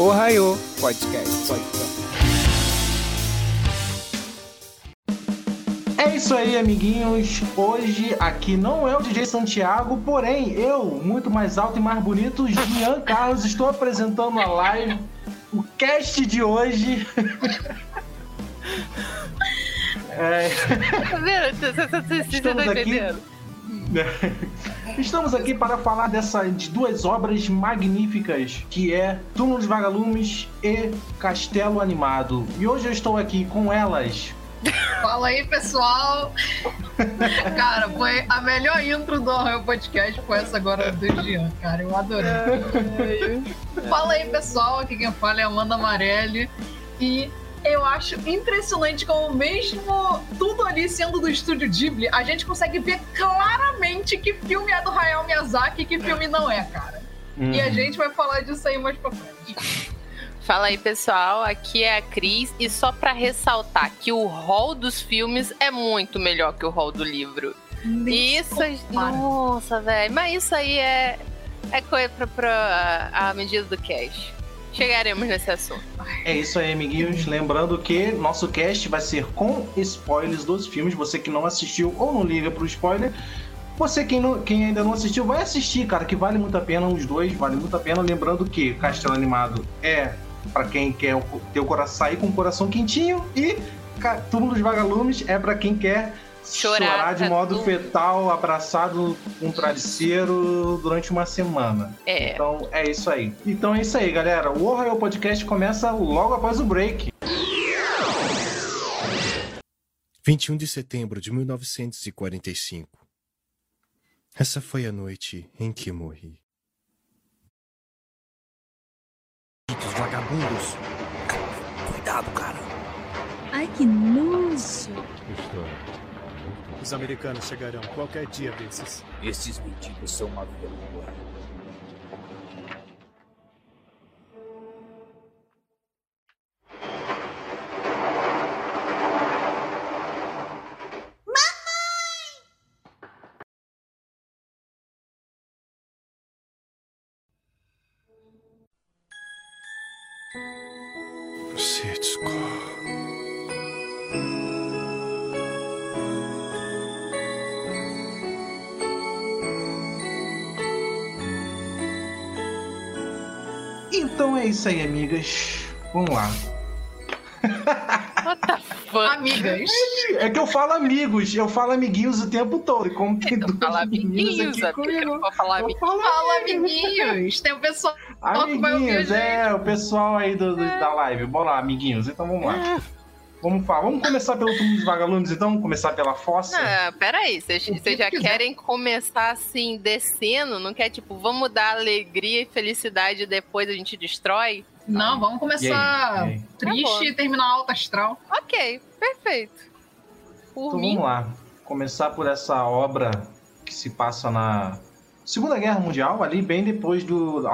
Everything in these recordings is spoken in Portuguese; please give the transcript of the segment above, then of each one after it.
Ohio Podcast. É isso aí, amiguinhos. Hoje aqui não é o DJ Santiago, porém eu, muito mais alto e mais bonito, Jean Carlos, estou apresentando a live, o cast de hoje. é... Tá vendo? Você tá entendendo? Estamos aqui para falar dessa, de duas obras magníficas, que é Túmulo dos Vagalumes e Castelo Animado. E hoje eu estou aqui com elas. Fala aí, pessoal! cara, foi a melhor intro do meu podcast foi essa agora do Jean, cara. Eu adorei. Fala aí, pessoal. Aqui quem fala é Amanda Amarelli. E eu acho impressionante como mesmo tudo ali sendo do estúdio Ghibli, a gente consegue ver claramente que filme é do Hayao Miyazaki e que filme não é, cara. Uhum. E a uhum. gente vai falar disso aí mais pra frente. Fala aí, pessoal. Aqui é a Cris. E só para ressaltar que o rol dos filmes é muito melhor que o rol do livro. Nem isso. Nossa, velho. Mas isso aí é, é coisa pra, pra a medida do cash. Chegaremos nesse assunto. É isso aí, amiguinhos. Lembrando que nosso cast vai ser com spoilers dos filmes. Você que não assistiu ou não liga pro spoiler, você quem, não, quem ainda não assistiu, vai assistir, cara, que vale muito a pena. Os dois vale muito a pena. Lembrando que Castelo Animado é para quem quer ter o coração sair com o coração quentinho e Túmulo dos Vagalumes é para quem quer chorar, chorar de modo fetal, abraçado com um travesseiro durante uma semana. É. Então é isso aí. Então é isso aí, galera. O Ohio Podcast começa logo após o break. 21 de setembro de 1945. Essa foi a noite em que morri. Os vagabundos. Cuidado, cara. Ai, que nojo. História. Os americanos chegarão qualquer dia desses. Esses mendigos são uma vergonha. Isso aí, amigas. Vamos lá. Amigas. É que eu falo amigos, eu falo amiguinhos o tempo todo. Como tem duas fala amiguinhos aqui comigo. Vou falar amiguinhos. Fala amiguinhos. Tem o pessoal amiguinhos, é, o pessoal aí do, do, da live. Bora lá, amiguinhos. Então vamos lá. É. Vamos falar. Vamos começar pelo túmulo dos vagalumes, então? Vamos começar pela fossa? Não, peraí. Vocês já quiser. querem começar assim, descendo? Não quer, tipo, vamos dar alegria e felicidade e depois a gente destrói? Não, vamos começar e aí? E aí? triste tá e terminar alta astral. Ok, perfeito. Por então mim. vamos lá. Começar por essa obra que se passa na Segunda Guerra Mundial, ali bem depois do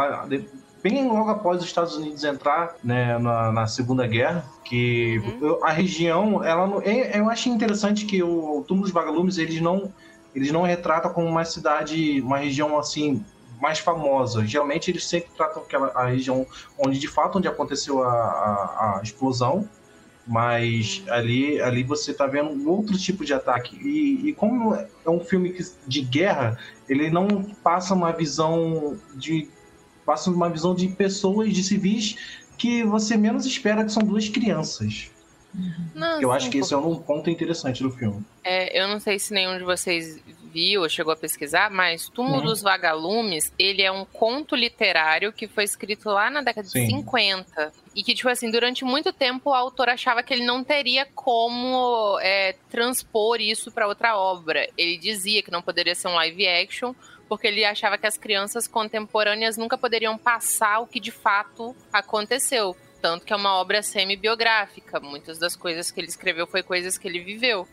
bem logo após os Estados Unidos entrar né, na, na Segunda Guerra, que uhum. a região, ela eu, é, eu achei interessante que o, o Túmulo dos Vagalumes eles não eles não retratam como uma cidade, uma região assim mais famosa. Geralmente eles sempre tratam aquela a região onde de fato onde aconteceu a, a, a explosão, mas ali, ali você está vendo um outro tipo de ataque. E, e, como é um filme de guerra, ele não passa uma visão de passa uma visão de pessoas, de civis, que você menos espera que são duas crianças. Não, eu sim, acho que esse é um ponto interessante do filme. É, eu não sei se nenhum de vocês viu ou chegou a pesquisar, mas Túmulo dos Vagalumes, ele é um conto literário que foi escrito lá na década sim. de 50. E que, tipo assim, durante muito tempo o autor achava que ele não teria como é, transpor isso para outra obra. Ele dizia que não poderia ser um live action, porque ele achava que as crianças contemporâneas nunca poderiam passar o que de fato aconteceu. Tanto que é uma obra semi-biográfica. Muitas das coisas que ele escreveu foi coisas que ele viveu.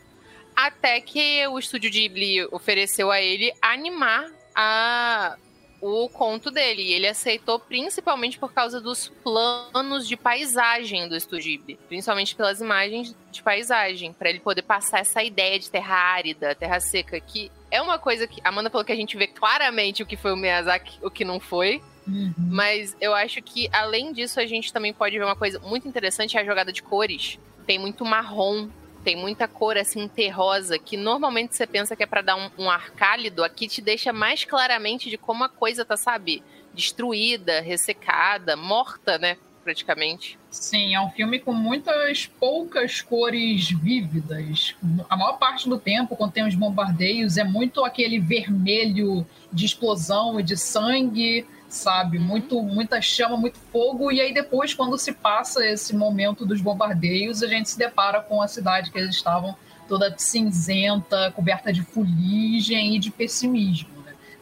Até que o estúdio Ghibli ofereceu a ele animar a o conto dele. E ele aceitou principalmente por causa dos planos de paisagem do Estúdio Ghibli. Principalmente pelas imagens de paisagem. para ele poder passar essa ideia de terra árida, terra seca, que é uma coisa que. Amanda falou que a gente vê claramente o que foi o Miyazaki, o que não foi. Uhum. Mas eu acho que, além disso, a gente também pode ver uma coisa muito interessante: é a jogada de cores. Tem muito marrom, tem muita cor assim terrosa, que normalmente você pensa que é para dar um, um ar cálido, aqui te deixa mais claramente de como a coisa tá, sabe, destruída, ressecada, morta, né? Praticamente. Sim, é um filme com muitas poucas cores vívidas. A maior parte do tempo, quando tem os bombardeios, é muito aquele vermelho de explosão e de sangue, sabe? Uhum. Muito, muita chama, muito fogo. E aí depois, quando se passa esse momento dos bombardeios, a gente se depara com a cidade que eles estavam toda cinzenta, coberta de fuligem e de pessimismo.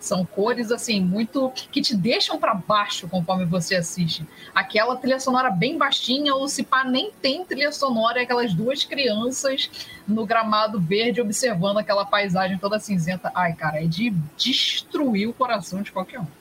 São cores assim muito que te deixam para baixo conforme você assiste. Aquela trilha sonora bem baixinha, ou se pá nem tem trilha sonora, é aquelas duas crianças no gramado verde observando aquela paisagem toda cinzenta. Ai, cara, é de destruir o coração de qualquer um.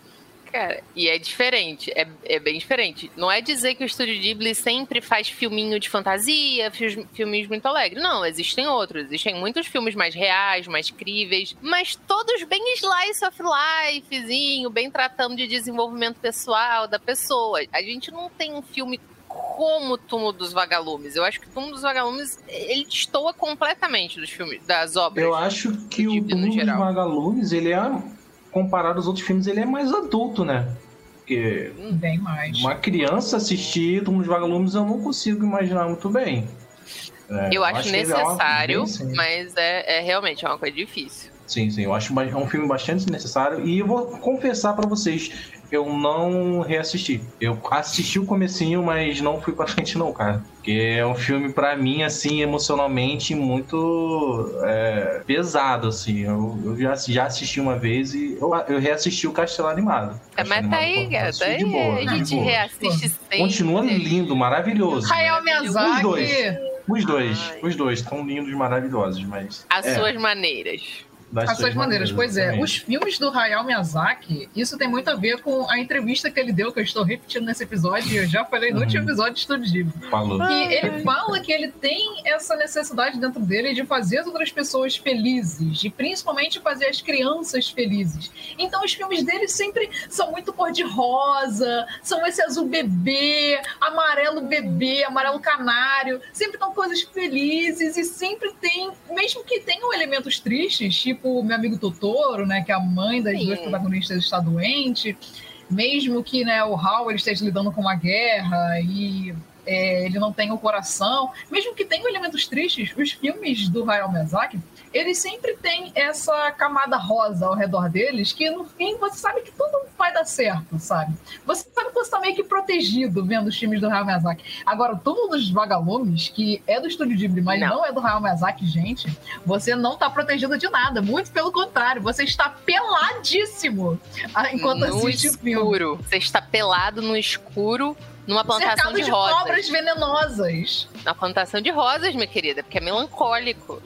Cara, e é diferente, é, é bem diferente. Não é dizer que o estúdio Ghibli sempre faz filminho de fantasia, filmes muito alegres. Não, existem outros. Existem muitos filmes mais reais, mais críveis, mas todos bem slice of lifezinho, bem tratando de desenvolvimento pessoal da pessoa. A gente não tem um filme como o Túmulo dos Vagalumes. Eu acho que o Túmulo dos Vagalumes, ele destoa completamente dos filmes, das obras. Eu acho que o Túmulo dos Vagalumes, ele é comparado aos outros filmes, ele é mais adulto, né? Porque bem mais. Uma criança assistir Túmulo de Vagalumes eu não consigo imaginar muito bem. É, eu, acho, acho necessário, é mas é, é, realmente é uma coisa difícil. Sim, sim, eu acho é um filme bastante necessário e eu vou confessar para vocês, eu não reassisti. Eu assisti o comecinho, mas não fui pra frente não, cara. Porque é um filme, para mim, assim, emocionalmente muito é, pesado, assim. Eu, eu já, já, assisti uma vez e eu, eu reassisti o Castelo Animado. É, mas tá aí, gata. Aí boa, a gente reassiste sempre. Continua lindo, maravilhoso. Hayao Miyazaki. Os dois. Os dois, Ai. os dois estão lindos, maravilhosos, mas... As é. suas maneiras das, suas maneiras. Pois é, os filmes do Hayao Miyazaki, isso tem muito a ver com a entrevista que ele deu, que eu estou repetindo nesse episódio, e eu já falei no uhum. último episódio de Estúdio Ghibli. Falou. Que ele fala que ele tem essa necessidade dentro dele de fazer as outras pessoas felizes, e principalmente fazer as crianças felizes. Então os filmes dele sempre são muito cor-de-rosa, são esse azul bebê, amarelo bebê, amarelo canário, sempre estão coisas felizes e sempre tem, mesmo que tenham elementos tristes, tipo tipo meu amigo Totoro, né, que é a mãe das Sim. duas protagonistas está doente, mesmo que né, o ele esteja lidando com uma guerra e é, ele não tenha o coração, mesmo que tenha elementos tristes, os filmes do Hayao Miyazaki eles sempre têm essa camada rosa ao redor deles, que no fim você sabe que tudo vai dar certo, sabe? Você sabe que você tá meio que protegido vendo os filmes do Hayao Miyazaki. Agora, Túmulo dos Vagalumes, que é do Estúdio Ghibli, mas não. não é do Hayao Miyazaki, gente, você não tá protegido de nada. Muito pelo contrário, você está peladíssimo enquanto no assiste escuro. o filme. Você está pelado no escuro numa plantação de, de rosas. cobras venenosas. Na plantação de rosas, minha querida, porque é melancólico.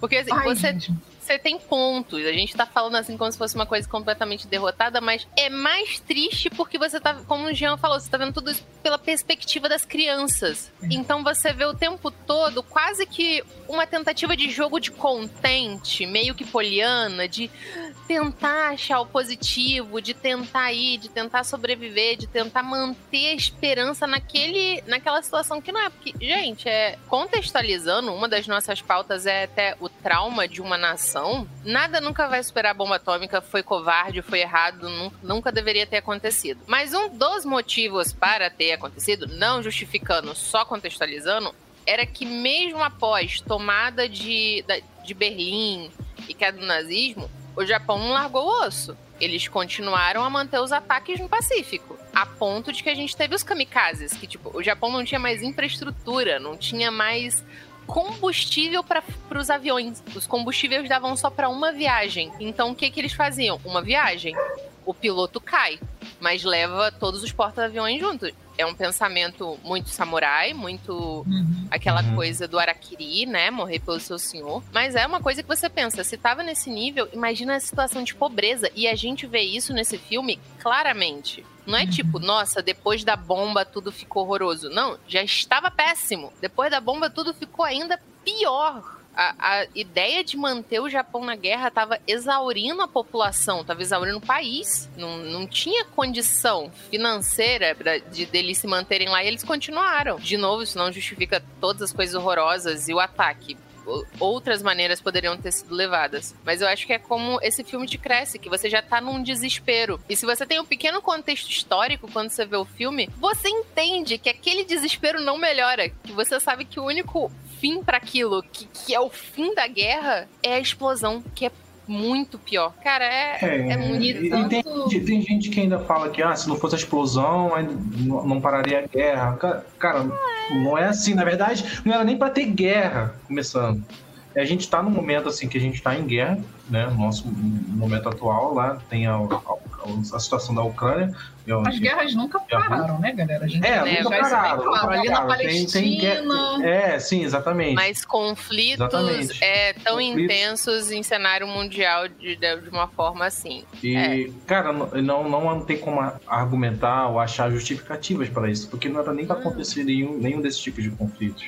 Porque assim, Ai, você. Gente você tem pontos. A gente tá falando assim como se fosse uma coisa completamente derrotada, mas é mais triste porque você tá, como o Jean falou, você tá vendo tudo isso pela perspectiva das crianças. Então você vê o tempo todo quase que uma tentativa de jogo de contente, meio que poliana, de tentar achar o positivo, de tentar ir, de tentar sobreviver, de tentar manter a esperança naquele, naquela situação que não é. Porque, gente, é contextualizando, uma das nossas pautas é até o trauma de uma nação. Nada nunca vai superar a bomba atômica, foi covarde, foi errado, nunca deveria ter acontecido. Mas um dos motivos para ter acontecido, não justificando, só contextualizando, era que mesmo após tomada de, de Berlim e queda do nazismo, o Japão não largou o osso. Eles continuaram a manter os ataques no Pacífico. A ponto de que a gente teve os kamikazes, que tipo, o Japão não tinha mais infraestrutura, não tinha mais combustível para os aviões. Os combustíveis davam só para uma viagem. Então o que, que eles faziam? Uma viagem. O piloto cai, mas leva todos os porta-aviões juntos é um pensamento muito samurai, muito uhum. aquela uhum. coisa do Arakiri, né? Morrer pelo seu senhor. Mas é uma coisa que você pensa, se tava nesse nível, imagina a situação de pobreza. E a gente vê isso nesse filme claramente. Não é tipo, nossa, depois da bomba tudo ficou horroroso. Não, já estava péssimo. Depois da bomba tudo ficou ainda pior. A, a ideia de manter o Japão na guerra estava exaurindo a população, estava exaurindo o país. Não, não tinha condição financeira pra, de deles se manterem lá e eles continuaram. De novo, isso não justifica todas as coisas horrorosas e o ataque outras maneiras poderiam ter sido levadas. Mas eu acho que é como esse filme te cresce, que você já tá num desespero. E se você tem um pequeno contexto histórico quando você vê o filme, você entende que aquele desespero não melhora. Que você sabe que o único fim para aquilo, que, que é o fim da guerra, é a explosão, que é muito pior. Cara, é, é, é muito. E, tanto... tem, tem, gente que ainda fala que ah, se não fosse a explosão, não pararia a guerra. Cara, não é assim. Na verdade, não era nem para ter guerra começando. A gente está no momento assim que a gente está em guerra, né? No nosso momento atual lá tem a, a, a situação da Ucrânia. As guerras nunca pararam, né, galera? A gente é, nunca pararam. Claro. Ali na Palestina. Tem, tem é, sim, exatamente. Mas conflitos exatamente. É, tão conflitos. intensos em cenário mundial de, de uma forma assim. E, é. cara, não, não tem como argumentar ou achar justificativas para isso, porque não era nem para hum. acontecer nenhum, nenhum desses tipos de conflitos.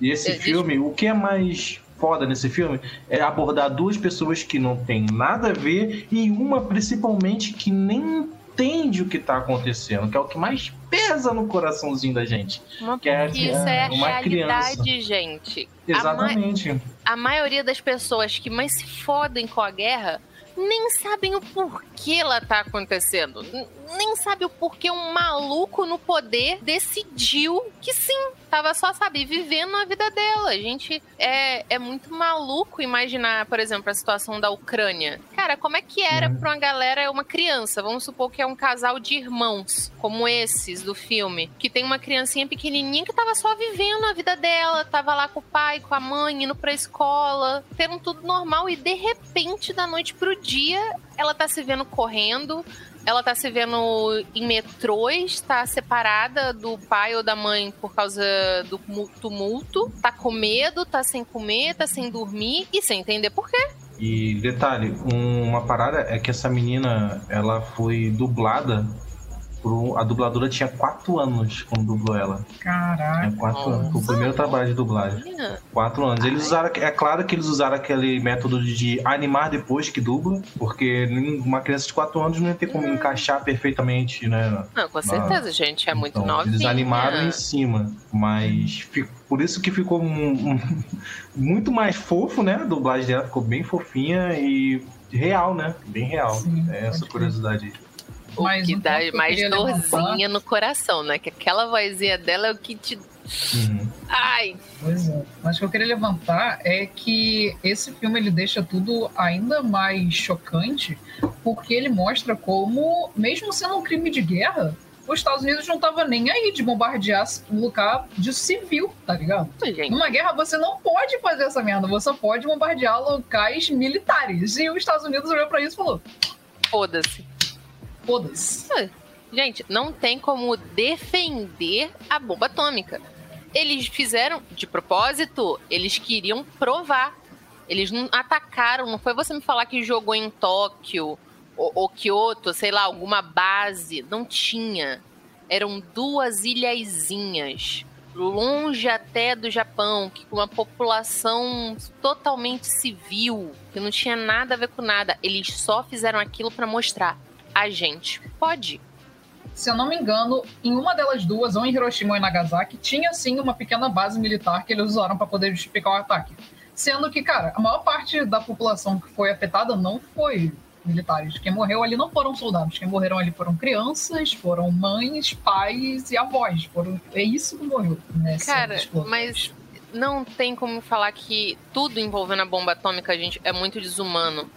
E esse Existe... filme, o que é mais foda nesse filme é abordar duas pessoas que não tem nada a ver e uma principalmente que nem entende o que está acontecendo, que é o que mais pesa no coraçãozinho da gente. Uma, que é, isso é, a uma realidade, criança. gente. Exatamente. A, ma a maioria das pessoas que mais se fodem com a guerra nem sabem o porquê ela tá acontecendo. Nem sabe o porquê um maluco no poder decidiu que sim, tava só, sabe, vivendo a vida dela. A gente é, é muito maluco imaginar, por exemplo, a situação da Ucrânia. Cara, como é que era uhum. pra uma galera, uma criança, vamos supor que é um casal de irmãos, como esses do filme, que tem uma criancinha pequenininha que tava só vivendo a vida dela, tava lá com o pai, com a mãe, indo pra escola, tendo tudo normal e de repente, da noite pro dia, ela tá se vendo correndo, ela tá se vendo em metrôs, tá separada do pai ou da mãe por causa do tumulto, tá com medo, tá sem comer, tá sem dormir e sem entender por quê. E detalhe, uma parada é que essa menina, ela foi dublada por, a dubladora tinha quatro anos quando dublou ela. Caraca. Tinha quatro anos. Foi o primeiro trabalho de dublagem. Quatro anos. Eles usaram, é claro que eles usaram aquele método de animar depois que dubla, porque uma criança de quatro anos não ia ter como hum. encaixar perfeitamente, né? Não, com certeza, na... gente. É muito então, Eles animaram em cima, mas por isso que ficou um, um, muito mais fofo, né? A dublagem dela ficou bem fofinha e real, né? Bem real. Sim, é essa curiosidade aí. O Mas que dá mais dorzinha levantar... no coração, né? Que aquela vozinha dela é o que te. Uhum. Ai! Pois é. Mas o que eu queria levantar é que esse filme ele deixa tudo ainda mais chocante, porque ele mostra como, mesmo sendo um crime de guerra, os Estados Unidos não tava nem aí de bombardear um lugar de civil, tá ligado? Gente. Numa guerra você não pode fazer essa merda, você pode bombardear locais militares. E os Estados Unidos olhou para isso e falou: foda-se. Gente, não tem como defender a bomba atômica. Eles fizeram de propósito, eles queriam provar. Eles não atacaram, não foi você me falar que jogou em Tóquio ou, ou Kyoto, sei lá, alguma base. Não tinha. Eram duas ilhazinhas longe até do Japão, que com uma população totalmente civil, que não tinha nada a ver com nada. Eles só fizeram aquilo para mostrar a gente pode. Se eu não me engano, em uma delas duas, ou em Hiroshima ou em Nagasaki, tinha sim uma pequena base militar que eles usaram para poder justificar o ataque. Sendo que, cara, a maior parte da população que foi afetada não foi militares. Quem morreu ali não foram soldados. Quem morreram ali foram crianças, foram mães, pais e avós. Foram... É isso que morreu. Nessa Cara, mas não tem como falar que tudo envolvendo a bomba atômica, gente, é muito desumano.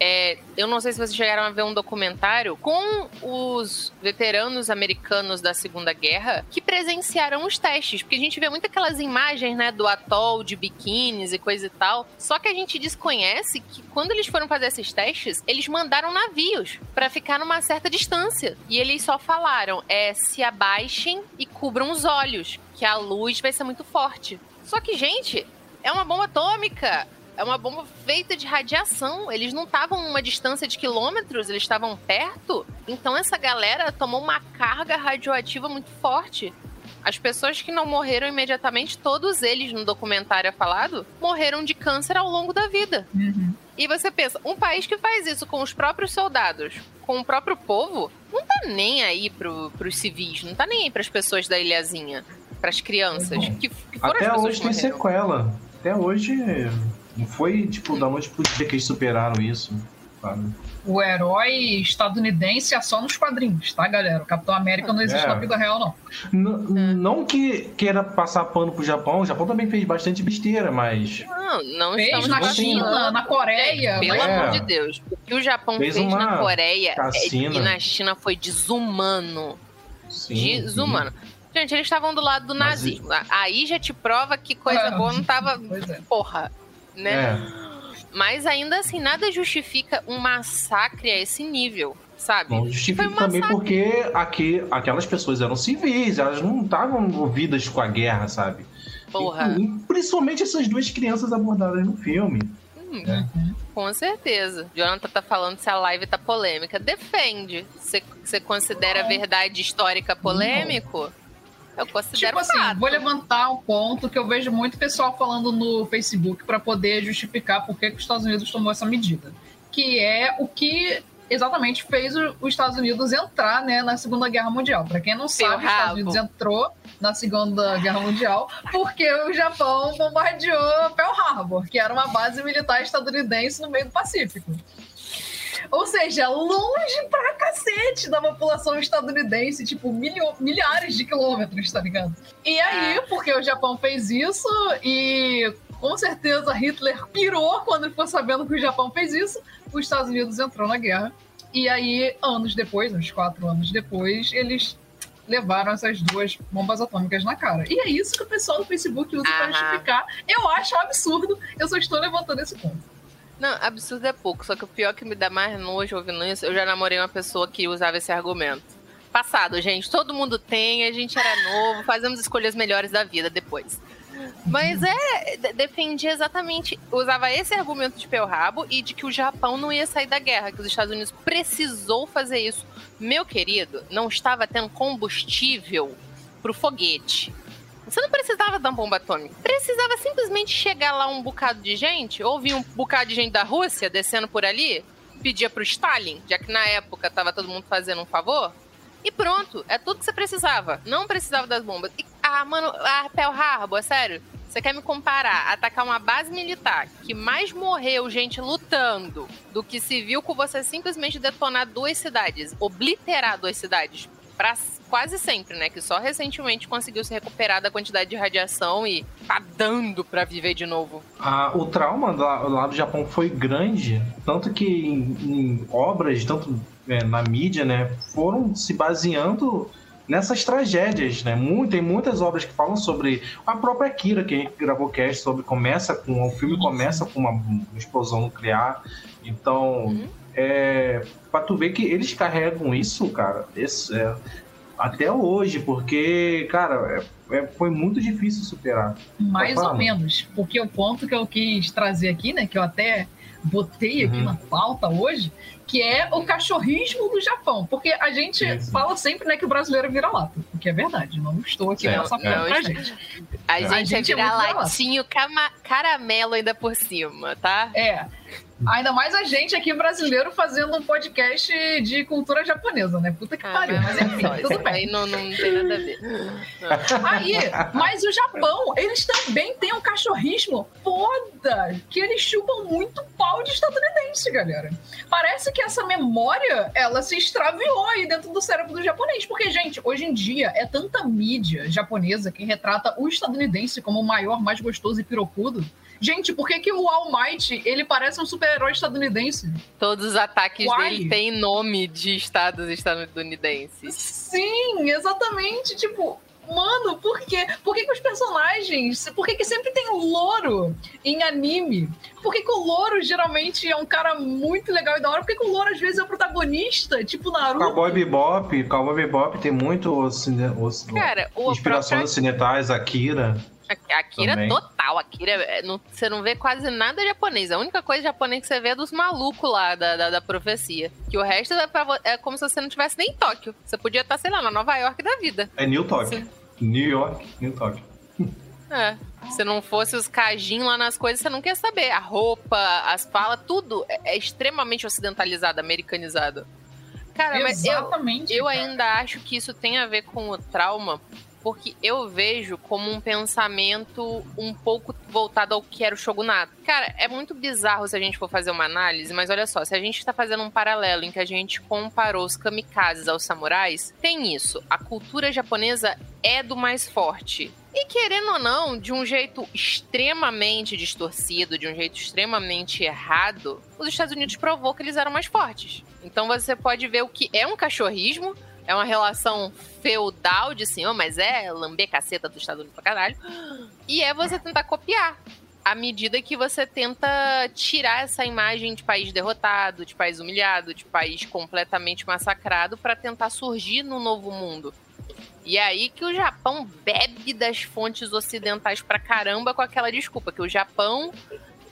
É, eu não sei se vocês chegaram a ver um documentário com os veteranos americanos da Segunda Guerra que presenciaram os testes, porque a gente vê muito aquelas imagens, né, do atol de biquínis e coisa e tal. Só que a gente desconhece que quando eles foram fazer esses testes, eles mandaram navios para ficar numa certa distância. E eles só falaram: é se abaixem e cubram os olhos, que a luz vai ser muito forte. Só que, gente, é uma bomba atômica é uma bomba feita de radiação. Eles não estavam uma distância de quilômetros, eles estavam perto. Então essa galera tomou uma carga radioativa muito forte. As pessoas que não morreram imediatamente, todos eles no documentário é falado, morreram de câncer ao longo da vida. Uhum. E você pensa, um país que faz isso com os próprios soldados, com o próprio povo, não tá nem aí pro, pros civis, não tá nem aí pras pessoas da ilhazinha, pras crianças, que, que foram Até as pessoas hoje tem sequela. Até hoje não foi tipo da noite pro dia que eles superaram isso. Sabe? O herói estadunidense é só nos quadrinhos, tá, galera? O Capitão América não existe É. na vida real, não. N- Não que queira passar pano pro Japão, o Japão também fez bastante besteira, mas Não, não Fez estamos na China, na Coreia. Pelo mas- É. amor de Deus. O que o Japão Fez fez, na Coreia é- chacina. e na China foi desumano. sim. Desumano. Gente, eles estavam do lado do Mas nazismo. Aí já te prova que coisa Ah, boa não tava. Pois é. Porra. Né? É, Mas ainda assim, nada justifica um massacre a esse nível, sabe? não justifica um também porque aqui, aquelas pessoas eram civis, elas não estavam envolvidas com a guerra, sabe? Porra. E, principalmente essas duas crianças abordadas no filme. Hum, Uhum. Com certeza. Jonathan tá falando se a live tá polêmica. Defende. Você- Você considera a verdade histórica polêmico? Eu considero Tipo assim, fato. vou levantar um ponto que eu vejo muito pessoal falando no Facebook para poder justificar por que, que os Estados Unidos tomou essa medida. Que é o que exatamente fez os Estados Unidos entrar né, na Segunda Guerra Mundial. Para quem não sabe, os Estados. Unidos entrou na Segunda Guerra Mundial porque o Japão bombardeou Pearl Harbor, que era uma base militar estadunidense no meio do Pacífico. Ou seja, longe pra cacete da população estadunidense, tipo, milho- milhares de quilômetros, tá ligado? E aí, porque o Japão fez isso e com certeza Hitler pirou quando ele ficou sabendo que o Japão fez isso, os Estados Unidos entrou na guerra. E aí, anos depois, uns quatro anos depois, eles levaram essas duas bombas atômicas na cara. E é isso que o pessoal do Facebook usa pra Aham. justificar. Eu acho um absurdo, eu só estou levantando esse ponto. Não, absurdo é pouco. Só que o pior que me dá mais nojo ouvindo isso, eu já namorei uma pessoa que usava esse argumento. Passado, gente. Todo mundo tem, a gente era novo, fazemos escolhas melhores da vida depois. Mas é, de- defendia exatamente, usava esse argumento de pé rabo e de que o Japão não ia sair da guerra, que os Estados Unidos precisou fazer isso. Meu querido, não estava tendo combustível pro foguete. Você não precisava uma bomba atômica. Precisava simplesmente chegar lá um bocado de gente, ou vir um bocado de gente da Rússia descendo por ali, pedia pro Stalin, já que na época tava todo mundo fazendo um favor. E pronto, é tudo que você precisava. Não precisava das bombas. E, ah, mano, ah, Pearl Harbor, é sério? Você quer me comparar, atacar uma base militar que mais morreu gente lutando do que civil com você simplesmente detonar duas cidades, obliterar duas cidades pra quase sempre, né? Que só recentemente conseguiu se recuperar da quantidade de radiação e tá dando pra viver de novo. Ah, o trauma lá, lá do Japão foi grande, tanto que em, em obras, tanto é, na mídia, né, foram se baseando nessas tragédias, né? Muito, tem muitas obras que falam sobre a própria Akira, que a gente gravou cast sobre, começa com o filme começa com uma, uma explosão nuclear, então Uhum. é para tu ver que eles carregam isso, cara, esse, é, até hoje, porque cara, é- é- foi muito difícil superar. Mais ou menos. Porque o ponto que eu quis trazer aqui, né? Que eu até botei aqui Uhum. na pauta hoje, que é o cachorrismo do Japão. Porque a gente Sim, sim. fala sempre né, que o brasileiro vira lata. O que é verdade. Não estou aqui Certo, nessa é. ponta pra gente. A É. gente, A gente é é virar latinho cama- caramelo ainda por cima, tá? É. Ainda mais a gente aqui brasileiro fazendo um podcast de cultura japonesa, né? Puta que Ah, pariu. Mas enfim, só, tudo bem. Não, não tem nada a ver. Aí, mas o Japão, eles também têm um cachorrismo foda, que eles chupam muito pau de estadunidense, galera. Parece que essa memória, ela se extraviou aí dentro do cérebro do japonês. Porque, gente, hoje em dia é tanta mídia japonesa que retrata o estadunidense como o maior, mais gostoso e pirocudo. Gente, por que, que o All Might, ele parece um super-herói estadunidense? Todos os ataques Uai. dele têm nome de estados estadunidenses. Sim, exatamente. Tipo, mano, por quê? Por que, que os personagens. Por que, que sempre tem louro em anime? Por que, que o louro geralmente é um cara muito legal e da hora? Por que, que o louro às vezes é o protagonista? Tipo Naruto. Cowboy Bebop, Cowboy Bebop tem muito cine, os, Cara, o inspirações próprio ocidentais, Akira. A- Akira Também. total. Akira, é, não- você não vê quase nada japonês. A única coisa japonesa que você vê é dos malucos lá da, da, da profecia. Que o resto é, pra é como se você não tivesse nem em Tóquio. Você podia estar, sei lá, na Nova York da vida. É New. Sim. New York, New Tóquio. É. Se não fosse os cajinhos lá nas coisas, você não quer saber. A roupa, as falas, tudo é, é extremamente ocidentalizado, americanizado. Cara, mas eu, Exatamente, eu cara. ainda acho que isso tem a ver com o trauma, porque eu vejo como um pensamento um pouco voltado ao que era o shogunato. Cara, é muito bizarro se a gente for fazer uma análise, mas olha só, se a gente tá fazendo um paralelo em que a gente comparou os kamikazes aos samurais, tem isso. A cultura japonesa é do mais forte. E querendo ou não, de um jeito extremamente distorcido, de um jeito extremamente errado, os Estados Unidos provou que eles eram mais fortes. Então você pode ver o que é um cachorrismo, é uma relação feudal de senhor, mas é lamber caceta dos Estados Unidos pra caralho. E é você tentar copiar. À medida que você tenta tirar essa imagem de país derrotado, de país humilhado, de país completamente massacrado, para tentar surgir no novo mundo. E é aí que o Japão bebe das fontes ocidentais pra caramba com aquela desculpa, que o Japão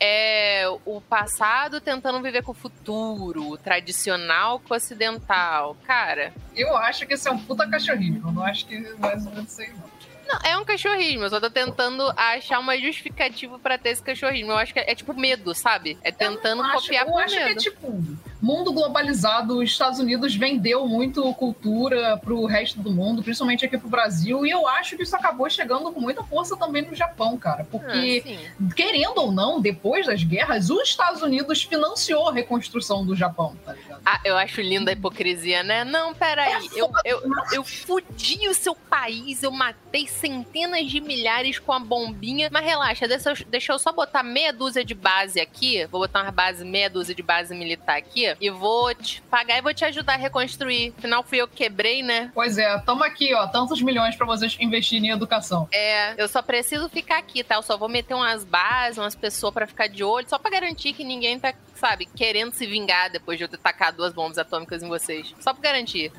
é o passado tentando viver com o futuro, o tradicional com o ocidental. Cara, Eu acho que esse é um puta cachorrinho. Eu não acho que é mais ou menos isso aí, não. não, é um cachorrismo. Eu só tô tentando achar uma justificativa pra ter esse cachorrismo. Eu acho que é, é tipo medo, sabe? É tentando Eu acho- copiar eu por acho que é medo. tipo mundo globalizado, os Estados Unidos vendeu muito cultura pro resto do mundo, principalmente aqui pro Brasil, e eu acho que isso acabou chegando com muita força também no Japão, cara, porque Ah, querendo ou não, depois das guerras, os Estados Unidos financiou a reconstrução do Japão, tá ligado? Ah, eu acho linda a hipocrisia, né? Não, peraí. Eu, eu, eu fudi o seu país, eu matei centenas de milhares com a bombinha. Mas relaxa, deixa eu, deixa eu só botar meia dúzia de base aqui. Vou botar uma base, meia dúzia de base militar aqui. E vou te pagar e vou te ajudar a reconstruir. Afinal, fui eu que quebrei, né? Pois é, tamo aqui, ó, tantos milhões pra vocês investirem em educação. É, eu só preciso ficar aqui, tá? Eu só vou meter umas bases, umas pessoas pra ficar de olho, só pra garantir que ninguém tá, sabe, querendo se vingar depois de eu ter tacado duas bombas atômicas em vocês. Só pra garantir.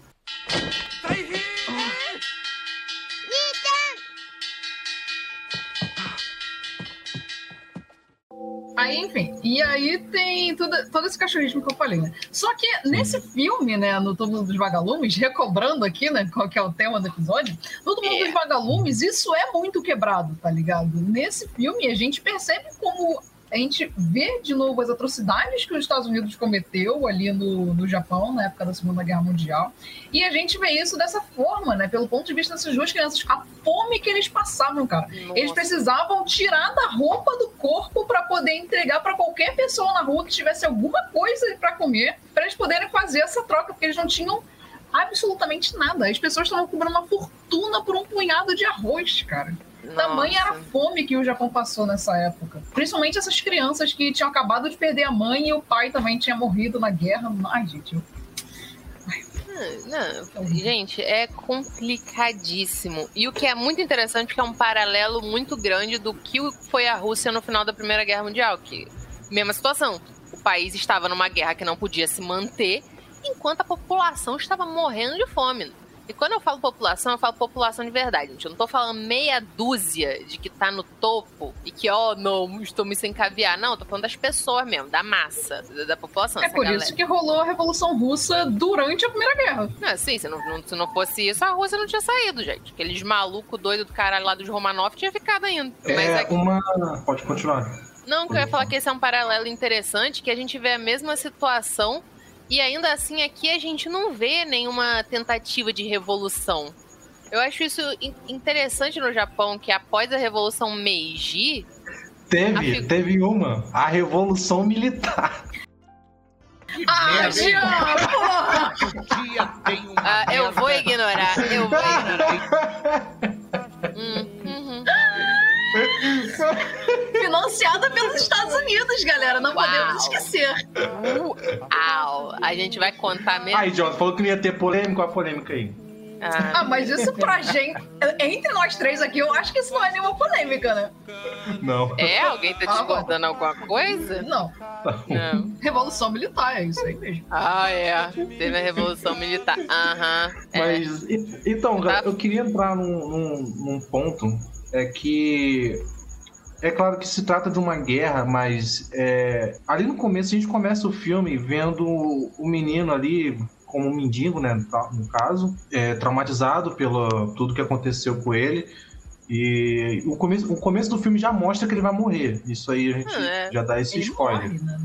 Aí, enfim, e aí tem tudo, todo esse cachorrismo que eu falei, né? Só que nesse filme, né, no Todo Mundo dos Vagalumes, recobrando aqui, né, qual que é o tema do episódio, Todo Mundo É. dos Vagalumes, isso é muito quebrado, tá ligado? Nesse filme, a gente percebe como a gente vê de novo as atrocidades que os Estados Unidos cometeu ali no, no Japão, na época da Segunda Guerra Mundial, e a gente vê isso dessa forma, né, pelo ponto de vista dessas duas crianças, a fome que eles passavam, cara. Eles Nossa. precisavam tirar da roupa do corpo para poder entregar para qualquer pessoa na rua que tivesse alguma coisa para comer, para eles poderem fazer essa troca, porque eles não tinham absolutamente nada. As pessoas estavam cobrando uma fortuna por um punhado de arroz, cara. Tamanha era a fome que o Japão passou nessa época. Principalmente essas crianças que tinham acabado de perder a mãe e o pai também tinha morrido na guerra. Ai, gente, eu- Não, gente, é complicadíssimo. E o que é muito interessante é que é um paralelo muito grande do que foi a Rússia no final da Primeira Guerra Mundial, que mesma situação. O país estava numa guerra que não podia se manter, enquanto a população estava morrendo de fome. E quando eu falo população, eu falo população de verdade, gente. Eu não tô falando meia dúzia de que tá no topo e que, ó, não, estou me sem caviar. Não, eu tô falando das pessoas mesmo, da massa, da, da população. É por galera. isso que rolou a Revolução Russa durante a Primeira Guerra. Não, sim, se não, não- se não fosse isso, a Rússia não tinha saído, gente. Aqueles malucos doidos do caralho lá dos Romanov tinha ficado ainda. Mas É é que- uma. Pode continuar. Não, que eu ia falar que esse é um paralelo interessante, que a gente vê a mesma situação e ainda assim aqui a gente não vê nenhuma tentativa de revolução. Eu acho isso in- interessante no Japão, que após a Revolução Meiji, Teve, A figu- teve uma. A Revolução Militar. Ah, Jean, porra! Dia tem uma ah, eu vou ignorar, eu vou ignorar. Hum. Financiada pelos Estados Unidos, galera. Não Uau. podemos esquecer. Uau, a gente vai contar mesmo. Aí, John, falou que não ia ter polêmica, qual a polêmica aí? Ah. Ah, mas isso pra gente. Entre nós três aqui, eu acho que isso não é nenhuma polêmica, né? Não. É? Alguém tá Ah, discordando alguma coisa? Não. Não. Revolução militar, é isso aí mesmo. Ah, é. Teve a Revolução Militar. Aham. é. Mas, e- então, cara, eu queria entrar num, num- num ponto é que é claro que se trata de uma guerra, mas é, ali no começo a gente começa o filme vendo o menino ali como um mendigo, né, no caso, é, traumatizado pelo tudo que aconteceu com ele. E o começo, o começo do filme já mostra que ele vai morrer. Isso aí a gente É. já dá esse Ele spoiler. morre, né.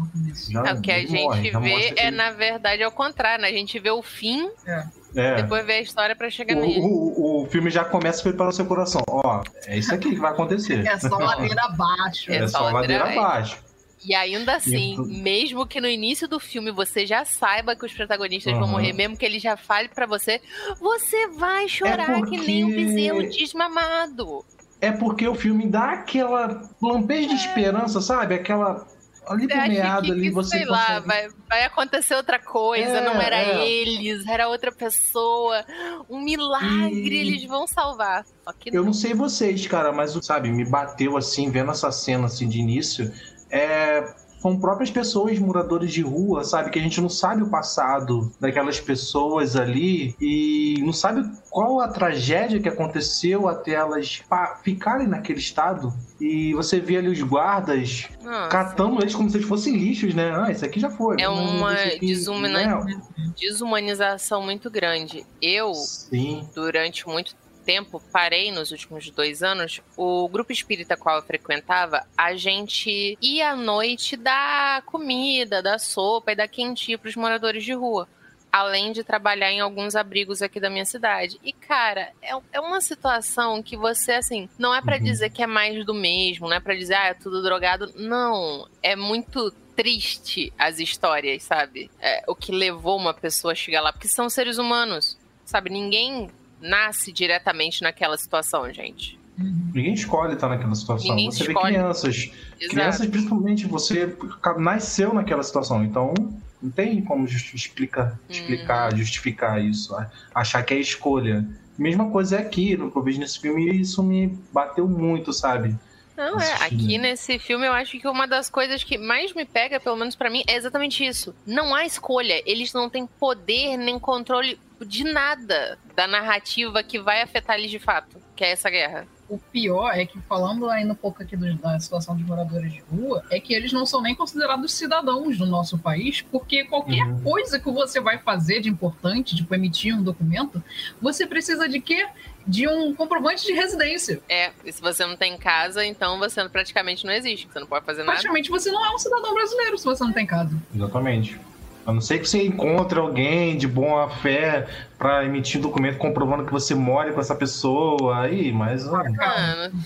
Já- É, o que a gente morre, vê é, ele- na verdade, ao contrário, né? A gente vê o fim, É. depois vê a história pra chegar O, nele. o, o filme já começa a preparar o seu coração. Ó, é isso aqui que vai acontecer. É só ladeira abaixo. É É só só ladeira abaixo. E ainda assim, E- mesmo que no início do filme você já saiba que os protagonistas vão Uhum. morrer, mesmo que ele já fale pra você, você vai chorar É que nem um porque- bezerro desmamado. É porque o filme dá aquela lampejo de esperança, sabe? Aquela. Ali pro meado que, ali você sei lá, consegue- vai, vai acontecer outra coisa, É, não era é. eles, era outra pessoa. Um milagre E- eles vão salvar. Eu não sei vocês, cara, mas, sabe, me bateu assim, vendo essa cena assim de início. É. São próprias pessoas, moradores de rua, sabe? Que a gente não sabe o passado daquelas pessoas ali e não sabe qual a tragédia que aconteceu até elas ficarem naquele estado. E você vê ali os guardas Nossa, catando eles como se eles fossem lixos, né? Ah, isso aqui já foi. É uma aqui- né? desumanização muito grande. Eu, Sim. durante muito tempo, parei nos últimos dois anos. O grupo espírita qual eu frequentava, a gente ia à noite dar comida, dar sopa e dar quentinha para os moradores de rua. Além de trabalhar em alguns abrigos aqui da minha cidade. E, cara, é, é uma situação que você, assim, não é pra Uhum. dizer que é mais do mesmo, não é pra dizer, ah, é tudo drogado. Não. É muito triste as histórias, sabe? É, o que levou uma pessoa a chegar lá. Porque são seres humanos, sabe? Ninguém nasce diretamente naquela situação, gente. Ninguém escolhe estar naquela situação. Ninguém você escolhe. vê crianças. Crianças, Exato. principalmente, você nasceu naquela situação. Então, não tem como explica- explicar, Uhum. justificar isso. Achar que é escolha. Mesma coisa é aqui, no que eu vejo nesse filme, isso me bateu muito, sabe? Não, é. Aqui nesse filme eu acho que uma das coisas que mais me pega, pelo menos pra mim, é exatamente isso. Não há escolha. Eles não têm poder nem controle de nada da narrativa que vai afetar eles de fato, que é essa guerra. O pior é que, falando ainda um pouco aqui do- da situação dos moradores de rua, é que eles não são nem considerados cidadãos do nosso país, porque qualquer Uhum. coisa que você vai fazer de importante, tipo emitir um documento, você precisa de quê? De um comprovante de residência. É, e se você não tem casa, então você praticamente não existe. Você não pode fazer nada. Praticamente você não é um cidadão brasileiro se você não tem casa. Exatamente. A não ser que você encontre alguém de boa fé pra emitir um documento comprovando que você mora com essa pessoa. Aí, mas. ah, Mano,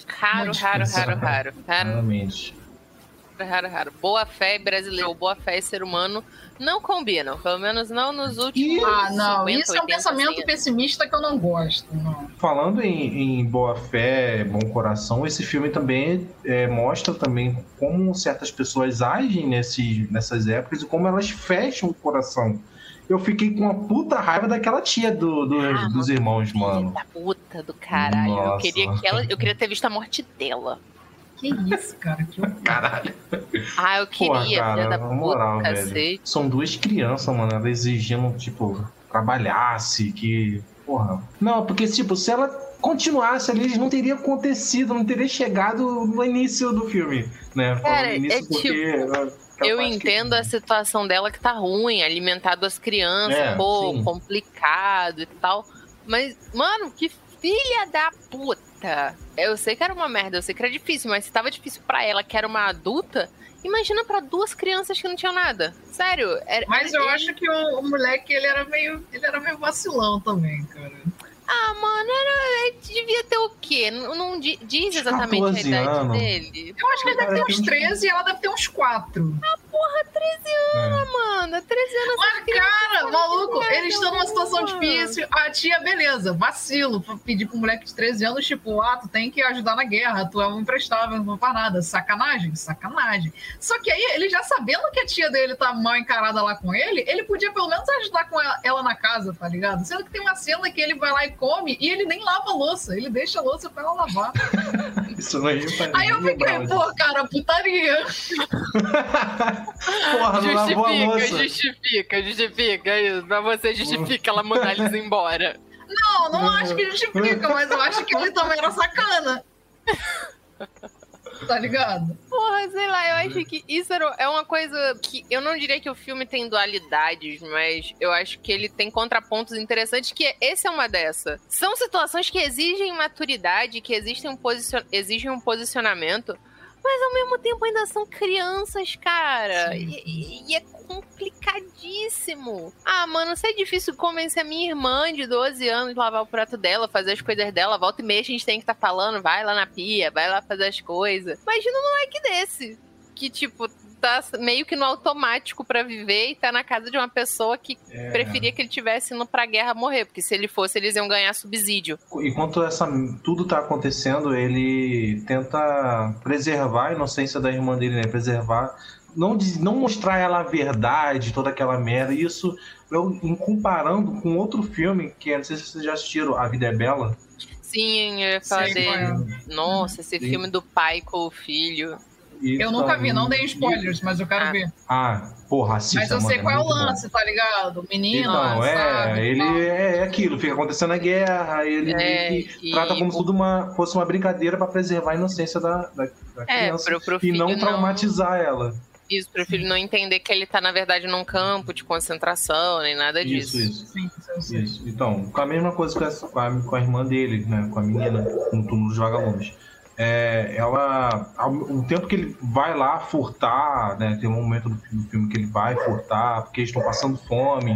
raro, raro, raro, raro. Raro, Realmente. Raro, raro. Boa fé e brasileiro, boa fé e ser humano não combinam. Pelo menos não nos últimos. Ah, não. 50, isso é um 80, pensamento 100 pessimista que eu não gosto. Não. Falando em, em boa fé, bom coração, esse filme também é, mostra também como certas pessoas agem nesse, nessas épocas e como elas fecham o coração. Eu fiquei com uma puta raiva daquela tia do, do- Ah, dos irmãos, mano. Da puta do caralho. Eu queria que ela. Eu queria ter visto a morte dela. Que isso, cara? Que horror. Caralho. Ah, eu queria, Porra, filha cara, da na puta, moral, velho. cacete. São duas crianças, mano, elas exigindo, tipo, trabalhasse, que. Porra. Não, porque, tipo, se ela continuasse ali, não teria acontecido, não teria chegado no início do filme, né? Cara, início é porque, tipo, é, Eu parte que- entendo a situação dela que tá ruim, alimentar duas crianças, É, pô, sim. complicado e tal. Mas, mano, que filha da puta. Eu sei que era uma merda, eu sei que era difícil, mas se tava difícil pra ela, que era uma adulta, imagina pra duas crianças que não tinham nada. Sério. Era, Mas eu ele- acho que o, o moleque, ele era meio. Ele era meio vacilão também, cara. Ah, mano, era, ele devia ter o quê? Não, não di- diz exatamente a 14 idade anos. dele. Eu acho que ele deve ter uns tem- 13 e ela deve ter uns 4. É. Mano, 13 anos. Mas, cara, maluco, eles estão numa situação difícil. A tia, beleza, vacilo. Pedir pro moleque de 13 anos, tipo, ah, tu tem que ajudar na guerra, tu é um imprestável, não faz nada. Sacanagem? Sacanagem. Só que aí, ele já sabendo que a tia dele tá mal encarada lá com ele, ele podia pelo menos ajudar com ela, ela na casa, tá ligado? Sendo que tem uma cena que ele vai lá e come e ele nem lava a louça, ele deixa a louça pra ela lavar. Isso não é pra Aí eu fiquei, pô, cara, putaria. Porra, não lavou a Justifica, louça. justifica, justifica isso. Pra você justifica ela mandar eles embora. Não, não acho que justifica, mas eu acho que ele também era sacana. tá ligado? Porra, sei lá, eu acho que isso é uma coisa que eu não diria que o filme tem dualidades, mas eu acho que ele tem contrapontos interessantes, que esse é uma dessa. São situações que exigem maturidade, que existem um posicion... exigem um posicionamento, mas ao mesmo tempo ainda são crianças, cara. E, e- é complicadíssimo. Ah, mano, se é difícil convencer a minha irmã de 12 anos de lavar o prato dela, fazer as coisas dela, volta e meia a gente tem que estar falando, vai lá na pia, vai lá fazer as coisas. Imagina um moleque desse, que tipo, tá meio que no automático pra viver e tá na casa de uma pessoa que É. preferia que ele tivesse indo pra guerra morrer, porque se ele fosse, eles iam ganhar subsídio. Enquanto essa, tudo tá acontecendo, ele tenta preservar a inocência da irmã dele, né? Preservar. Não, diz- não mostrar ela a verdade, toda aquela merda. Isso, eu, em comparando com outro filme, que não sei se vocês já assistiram, A Vida é Bela. Sim, eu ia falar qual dele. é. Nossa, esse Sim. filme do pai com o filho. Eu nunca vi, não dei spoilers, mas eu quero Ah. ver. Ah, porra, assista, Mas eu sei mano, qual é o muito bom. lance, tá ligado? O menino, Então, é, sabe? ele tal. é, é aquilo, fica acontecendo a guerra, ele É, e trata como se tudo uma, fosse uma brincadeira pra preservar a inocência da, da, da É, criança pro, pro e não não traumatizar ela. Isso, pro filho não entender que ele tá, na verdade, num campo de concentração, nem nada disso. Isso, isso. Sim, sei. Isso. Então, com a mesma coisa com, essa, com, a, com a irmã dele, né? Com a menina no túmulo dos vagalumes. É, ela, ao- o tempo que ele vai lá furtar, né? Tem um momento do filme, que ele vai furtar, porque eles estão passando fome.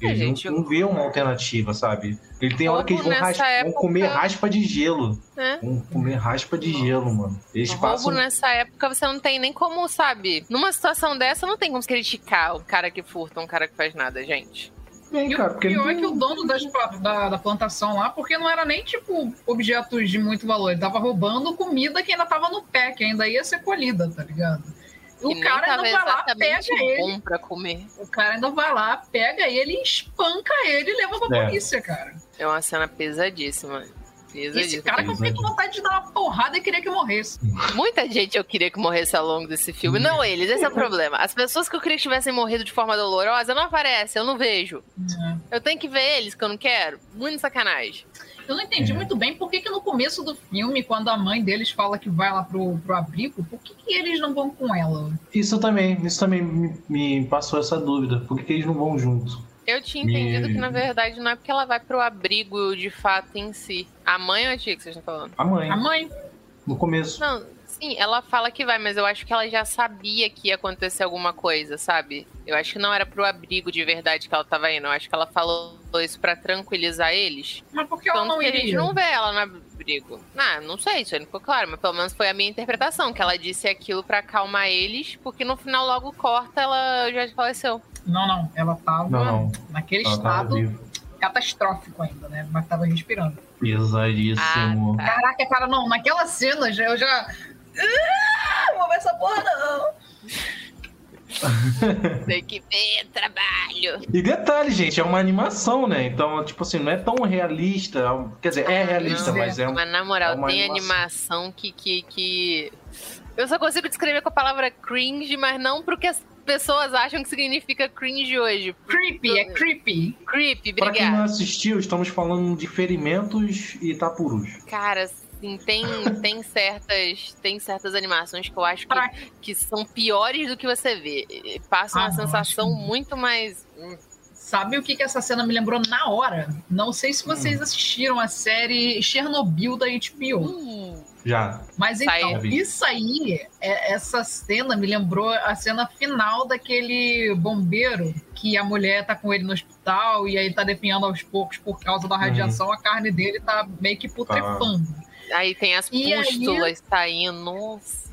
Eles É, gente, não, não vê uma alternativa, sabe? Ele tem hora que eles vão, Roubo nessa ras- vão época- comer raspa de gelo. né? Vão comer raspa de gelo, mano. Eles Roubo passam. nessa época você não tem nem como, sabe? Numa situação dessa, não tem como criticar o cara que furta, um cara que faz nada, gente. Bem, E cara, o pior ele é que o dono das da, da plantação lá, porque não era nem, tipo, objetos de muito valor. Ele tava roubando comida que ainda tava no pé, que ainda ia ser colhida, tá ligado? E o cara ainda vai lá, pega ele. pra comer. O cara ainda vai lá, pega ele, espanca ele e leva pra É. polícia, cara. É uma cena pesadíssima. Pesadíssima. Esse cara que eu fiquei com vontade de dar uma porrada e queria que morresse. Muita gente eu queria que morresse ao longo desse filme. Não eles, esse é o problema. As pessoas que eu queria que tivessem morrido de forma dolorosa não aparecem, eu não vejo. Eu tenho que ver eles, que eu não quero. Muito sacanagem. Eu não entendi É. muito bem por que, que no começo do filme, quando a mãe deles fala que vai lá pro, pro abrigo, por que, que eles não vão com ela? Isso também, isso também me, me passou essa dúvida. Por que, que eles não vão juntos? Eu tinha entendido Me- que, na verdade, não é porque ela vai pro abrigo de fato em si. A mãe ou a tia que vocês estão falando? A mãe, A mãe, no começo. Não, sim, ela fala que vai, mas eu acho que ela já sabia que ia acontecer alguma coisa, sabe? Eu acho que não era pro abrigo de verdade que ela tava indo. Eu acho que ela falou isso pra tranquilizar eles. mas por que ela não que a gente iria? não vê ela no abrigo. Ah, não sei, isso aí não ficou claro, mas pelo menos foi a minha interpretação, que ela disse aquilo pra acalmar eles, porque no final logo corta, ela já faleceu. Não, não, ela tava Não, não. naquele Ela estado catastrófico ainda, né? Mas tava respirando. Pesadíssimo. Ah, Caraca, cara, não, naquela cena já, eu já. Ah, vou ver essa porra não. Tem que ver trabalho. E detalhe, gente, é uma animação, né? Então, tipo assim, não é tão realista. Quer dizer, é realista, Não, mas é um. Mas na moral, é uma tem animação. animação que, que, que. Eu só consigo descrever com a palavra cringe, mas não pro que as pessoas acham que significa cringe hoje. Creepy, é creepy. Creepy, Pra quem não obrigada. assistiu, estamos falando de ferimentos e Itapurus. Cara, assim, tem, tem, certas, tem certas animações que eu acho que, que são piores do que você vê. E Passa uma Ah, sensação que- muito mais. hum, Sabe o que, que essa cena me lembrou na hora? Não sei se vocês Hum. assistiram a série Chernobyl da HBO. hum, Já. Mas então, Saiu. isso aí, é- essa cena me lembrou a cena final daquele bombeiro que a mulher tá com ele no hospital e aí tá definhando aos poucos por causa da radiação, a carne dele tá meio que putrefando. Aí tem as E aí- pústulas saindo. Nossa.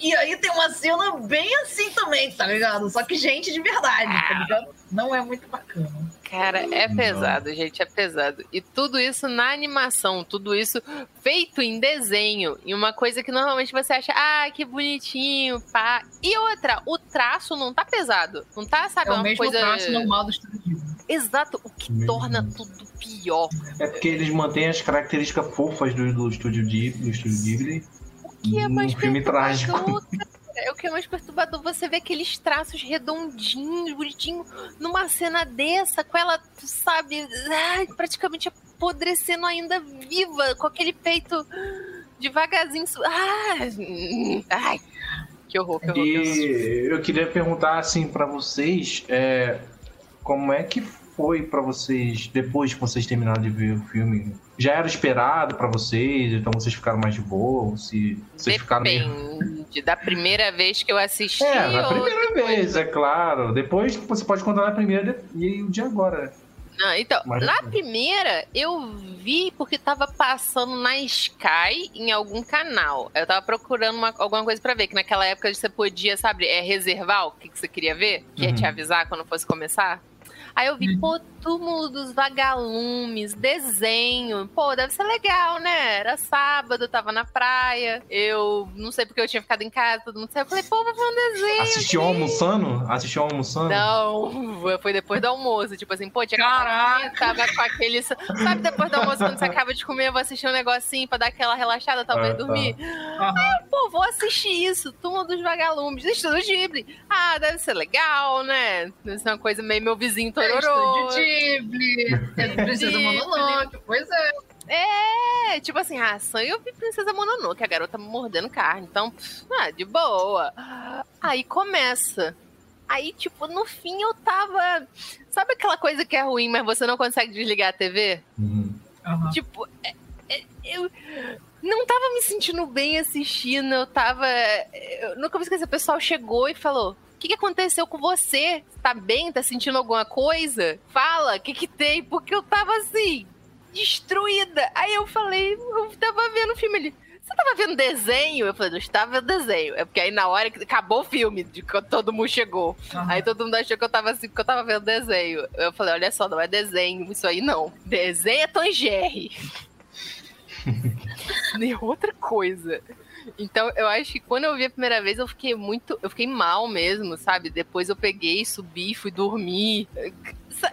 E aí tem uma cena bem assim também, tá ligado? Só que gente de verdade, tá ligado? Não é muito bacana. Cara, é Não. pesado, gente, é pesado. E tudo isso na animação, tudo isso feito em desenho. E uma coisa que normalmente você acha, ah, que bonitinho, pá. E outra, o traço não tá pesado. Não tá, sabe, É o uma mesmo coisa. traço normal do estúdio. Exato, o que Mesmo. torna tudo pior. É porque eles mantêm as características fofas do, do estúdio Ghibli, do estúdio Ghibli. O que é num mais filme trágico. É o que é mais perturbador você ver aqueles traços redondinhos, bonitinhos, numa cena dessa, com ela, tu sabe, ai, praticamente apodrecendo ainda viva, com aquele peito. devagarzinho. Ah, ai, que horror, que horror. E eu queria perguntar assim para vocês, é, como é que foi para vocês depois que vocês terminaram de ver o filme? Já era esperado para vocês? Então vocês ficaram mais de boa? Se vocês Depende ficaram meio... da primeira vez que eu assisti. É, ou primeira depois? vez, é claro. Depois você pode contar na primeira e o de agora. Não, então, Mas na depois. primeira eu vi porque tava passando na Sky em algum canal. Eu tava procurando uma- alguma coisa pra ver, que naquela época você podia, sabe, é, reservar o que, que você queria ver, que ia Uhum. te avisar quando fosse começar. Aí eu vi, pô, túmulo dos vagalumes, desenho. Pô, deve ser legal, né? Era sábado, eu tava na praia. Eu não sei porque eu tinha ficado em casa, todo mundo saiu. Eu falei, pô, vou ver um desenho. Assistiu almoçando? Assistiu almoçando? Não, foi depois do almoço. Tipo assim, pô, tinha de comer, tava com aquele. Sabe, depois do almoço, quando você acaba de comer, eu vou assistir um negocinho pra dar aquela relaxada, talvez Ah, tá. dormir. Aí, pô, vou assistir isso. Turma dos Vagalumes, Estúdio Ghibli. Ah, deve ser legal, né? Deve ser uma coisa meio meu vizinho É, Tororô. Estúdio Ghibli, é Princesa. Mononoke, pois é. É, tipo assim, a ação eu vi Princesa Mononoke, a garota mordendo carne. Então, pff, ah, de boa. Aí começa. Aí, tipo, no fim eu tava. Sabe aquela coisa que é ruim, mas você não consegue desligar a TV? Uhum. Aham. Tipo, é- é- eu não tava me sentindo bem assistindo, eu tava. Eu nunca vou esquecer, o pessoal chegou e falou. O que, que aconteceu com você? Tá bem? Tá sentindo alguma coisa? Fala, o que, que tem? Porque eu tava assim, destruída. Aí eu falei, eu tava vendo o filme ali. Você tava vendo desenho? Eu falei, não estava vendo desenho. É porque aí na hora que acabou o filme, de que todo mundo chegou. aham. Aí todo mundo achou que eu tava assim, porque eu tava vendo desenho. Eu falei, olha só, não é desenho, isso aí não. Desenho é Tom Jerry. Nem outra coisa. Então, eu acho que quando eu vi a primeira vez, eu fiquei muito. Eu fiquei mal mesmo, sabe? Depois eu peguei, subi, fui dormir.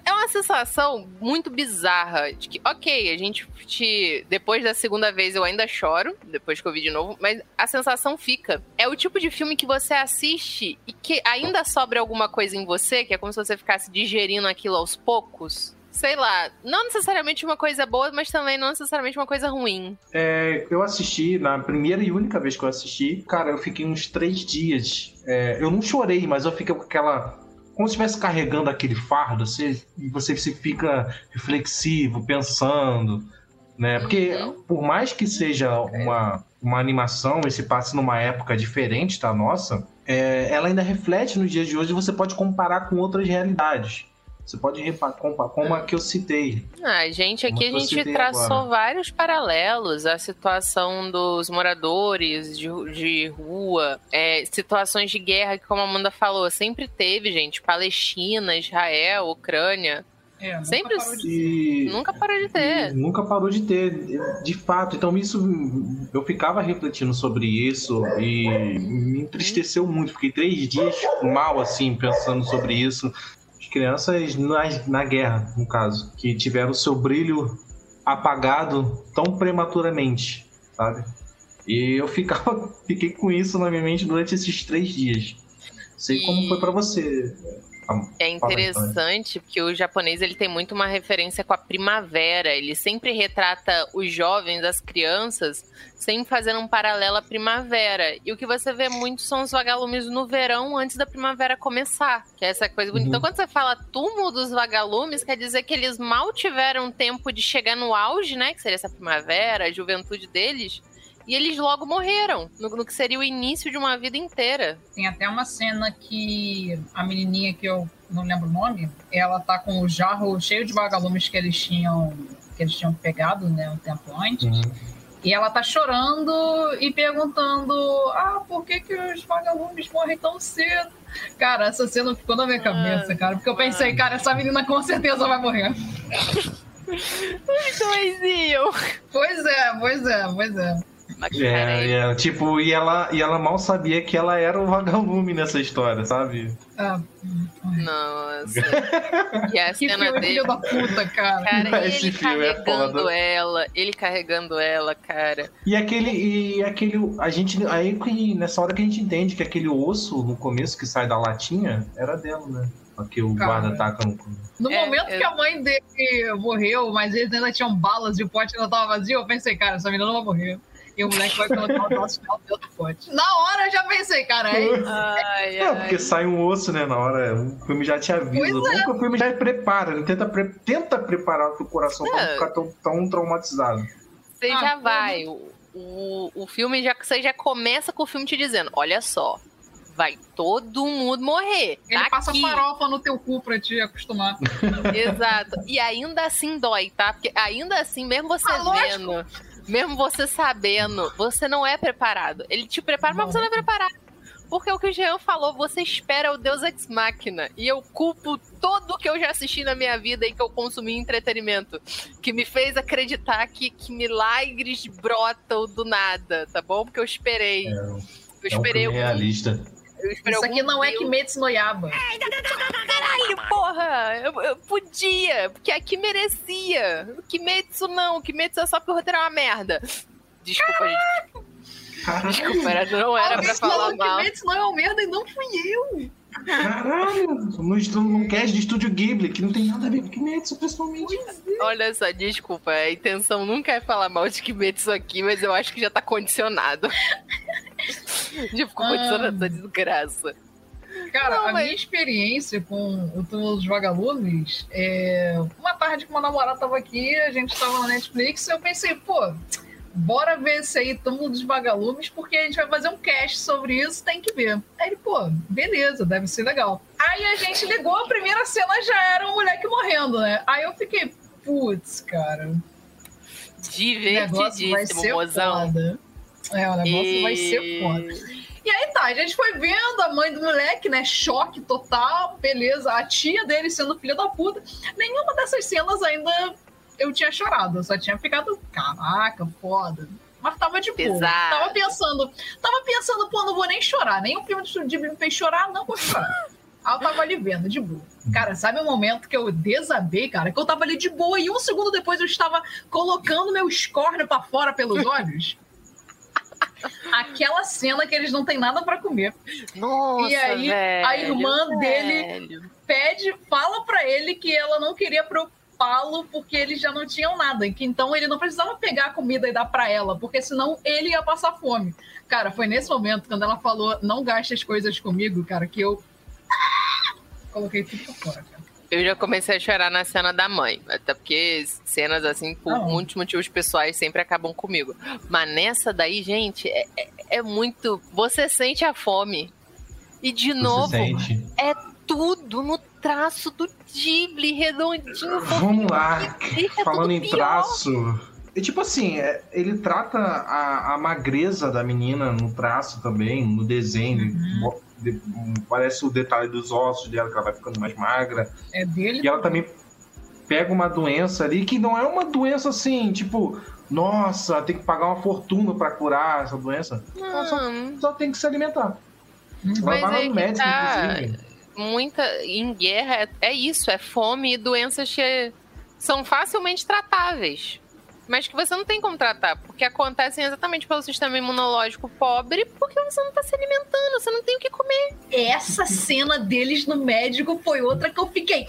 É uma sensação muito bizarra. De que, ok, a gente. Te, depois da segunda vez eu ainda choro, depois que eu vi de novo, mas a sensação fica. É o tipo de filme que você assiste e que ainda sobra alguma coisa em você, que é como se você ficasse digerindo aquilo aos poucos. Sei lá, não necessariamente uma coisa boa, mas também não necessariamente uma coisa ruim. É, eu assisti, na primeira e única vez que eu assisti, cara, eu fiquei uns três dias. é, eu não chorei, mas eu fiquei com aquela. Como se estivesse carregando aquele fardo, você, você se fica reflexivo, pensando. Né? Porque, Uhum. por mais que seja uma, uma animação e se passe numa época diferente da nossa, é, ela ainda reflete nos dias de hoje e você pode comparar com outras realidades. Você pode repa- compa- como a que eu citei. Ah, gente, aqui a gente traçou agora. vários paralelos. A situação dos moradores de, de rua, é, situações de guerra, que como a Amanda falou, sempre teve, gente. Palestina, Israel, Ucrânia. É, nunca Sempre parou de- E... Nunca parou de ter. E Nunca parou de ter, de fato. Então isso eu ficava refletindo sobre isso e me entristeceu muito. Fiquei três dias mal assim pensando sobre isso. As crianças na, na guerra, no caso, que tiveram o seu brilho apagado tão prematuramente, sabe? E eu ficava, fiquei com isso na minha mente durante esses três dias. Sei como E- foi pra você. É interessante porque o japonês ele tem muito uma referência com a primavera. Ele sempre retrata os jovens, as crianças, sempre fazendo um paralelo à primavera. E o que você vê muito são os vagalumes no verão antes da primavera começar. Que é essa coisa bonita. Uhum. Então, quando você fala túmulo dos vagalumes, quer dizer que eles mal tiveram tempo de chegar no auge, né? Que seria essa primavera, a juventude deles. E eles logo morreram, no, no que seria o início de uma vida inteira. Tem até uma cena que a menininha que eu não lembro o nome, ela tá com o jarro cheio de vagalumes que eles tinham que eles tinham pegado, né, um tempo antes. Uhum. E ela tá chorando e perguntando: "Ah, por que que os vagalumes morrem tão cedo?" Cara, essa cena ficou na minha cabeça, cara, porque eu pensei, cara, essa menina com certeza vai morrer. Doisinho! Pois é, pois é, pois é. É, é, tipo, e ela, e ela mal sabia que ela era o vagalume nessa história, sabe? Ah, Nossa. E a que cena dele. filho da puta, cara. Cara, e Esse ele filme é carregando foda. ela, ele carregando ela, cara. E aquele, e aquele, a gente, aí que nessa hora que a gente entende que aquele osso no começo que sai da latinha era dela, né? Que o Cara. guarda taca no. No É, momento eu- que a mãe dele morreu, mas eles ainda tinham balas e o pote ainda tava vazio, eu pensei, cara, essa menina não vai morrer. E o moleque vai colocar o nosso dentro do pote. Na hora eu já pensei, cara, é isso. Ai, É, ai. porque sai um osso, né, na hora. O filme já te avisa. Pois é. o filme já prepara, ele tenta, pre- tenta preparar o teu coração pra É. não ficar tão, tão traumatizado. Você Ah, já vai. O, o, o filme já. Você já começa com o filme te dizendo: olha só, vai todo mundo morrer. Ele tá passa aqui. farofa no teu cu pra te acostumar. Exato. E ainda assim dói, tá? Porque ainda assim, mesmo você Ah, lógico. Mesmo você sabendo, você não é preparado. Ele te prepara, mas Não. você não é preparado. Porque o que o Jean falou, você espera o Deus Ex Machina. E eu culpo tudo que eu já assisti na minha vida e que eu consumi em entretenimento. Que me fez acreditar que, que milagres brotam do nada, tá bom? Porque eu esperei. eu É um esperei filme algum- realista. Isso aqui não é Kimetsu no Yaba. Caralho, porra! Eu, eu podia, porque aqui merecia. O Kimetsu não, o Kimetsu é só porque o roteiro é uma merda. Desculpa, gente. Caralho, Desculpa, não era pra falar falou mal. Kimetsu não é uma merda e não fui eu. Caralho. No, num cast de Estúdio Ghibli, que não tem nada a ver com Kimetsu, pessoalmente. Olha só, desculpa, a intenção nunca é falar mal de Kimetsu aqui, mas eu acho que já tá condicionado. já ficou Ah. condicionado essa desgraça. Cara, Não, a mas- minha experiência com o Túmulo dos Vagalumes é. Uma tarde que meu namorado tava aqui, a gente tava na Netflix, eu pensei, pô, bora ver esse aí, Túmulo dos Vagalumes, porque a gente vai fazer um cast sobre isso, tem que ver. Aí ele, pô, beleza, deve ser legal. Aí a gente ligou, a primeira cena já era um moleque morrendo, né? Aí eu fiquei, putz, cara, Divertidíssimo, ser mozão. foda. É, o negócio vai ser foda. E aí tá, a gente foi vendo a mãe do moleque, né? Choque total, beleza. A tia dele sendo filha da puta. Nenhuma dessas cenas ainda eu tinha chorado. Eu só tinha ficado, caraca, foda. Mas tava de boa. Pesado. Tava pensando, tava pensando, pô, não vou nem chorar. Nem o filme Estúdio Ghibli me fez chorar, não vou chorar. Aí eu tava ali vendo, de boa. Cara, sabe o momento que eu desabei, cara? Que eu tava ali de boa e um segundo depois eu estava colocando meu escórnio pra fora pelos olhos? Aquela cena que eles não têm nada pra comer. Nossa, E aí, velho, a irmã dele- velho. Pede, fala pra ele que ela não queria preocupá-lo porque eles já não tinham nada. e então ele não precisava pegar a comida e dar pra ela, porque senão ele ia passar fome. Cara, foi nesse momento, quando ela falou, não gaste as coisas comigo, cara, que eu. Coloquei tudo pra fora, cara. Eu já comecei a chorar na cena da mãe. Até porque cenas assim, por Ah. muitos motivos pessoais, sempre acabam comigo. Mas nessa daí, gente, é, é- é muito. Você sente a fome. E de novo, Você sente. Tudo no traço do Ghibli, redondinho. Vamos lá, falando em pior. traço. E tipo assim, é, ele trata a, a magreza da menina no traço também, no desenho. Bo- de- Parece o detalhe dos ossos dela, que ela vai ficando mais magra. É dele. E ela também pega uma doença ali que não é uma doença assim, tipo, nossa, tem que pagar uma fortuna pra curar essa doença. Ela só, Hum, só tem que se alimentar. Ela Mas vai no médico, tá. inclusive. Muita. Em guerra é, é isso, é fome e doenças que são facilmente tratáveis. Mas que você não tem como tratar, porque acontecem exatamente pelo sistema imunológico pobre, porque você não tá se alimentando, você não tem o que comer. Essa cena deles no médico foi outra que eu fiquei.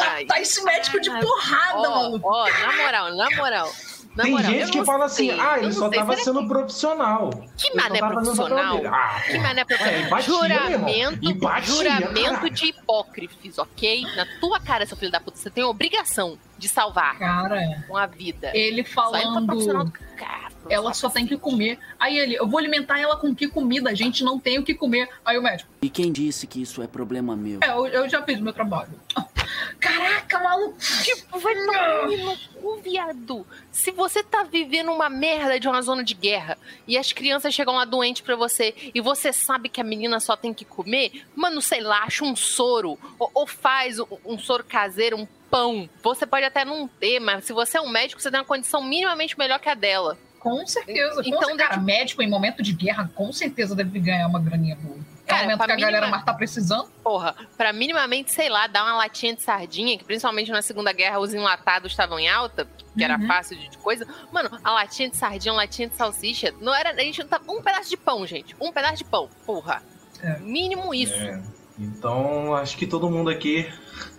Ai, Tá esse médico de porrada, Ó, maluco. ó, na moral, na moral. Na Tem moral, gente que fala assim, sei, ah, ele só sei, tava será sendo profissional. Que só mané tava fazendo o papel profissional? Ah, Que mané É, profissional? empatia, meu irmão. juramento, Empatia, juramento caralho. de hipócrifes, ok? Na tua cara, seu filho da puta, você tem obrigação de salvar Cara, com a vida. ele Só falando. profissional do cara. Ela só tem que comer. Aí ele, eu vou alimentar ela com que comida? A gente não tem o que comer. Aí o médico, E quem disse que isso é problema meu? é, eu, eu já fiz meu trabalho. Caraca, maluco. Tipo, vai tomar no cu, viado. Se você tá vivendo uma merda de uma zona de guerra e as crianças chegam lá doentes pra você e você sabe que a menina só tem que comer, mano, sei lá, acha um soro ou, ou faz um, um soro caseiro, um pão. Você pode até não ter, mas se você é um médico, você tem uma condição minimamente melhor que a dela. Com certeza. Com Então, certeza. Cara, médico em momento de guerra, com certeza deve ganhar uma graninha boa. É o Cara, momento pra que a galera mais tá precisando. Porra, pra minimamente, sei lá, dar uma latinha de sardinha, que principalmente na Segunda Guerra os enlatados estavam em alta, que era Uhum. fácil de de coisa. Mano, a latinha de sardinha, uma latinha de salsicha, não era. A gente não tava. Um pedaço de pão, gente. Um pedaço de pão. Porra. É. Mínimo isso. É. Então, acho que todo mundo aqui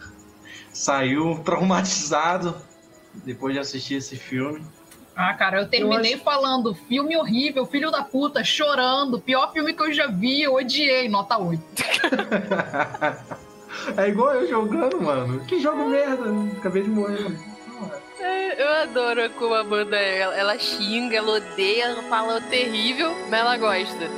saiu traumatizado depois de assistir esse filme. Ah, cara, eu terminei eu acho... falando filme horrível, filho da puta, chorando, pior filme que eu já vi, eu odiei, nota 8. é igual eu jogando, mano. Que jogo merda, acabei de morrer. Mano. É, eu adoro como a banda ela, ela xinga, ela odeia, ela fala terrível, mas ela gosta.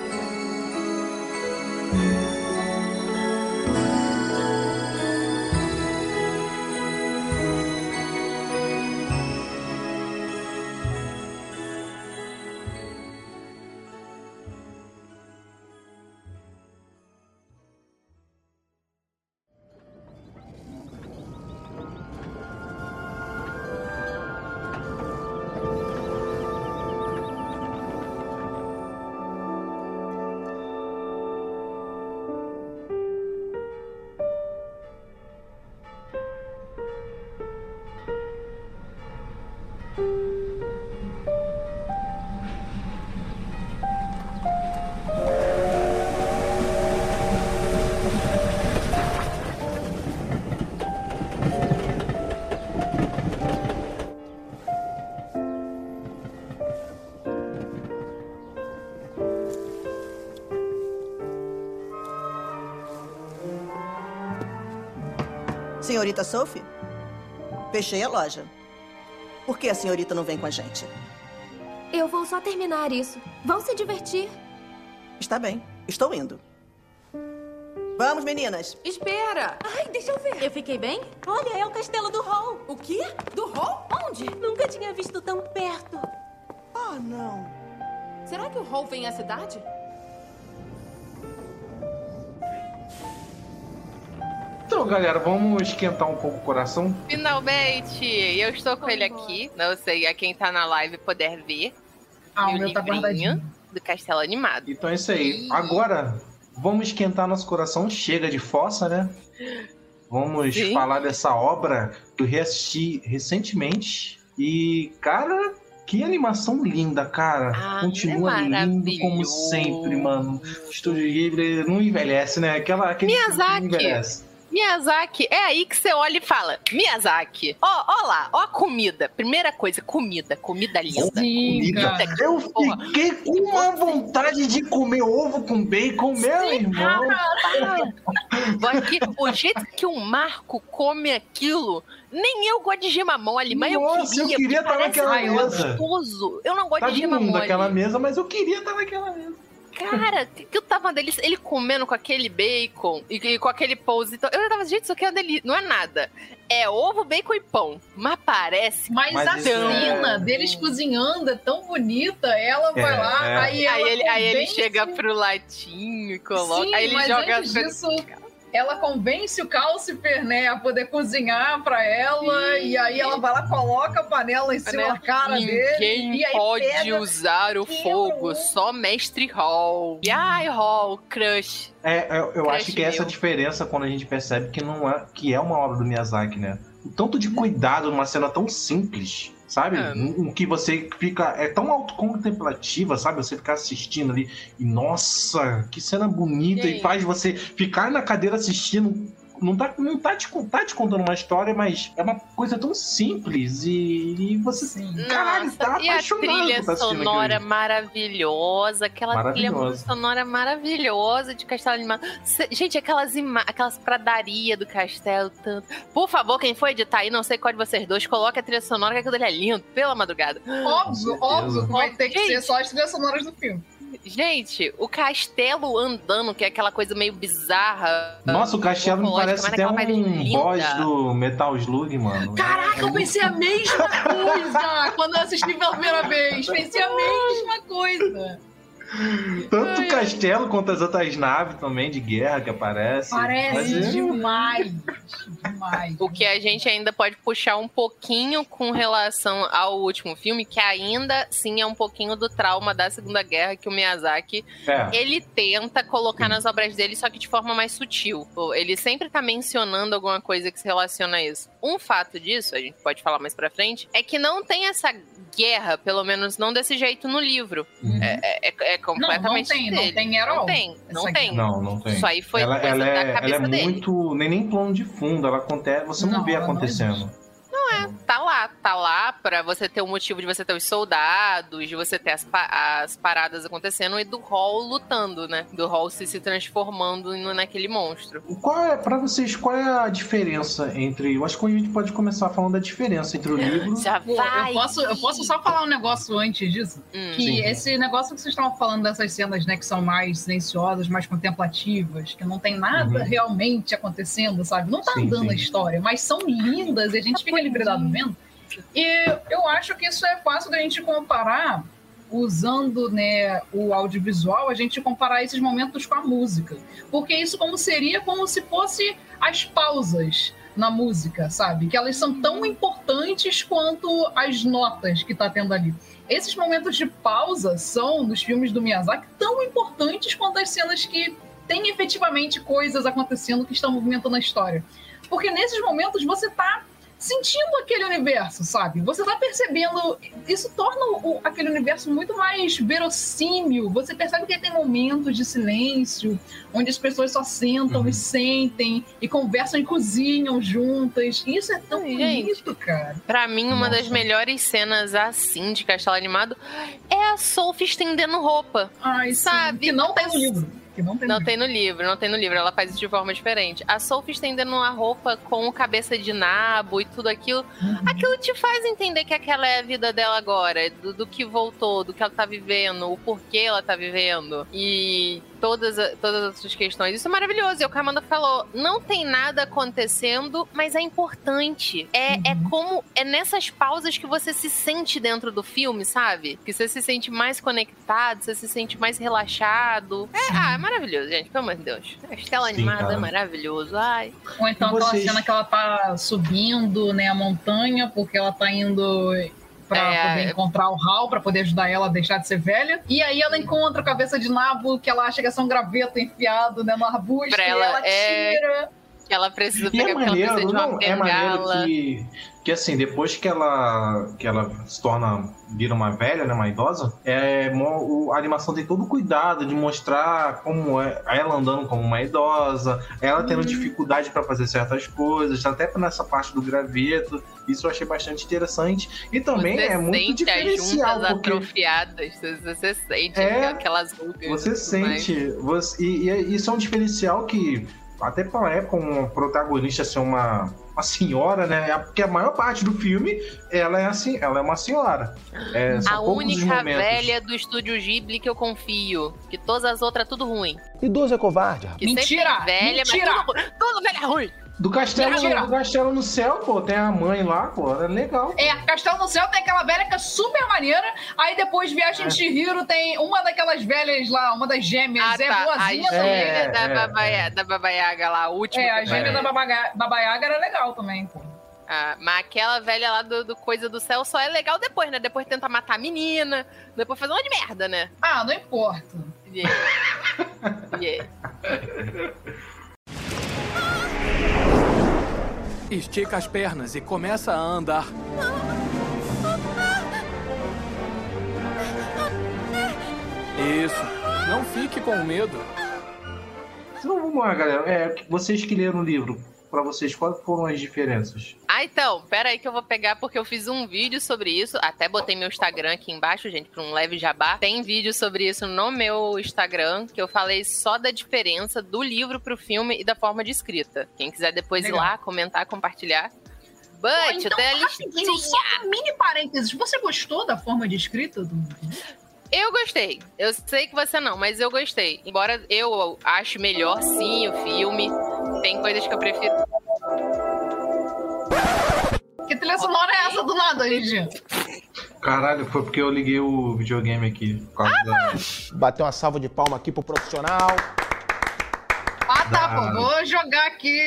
Senhorita Sophie? Fechei a loja. Por que a senhorita não vem com a gente? Eu vou só terminar isso. Vão se divertir. Está bem. Estou indo. Vamos, meninas. Espera. Ai, deixa eu ver. Eu fiquei bem? Olha, é o castelo do Hall. O quê? Do Hall? Onde? Nunca tinha visto tão perto. Oh, não. Será que o Hall vem à cidade? Galera, vamos esquentar um pouco o coração. Finalmente! Eu estou com ele aqui. Não sei a quem tá na live poder ver. Ah, o meu tá guardadinho. Do Castelo Animado. Então é isso aí. Agora, vamos esquentar nosso coração. Chega de fossa, né? Vamos Sim. falar dessa obra que eu reassisti recentemente. E, cara, que animação linda, cara. Ah, Continua é lindo como sempre, mano. Estúdio Ghibli não envelhece, né? Aquela, aquele Miyazaki. Não envelhece. Miyazaki, é aí que você olha e fala: Miyazaki, ó, ó lá, ó a comida. Primeira coisa, comida. Comida linda. Sim, comida. Eu fiquei com uma vontade de comer ovo com bacon, meu irmão. Aqui, o jeito que o Marco come aquilo, nem eu gosto de gemamão ali, mas Nossa, eu queria. eu queria estar naquela mesa. Gostoso. Eu não gosto tá de gemamão. naquela mesa, mas eu queria estar naquela mesa. Cara, que eu tava delícia. Ele comendo com aquele bacon e, e com aquele pãozinho. Então, eu tava, gente, isso aqui é uma delícia. Não é nada. É ovo, bacon e pão. Mas parece. Mas, mas a cena é... deles cozinhando é tão bonita. Ela vai é, lá, é. aí, aí, ele, aí ele chega pro latinho e coloca. Sim, aí ele joga antes disso, ela convence o Calcifer, né, a poder cozinhar para ela, Sim. e aí ela vai lá, coloca a panela em cima da cara Ninguém dele. Ninguém pode usar o fogo, só Mestre Hall. E ai, Hall, crush. É, eu, eu acho que é essa diferença quando a gente percebe que não é que é uma obra do Miyazaki, né? O tanto de cuidado numa cena tão simples sabe? É. Um, que você fica. É tão autocontemplativa, sabe? Você ficar assistindo ali e, nossa, que cena bonita, e, e faz você ficar na cadeira assistindo não tá, não tá, te, tá te contando uma história, mas é uma coisa tão simples e, e você, Sim. caralho, Nossa, tá e a trilha sonora maravilhosa, aquela trilha sonora maravilhosa de Castelo Animado. Gente, aquelas, aquelas pradarias do castelo, tanto. Por favor, quem for editar aí, não sei qual de vocês dois, coloque a trilha sonora, que aquilo ali é lindo, pela madrugada. Óbvio, óbvio, vai ter que Gente, ser só as trilhas sonoras do filme. Gente, o castelo andando, que é aquela coisa meio bizarra. Nossa, o castelo me parece até um boss do Metal Slug, mano. Caraca, eu pensei a mesma coisa quando eu assisti pela primeira vez. Pensei a mesma coisa. Tanto o castelo quanto as outras naves também de guerra que aparecem. Parece é... demais. demais. O que a gente ainda pode puxar um pouquinho com relação ao último filme, que ainda sim é um pouquinho do trauma da Segunda Guerra que o Miyazaki é. ele tenta colocar nas obras dele, só que de forma mais sutil. Ele sempre tá mencionando alguma coisa que se relaciona a isso. Um fato disso, a gente pode falar mais pra frente, é que não tem essa guerra, pelo menos não desse jeito no livro. Uhum. É, é, é é completamente não, não tem, dele. Não tem Não tem, não tem. Não, não tem. Isso aí foi ela, coisa ela da cabeça ela é dele. muito... Nem, nem plano de fundo, ela acontece, você não, não vê acontecendo. Não, é, tá lá. tá lá pra você ter o motivo de você ter os soldados, de você ter as, pa as paradas acontecendo e do Hall lutando, né? Do Hall se, se transformando naquele monstro. Qual é, pra vocês, qual é a diferença entre. Eu acho que a gente pode começar falando da diferença entre o livro. Já Pô, vai. eu, posso, eu posso só falar um negócio antes disso? Hum. Que Sim. esse negócio que vocês estavam falando dessas cenas, né, que são mais silenciosas, mais contemplativas, que não tem nada Uhum. realmente acontecendo, sabe? Não tá Sim, andando sim. a história, mas são lindas e a gente fica liberdado vendo. E eu acho que isso é fácil da gente comparar usando né, o audiovisual, a gente comparar esses momentos com a música. Porque isso como seria como se fosse as pausas na música, sabe? Que elas são tão importantes quanto as notas que tá tendo ali. Esses momentos de pausa são, nos filmes do Miyazaki, tão importantes quanto as cenas que tem efetivamente coisas acontecendo que estão movimentando a história. Porque nesses momentos você tá sentindo aquele universo, sabe? Você tá percebendo. Isso torna o- aquele universo muito mais verossímil. Você percebe que tem momentos de silêncio, onde as pessoas só sentam e sentem e conversam e cozinham juntas. Isso é tão gente. bonito, cara. Pra mim, uma das Nossa. melhores cenas assim de Castelo Animado é a Sophie estendendo roupa. Ai, sim. Sabe? Que não tem no livro. Que não tem no Não livro. tem no livro, não tem no livro. Ela faz isso de forma diferente. A Sophie estendendo uma roupa com cabeça de nabo e tudo aquilo. Uhum. Aquilo te faz entender que aquela é a vida dela agora, do, do que voltou, do que ela tá vivendo, o porquê ela tá vivendo. E todas, todas essas questões. Isso é maravilhoso. E o que a Amanda falou, não tem nada acontecendo, mas é importante. É, é Uhum. como. É nessas pausas que você se sente dentro do filme, sabe? Que você se sente mais conectado, você se sente mais relaxado. É, ah, é maravilhoso, gente. Pelo amor de Deus. A Estela Sim, animada cara. é maravilhoso. Ai. Ou então aquela cena que ela tá subindo né, a montanha, porque ela tá indo pra É, poder é. encontrar o Hal, pra poder ajudar ela a deixar de ser velha. E aí ela encontra a cabeça de nabo, que ela acha que é só um graveto enfiado né, no arbusto, Pra e ela, ela é- tira. Que ela precisa E pegar é porque ela maneiro, precisa de uma não, é maneiro que, que assim, depois que ela, que ela se torna, vira uma velha, né, uma idosa, é, a animação tem todo o cuidado de mostrar como é ela andando como uma idosa, ela tendo dificuldade para fazer certas coisas, até nessa parte do graveto, isso eu achei bastante interessante. E também é muito sente as diferencial, juntas porque atrofiadas, você, sente É, aquelas rugas. Você e sente. Você, e, e isso é um diferencial que, até pra época, um protagonista ser uma, uma senhora, né? É Porque a maior parte do filme ela é assim, ela é uma senhora. É, A única velha do estúdio Ghibli que eu confio. Que todas as outras é tudo ruim. Idoso é covarde. Que sempre Mentira! velha, Mentira! mas tudo, tudo velha ruim. Do castelo, do castelo no céu, pô, tem a mãe lá, pô, é legal. É, Castelo no Céu tem aquela velha que é super maneira. Aí depois Viagem É. de Chihiro tem uma daquelas velhas lá, uma das gêmeas, Ah, é tá. A boazinha gêmea também. É, da, é, Babaia- da Babaiaga lá, a última. É, a gêmea É. da Babaga- Baba Yaga era legal também, pô. Ah, mas aquela velha lá do, do Coisa do Céu só é legal depois, né? Depois tenta matar a menina, depois fazer um monte de merda, né? Ah, não importa. Yeah. Yeah. Estica as pernas e começa a andar. Isso. Não fique com medo. Então vamos lá, galera. É, vocês que leram o livro, pra vocês, quais foram as diferenças? Ah, então, pera aí que eu vou pegar porque eu fiz um vídeo sobre isso. Até botei meu Instagram aqui embaixo, gente, pra um leve jabá. Tem vídeo sobre isso no meu Instagram, que eu falei só da diferença do livro pro filme e da forma de escrita. Quem quiser depois Legal. ir lá, comentar, compartilhar. Pô, But, então, tem a rapidinho, listinha. só um mini parênteses. Você gostou da forma de escrita do. Eu gostei. Eu sei que você não, mas eu gostei. Embora eu ache melhor, sim, o filme. Tem coisas que eu prefiro. Que trilha sonora é essa do nada, aí, gente? Caralho, foi porque eu liguei o videogame aqui. Por causa da... Bater uma salva de palma aqui pro profissional. Ah, tá, Da- pô. Vou jogar aqui.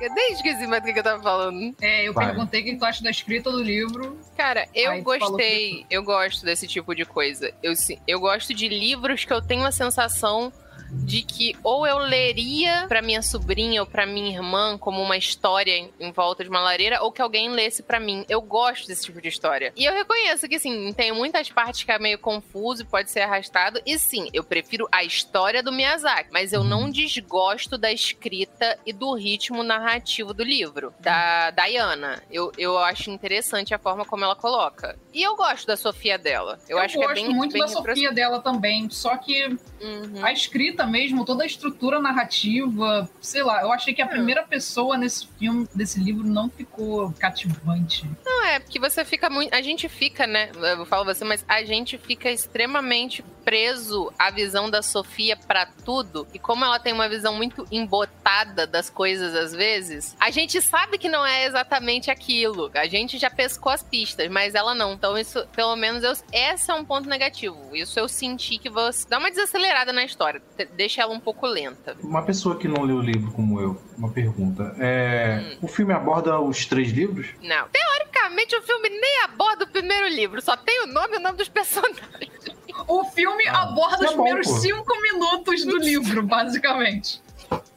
Eu nem esqueci mais do que eu tava falando. É, eu Vai. perguntei o que tu acha da escrita do livro. Cara, eu Aí gostei, eu gosto desse tipo de coisa. Eu, eu gosto de livros que eu tenho a sensação de que ou eu leria para minha sobrinha ou para minha irmã como uma história em, em, volta de uma lareira, ou que alguém lesse para mim. Eu gosto desse tipo de história. E eu reconheço que, assim, tem muitas partes que é meio confuso e pode ser arrastado. E sim, eu prefiro a história do Miyazaki, mas eu não desgosto da escrita e do ritmo narrativo do livro, da Diana. Eu, eu acho interessante a forma como ela coloca. E eu gosto da Sofia dela. Eu, eu acho que é bem. Eu gosto muito bem da Sofia dela também, só que uhum. a escrita mesmo, toda a estrutura narrativa, sei lá, eu achei que a hum. primeira pessoa nesse filme, desse livro, não ficou cativante. Não, é, porque você fica muito. A gente fica, né? Eu falo você, mas a gente fica extremamente preso à visão da Sofia para tudo. E como ela tem uma visão muito embotada das coisas às vezes, a gente sabe que não é exatamente aquilo. A gente já pescou as pistas, mas ela não. Então, isso, pelo menos, eu, esse é um ponto negativo. Isso eu senti que você dá uma desacelerada na história deixa ela um pouco lenta. Uma pessoa que não leu o livro como eu, uma pergunta. É, hum. O filme aborda os três livros? Não. Teoricamente, o filme nem aborda o primeiro livro, só tem o nome e o nome dos personagens. O filme ah, aborda os é primeiros bom, cinco minutos do livro, basicamente.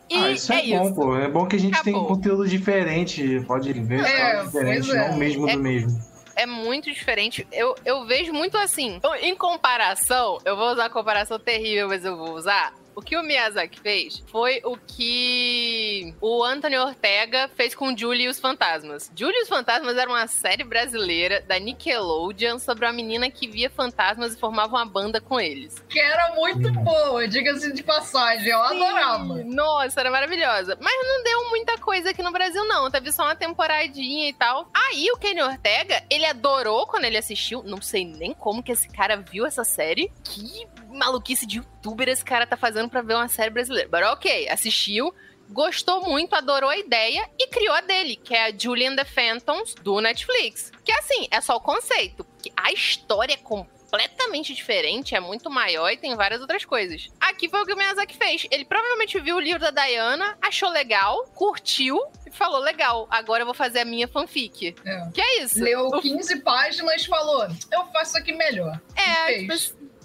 E ah, isso é, é bom, isso. pô. É bom que a gente Acabou. tem conteúdo diferente. Pode ver é, diferente, é. não o mesmo é. do mesmo é muito diferente. Eu, eu vejo muito assim. Em comparação, eu vou usar a comparação terrível, mas eu vou usar. O que o Miyazaki fez foi o que o Anthony Ortega fez com Julie e os Fantasmas. Julie e os Fantasmas era uma série brasileira da Nickelodeon sobre uma menina que via fantasmas e formava uma banda com eles. Que era muito boa, diga-se de passagem, eu Sim. adorava. Nossa, era maravilhosa. Mas não deu muita coisa aqui no Brasil, não. Teve só uma temporadinha e tal. Aí o Kenny Ortega, ele adorou quando ele assistiu. Não sei nem como que esse cara viu essa série. Que maluquice de youtuber esse cara tá fazendo pra ver uma série brasileira. Mas ok, assistiu, gostou muito, adorou a ideia e criou a dele, que é a Julian the Phantoms do Netflix. Que assim, é só o conceito. A história é completamente diferente, é muito maior e tem várias outras coisas. Aqui foi o que o Miyazaki fez. Ele provavelmente viu o livro da Diana, achou legal, curtiu e falou: legal, agora eu vou fazer a minha fanfic. É. Que é isso. Leu 15 páginas e falou: eu faço aqui melhor. É, tipo,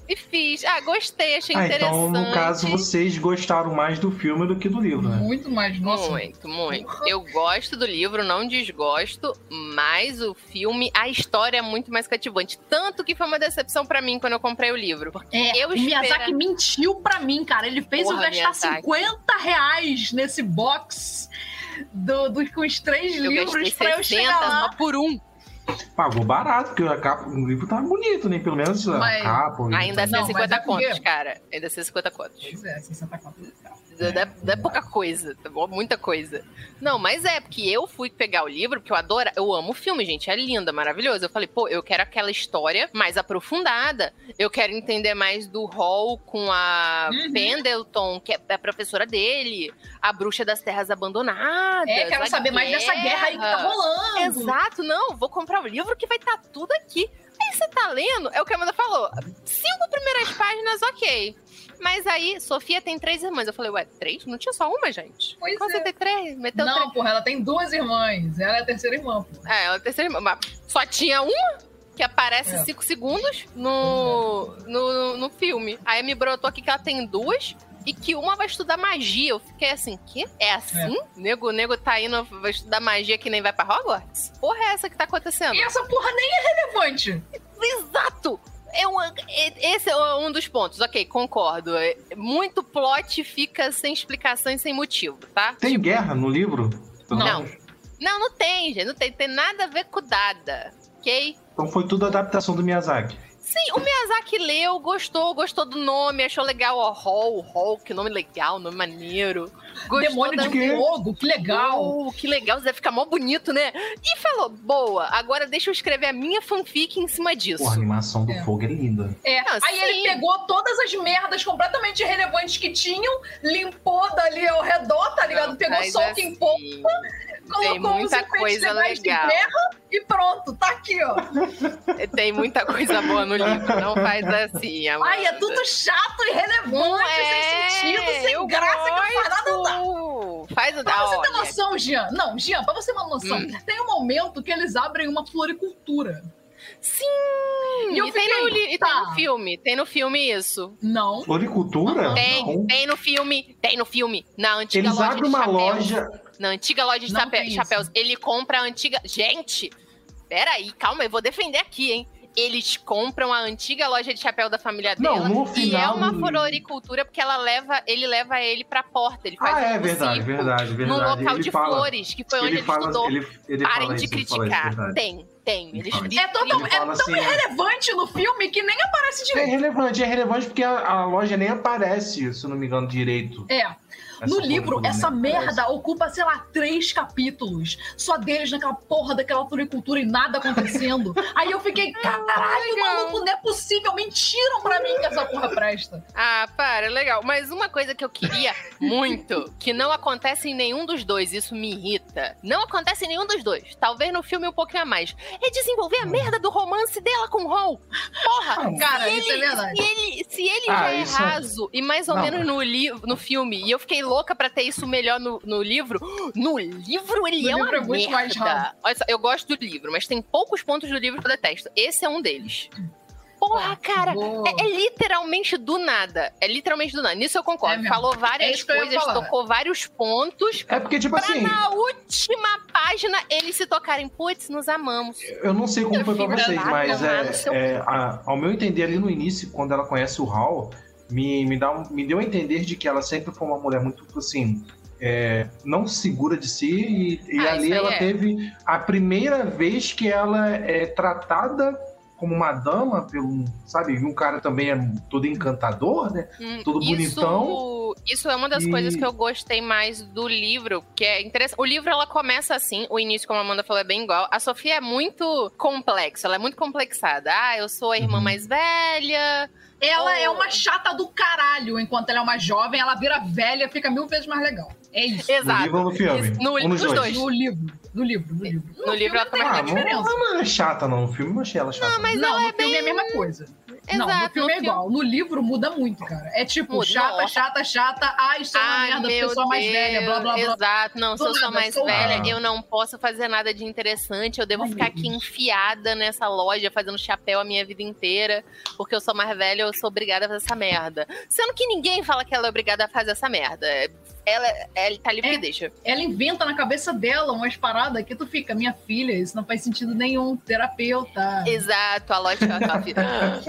e fiz. Ah, gostei, achei ah, interessante. Então, no caso, vocês gostaram mais do filme do que do livro, né? Muito mais, nossa. Muito, muito. Eu gosto do livro, não desgosto, mas o filme, a história é muito mais cativante. Tanto que foi uma decepção para mim quando eu comprei o livro. Porque é, eu o espera... Miyazaki mentiu para mim, cara. Ele fez Porra, eu gastar Miyazaki. 50 reais nesse box do, do, com os três eu livros pra eu chegar lá. por um. Pagou barato, porque a capa, o livro tá bonito, né? Pelo menos a mas capa. Ainda assim, 50 é contos, cara. Ainda assim, 50 contos. Pois é, 60 contos. É, não, é, não é pouca coisa, tá bom? Muita coisa. Não, mas é, porque eu fui pegar o livro, porque eu adoro, eu amo o filme, gente. É lindo, é maravilhoso. Eu falei, pô, eu quero aquela história mais aprofundada. Eu quero entender mais do Hall com a uhum. Pendleton, que é a professora dele, a bruxa das terras abandonadas. É, quero saber guerra. mais dessa guerra aí que tá rolando. Exato, não, vou comprar o livro que vai estar tá tudo aqui. Aí você tá lendo, é o que a Amanda falou. Cinco primeiras páginas, ok. Mas aí, Sofia tem três irmãs. Eu falei, ué, três? Não tinha só uma, gente? Pois Como é. você tem três? Meteu não, três. porra, ela tem duas irmãs. Ela é a terceira irmã. Porra. É, ela é a terceira irmã. Mas só tinha uma? Que aparece é. cinco segundos no, é. no, no filme. Aí me brotou aqui que ela tem duas e que uma vai estudar magia. Eu fiquei assim, que? É assim? É. Nego, nego tá indo, vai estudar magia que nem vai pra Hogwarts? Porra é essa que tá acontecendo? E essa porra nem é relevante. Exato! É um, esse é um dos pontos, ok, concordo. É, muito plot fica sem explicação e sem motivo, tá? Tem tipo... guerra no livro? Não. Não, não tem, gente. Não tem, tem nada a ver com Dada, ok? Então foi tudo adaptação do Miyazaki. Sim, o Miyazaki leu, gostou, gostou do nome, achou legal o Hall, Hall, que nome legal, nome maneiro. Gostou Demônio da... de fogo, que legal. Oh, que legal, vai ficar mó bonito, né? E falou, boa, agora deixa eu escrever a minha fanfic em cima disso. Pô, a animação do é. fogo é linda. É, ah, aí sim. ele pegou todas as merdas completamente irrelevantes que tinham, limpou dali ao redor, tá ligado? Não, pegou só o que assim. importa tem muita coisa legal. e pronto, tá aqui, ó. Tem muita coisa boa no livro, não faz assim, amor. Ai, é tudo chato e relevante, é, sem sentido, sem graça, gosto. que não faz nada, não dá. Faz o Pra você ter noção, Jean, não, Jean, pra você ter uma noção, hum. tem um momento que eles abrem uma floricultura. Sim! E eu e tem, no, li- e tem tá. no filme. Tem no filme isso. Não. Floricultura? Tem, Não. tem no filme. Tem no filme. Na antiga Eles loja abrem uma chapéus. loja. Na antiga loja de Não isso. chapéus. Ele compra a antiga. Gente! Peraí, calma, eu vou defender aqui, hein? Eles compram a antiga loja de chapéu da família Não, dela. no e é final uma floricultura porque ela leva, ele leva ele pra porta. Ele faz Ah, um é verdade, verdade, verdade. Num local Ele de fala- flores, que foi onde ele ele, fala, estudou. ele, ele Parem de isso, ele isso, criticar. verdade. tem, tem. Eles isso. É, tão, Ele é tão assim, irrelevante no filme que nem aparece É direito. relevante, é relevante porque a, a loja nem aparece, se eu não me engano, direito. É. Essa No livro, essa merda ocupa, sei lá, três capítulos. Só deles naquela porra daquela floricultura e nada acontecendo. Aí eu fiquei, caralho, Legal. maluco, não é possível. Mentiram pra mim que essa porra presta. Ah, para, legal. Mas uma coisa que eu queria muito, que não acontece em nenhum dos dois, isso me irrita. Não acontece em nenhum dos dois. Talvez no filme um pouquinho a mais. É desenvolver a merda do romance dela com o Hall. Porra! Cara, se isso é ele, verdade. Se ele, se ele Ah, já é é- raso e mais ou Não, menos no, li no filme, e eu fiquei louca pra ter isso melhor no, no livro, no livro ele No é livro uma é muito mais merda. raso. Olha só, eu gosto do livro, mas tem poucos pontos do livro que eu detesto. Esse é um deles. Porra, cara, Boa. é, é literalmente do nada. É literalmente do nada. Nisso eu É concordo. mesmo. Falou É várias ia coisas, tocou vários pontos. É porque, tipo Pra assim, na última página eles se tocarem, putz, nos amamos. eu não sei como Eu foi pra vocês, mas no seu- é, é, a- ao meu entender ali no início, quando ela conhece o Hal, me, me, dá um- me deu a entender de que ela sempre foi uma mulher muito, assim, é, não segura de si, e, e Ah, ali ela é. teve a primeira vez que ela é tratada como uma dama pelo, sabe, um cara também é todo encantador, né? Hum, Todo bonitão. Isso é uma das E- coisas que eu gostei mais do livro, que é interessante. O livro ela começa assim, o início, como a Amanda falou, é bem igual. A Sofia é muito complexa, ela é muito complexada. Ah, eu sou a irmã Uhum. mais velha. Ela Oh. é uma chata do caralho. Enquanto ela é uma jovem, ela vira velha e fica mil vezes mais legal. É isso. Exato. No livro ou no filme? Isso, no- Ou nos nos dois? dois. No livro. No livro, no livro. No livro ela também Ah, muita não, diferença. não é chata, não. No filme eu achei ela chata. Não, mas não, ela no é filme é a bem- mesma coisa. Não, no Exato, filme é igual. No livro muda muito, cara. É tipo, Muda, chata, nossa. chata, chata. Ai, sou uma Ai, merda, meu pessoa mais velha, blá, blá, blá. Exato. Não, se eu sou mais sou- velha, eu não posso fazer nada de interessante. Eu devo Ai, ficar aqui enfiada nessa loja, fazendo chapéu a minha vida inteira. Porque eu sou mais velha, eu sou obrigada a fazer essa merda. Sendo que ninguém fala que ela é obrigada a fazer essa merda. Ela, ela tá livre É. deixa. Ela inventa na cabeça dela umas paradas que tu fica, minha filha, isso não faz sentido nenhum. Terapeuta. Exato, a loja ela fica-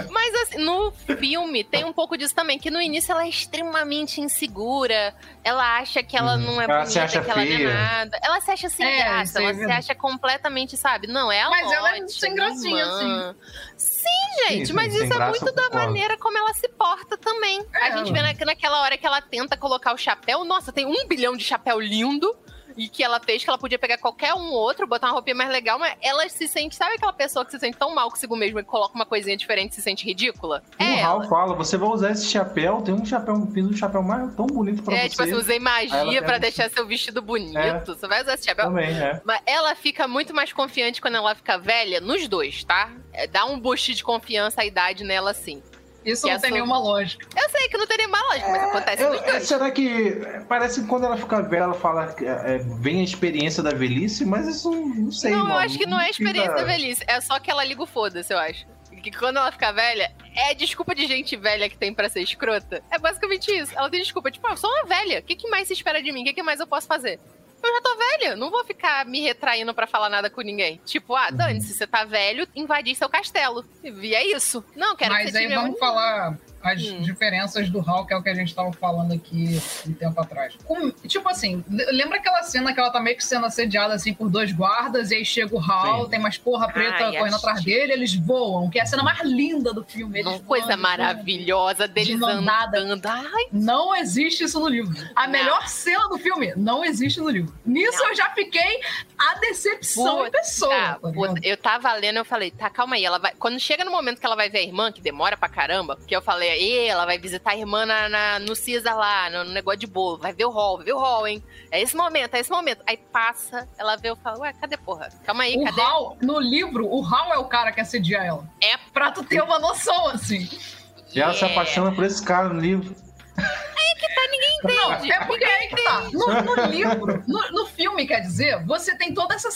Mas assim, no filme tem um pouco disso também, que no início ela é extremamente insegura. Ela acha que ela Uhum. não é Ela bonita, que ela não é feia. nada. Ela se acha sem É, graça, ela é se acha completamente, sabe? Não, é a Mas ela é sem minha gracinha, irmã. Sim, gente, sim, mas isso é graça, muito da maneira como ela se porta também. A É, gente vê na, naquela hora que ela tenta colocar o chapéu, nossa, tem um bilhão de chapéu lindo. E que ela fez que ela podia pegar qualquer um outro, botar uma roupinha mais legal, mas ela se sente, sabe aquela pessoa que se sente tão mal consigo mesma e coloca uma coisinha diferente e se sente ridícula? O É Hal fala, você vai usar esse chapéu, tem um chapéu, fiz um chapéu mais tão bonito pra É, você. tipo assim, usei magia pra deixar seu vestido bonito. É. Você vai usar esse chapéu. Também, é. Mas ela fica muito mais confiante quando ela fica velha, nos dois, tá? É, dá um boost de confiança a idade nela, sim. Isso Que não a tem sua- nenhuma lógica. Eu sei que não tem nenhuma lógica, mas acontece Eu- é, dois. será que. Parece que quando ela fica velha, ela fala que é, é, vem a experiência da velhice, mas isso não sei. não, eu mano. acho que não é experiência fica- da velhice. É só que ela liga o foda-se, eu acho. Que quando ela fica velha, é desculpa de gente velha que tem pra ser escrota. É basicamente isso. Ela tem desculpa. Tipo, ah, eu sou uma velha. O que, que mais se espera de mim? O que, que mais eu posso fazer? Eu já tô velha, não vou ficar me retraindo pra falar nada com ninguém. Tipo, ah, Dani, se você tá velho, invadir seu castelo. E é isso. Não, quero que Mas aí vamos falar as Hum. diferenças do Hulk, é o que a gente tava falando aqui um tempo atrás. Com- tipo assim, lembra aquela cena que ela tá meio que sendo assediada assim por dois guardas, e aí chega o Hal, Sim. tem umas porra preta Ai, correndo atrás dele, eles voam, que é a cena mais linda do filme. Eles Uma coisa voando, maravilhosa deles De andando. Ai, Não existe isso no livro. A Não. melhor cena do filme não existe no livro. Nisso Não. eu já fiquei a decepção em pessoa. Tá, puta, eu tava lendo, eu falei, tá, calma aí. Ela vai. Quando chega no momento que ela vai ver a irmã, que demora pra caramba, que eu falei, "Ê, ela vai visitar a irmã na, na- no Caesar lá, no, no negócio de bolo. Vai ver o hall, vai ver o hall, hein? É esse momento, é esse momento. Aí passa, ela vê, eu falo, ué, cadê porra? Calma aí, O cadê? Hal, no livro, o Hal é o cara que assedia ela. É. Pra tu ter uma noção, assim. E ela se Yeah. apaixona por esse cara no livro. Não, Entende? é porque aí que tá. No, no livro, no, no filme, quer dizer, você tem toda essa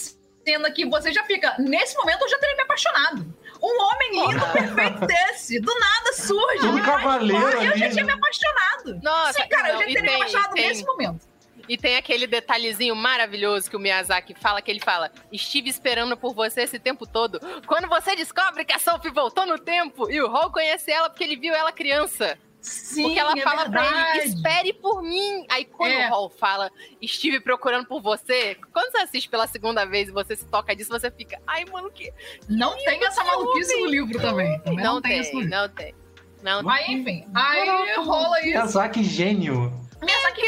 cena que você já fica. Nesse momento eu já teria me apaixonado. Um homem lindo, perfeito desse. Do nada surge. Um cavaleiro E eu já ali, tinha me né? apaixonado. Nossa, Sim, cara, eu não, já e teria me tem- apaixonado tem- nesse momento. E tem aquele detalhezinho maravilhoso que o Miyazaki fala, que ele fala, estive esperando por você esse tempo todo. Quando você descobre que a Sophie voltou no tempo e o Hall conhece ela porque ele viu ela criança. Sim, porque ela é fala pra verdade. ele, espere por mim. Aí quando É. o Hall fala, estive procurando por você, quando você assiste pela segunda vez e você se toca disso, você fica, ai, mano, que. Não tem essa maluquice no livro também. Também Não, não, tem, tem, livro. não tem. Não Aí, enfim, aí rola isso. Miyazaki gênio. Miyazaki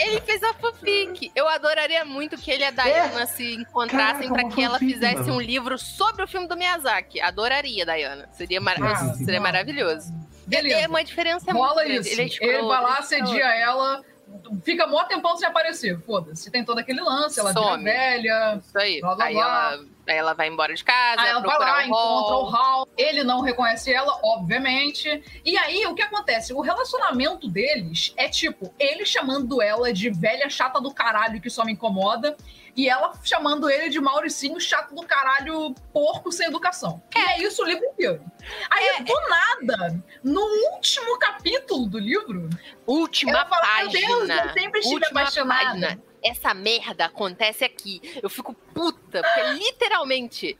Ele fez a fanfic. Eu adoraria muito que ele e a Diana se encontrassem pra uma que ela fizesse mano. um livro sobre o filme do Miyazaki. Adoraria, Diana. Seria, mar... Ah, seria maravilhoso. Beleza. É uma diferença Rola muito grande. isso. Ele, é Ele, escroto, vai lá, ele é assedia ela, fica mó tempão sem aparecer. Foda-se. Tem todo aquele lance, ela vira Some. velha. Isso aí. Blá, blá, aí, blá. Ela, aí ela vai embora de casa, Aí ela vai lá, o encontra o. Hal. Ele não reconhece ela, obviamente. E aí, o que acontece? O relacionamento deles é tipo, ele chamando ela de velha chata do caralho que só me incomoda. E ela chamando ele de Mauricinho chato do caralho, porco sem educação. E é isso o livro inteiro. Aí, É. do nada, no último capítulo do livro, Última fala, página. Meu Deus, eu sempre estive apaixonada. página. Essa merda acontece aqui. Eu fico puta, porque literalmente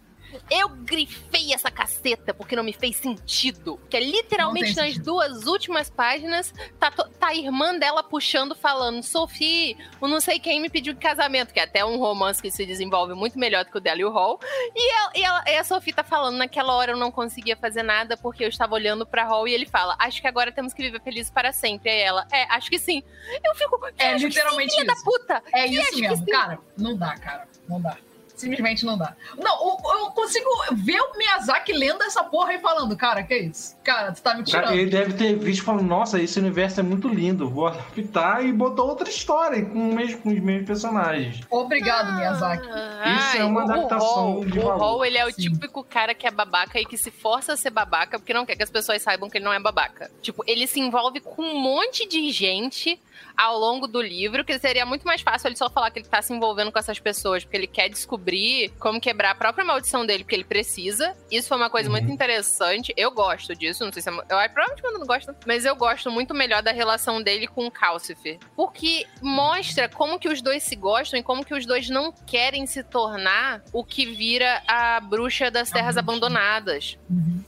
eu grifei essa caceta porque não me fez sentido. Que é literalmente nas sentido. duas últimas páginas tá, tá a irmã dela puxando, falando: Sophie, o não sei quem me pediu casamento, que é até um romance que se desenvolve muito melhor do que o dela e o Hall. E, ela- e ela- e a Sophie tá falando: naquela hora eu não conseguia fazer nada porque eu estava olhando pra Hall e ele fala: Acho que agora temos que viver felizes para sempre. Aí ela: É, acho que sim. Eu fico. É "Acho que literalmente sim, filha isso. da puta. É isso mesmo, cara. Não dá, cara. Não dá. Simplesmente não dá. Não, eu, eu consigo ver o Miyazaki lendo essa porra e falando, cara, que isso? Cara, tu tá me tirando. Cara, ele deve ter visto e falado, nossa, esse universo é muito lindo, vou adaptar e botou outra história com, o mesmo, com os mesmos personagens. Obrigado, Miyazaki. Isso é uma o- adaptação O Hall, de o. Hall, ele é o Sim. típico cara que é babaca e que se força a ser babaca porque não quer que as pessoas saibam que ele não é babaca. Tipo, ele se envolve com um monte de gente ao longo do livro, que seria muito mais fácil ele só falar que ele tá se envolvendo com essas pessoas, porque ele quer descobrir como quebrar a própria maldição dele, porque ele precisa. Isso foi uma coisa Uhum. muito interessante. Eu gosto disso, não sei se é... Eu acho provavelmente quando não gosta, mas eu gosto muito melhor da relação dele com o Calcifer. Porque mostra como que os dois se gostam e como que os dois não querem se tornar o que vira a bruxa das terras abandonadas. Uhum.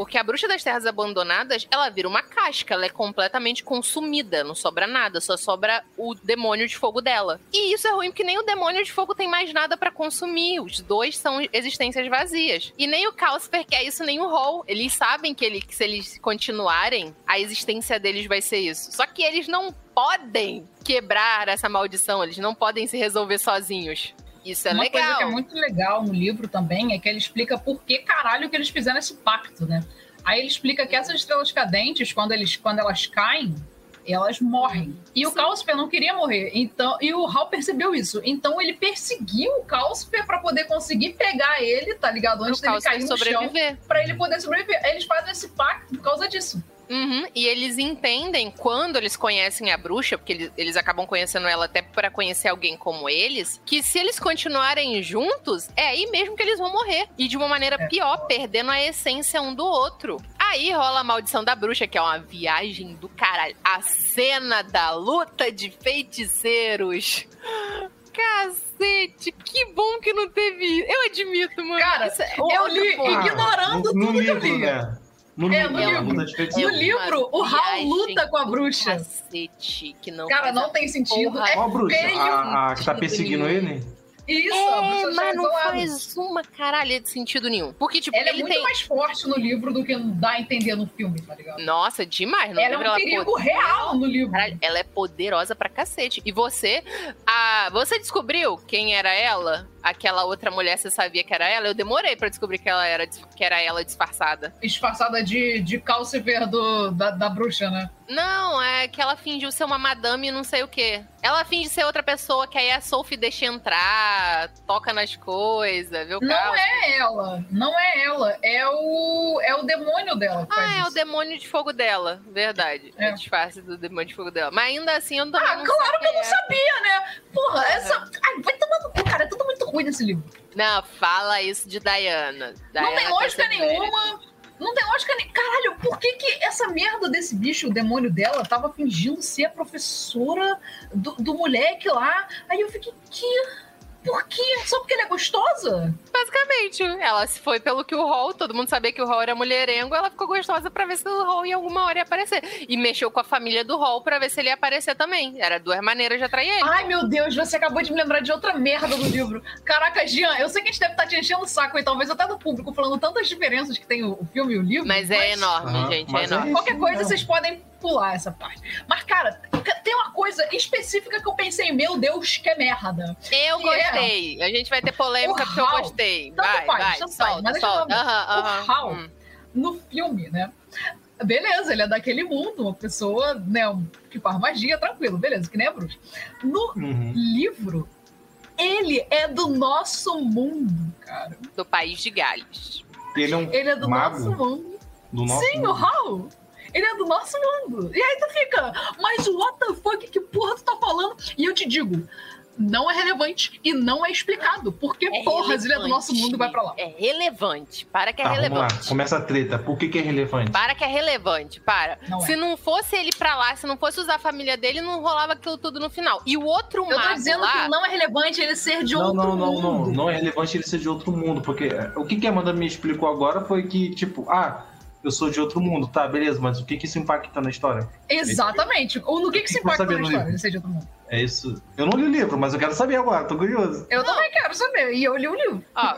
Porque a bruxa das terras abandonadas, ela vira uma casca, ela é completamente consumida, não sobra nada, só sobra o demônio de fogo dela. E isso é ruim porque nem o demônio de fogo tem mais nada pra consumir, os dois são existências vazias. E nem o Calcifer quer isso, nem o Hall. Eles sabem que, ele, que se eles continuarem, a existência deles vai ser isso. Só que eles não podem quebrar essa maldição, eles não podem se resolver sozinhos. Isso é Uma legal. coisa que é muito legal no livro também é que ele explica por que caralho que eles fizeram esse pacto, né? Aí ele explica que essas estrelas cadentes, quando, eles, quando elas caem, elas morrem. E o Calcifer não queria morrer. Então, e o Hal percebeu isso. Então ele perseguiu o Calcifer pra poder conseguir pegar ele, tá ligado? Antes O dele Calcifer cair no chão, sobreviver. pra ele poder sobreviver. Eles fazem esse pacto por causa disso. Uhum, E eles entendem quando eles conhecem a bruxa, porque eles, eles acabam conhecendo ela até para conhecer alguém como eles, que se eles continuarem juntos, é aí mesmo que eles vão morrer. E de uma maneira É. pior, perdendo a essência um do outro. Aí rola a maldição da bruxa, que é uma viagem do caralho. A cena da luta de feiticeiros. Cacete, que bom que não teve. Eu admito, mano. Cara, Isso é eu li ignorando no, no tudo que eu li. né? No É, livro, no né? livro. Luta de feitiço. No livro, o Hal viagem luta com a bruxa. Cacete, que não Cara, não tem sentido. porra É Qual a bruxa? feio. A, a que tá perseguindo ele? Isso, É, bruxa mas não Charizard. faz uma caralha de sentido nenhum. Porque, tipo, Ela é muito tem. mais forte no livro do que dá a entender no filme, tá ligado? Nossa, demais. No ela livro, é um perigo pode- real no livro. Caralho, ela é poderosa pra cacete. E você, a, você descobriu quem era ela? Aquela outra mulher, você sabia que era ela? Eu demorei pra descobrir que ela era, que era ela disfarçada. Disfarçada de, de calcifer do, da, da bruxa, né? Não, é que ela fingiu ser uma madame e não sei o quê. Ela finge ser outra pessoa, que aí a Sophie deixa entrar, toca nas coisas, viu? Não é ela. Não é ela. É o, é o demônio dela Ah, é o isso. demônio de fogo dela, verdade. É. É. o disfarce do demônio de fogo dela. Mas ainda assim, eu também Ah, não claro que eu não é. sabia, né? Porra, essa. Ai, vai tomar no cu. cara, é tudo muito ruim nesse livro. Não, fala isso de Diana. Diana não tem lógica ser mulher. nenhuma. Não tem lógica nem. Caralho, por que, que essa merda desse bicho, o demônio dela, tava fingindo ser a professora do, do moleque lá? Aí eu fiquei, que. Por quê? Só porque ele é gostosa? Basicamente, ela se foi pelo que o Hall, todo mundo sabia que o Hall era mulherengo, ela ficou gostosa pra ver se o Hall em alguma hora ia aparecer. E mexeu com a família do Hall pra ver se ele ia aparecer também. Era duas maneiras de atrair ele. Ai, meu Deus, você acabou de me lembrar de outra merda do livro. Caraca, Jean, eu sei que a gente deve estar te enchendo o saco e talvez até do público falando tantas diferenças que tem o filme e o livro. Mas é enorme, Ah, gente, é mas é enorme. isso. Qualquer coisa Não. vocês podem pular essa parte. Mas, cara, tem uma coisa específica que eu pensei, meu Deus, que merda. Eu Que é? gostei. A gente vai ter polêmica porque eu gostei. Tanto Vai, faz, vai, tanto faz, solta, mas deixa eu solta. O. Hal, Hum. no filme, né? Beleza, ele é daquele mundo, uma pessoa, né, um- que faz magia, tranquilo, beleza, que nem a bruxa. No Uhum. livro, ele é do nosso mundo, cara. Do país de Gales. Ele é um Ele é do mago nosso mundo. do nosso Sim, o Hal. Ele é do nosso mundo. E aí tu fica, mas what the fuck, que porra tu tá falando? E eu te digo, não é relevante e não é explicado. Porque, É porras, ele é do nosso relevante. mundo e vai pra lá. É relevante. Para que é Tá, vamos lá. relevante. Começa a treta. Por que, que é relevante? Para que é relevante, para. Não é. se não fosse ele pra lá, se não fosse usar a família dele, não rolava aquilo tudo no final. E o outro Eu tô dizendo lá... que não é relevante ele ser de Não, outro não, não, mundo. não. Não é relevante ele ser de outro mundo. Porque é, o que, que a Amanda me explicou agora foi que, tipo, ah, eu sou de outro mundo, tá, beleza, mas o que, que isso impacta na história? Exatamente. Ou no que, que se Eu quero impacta na história, ser de outro mundo. É isso. Eu não li o livro, mas eu quero saber agora, tô curioso. Eu também quero saber. E eu li o livro. Ó,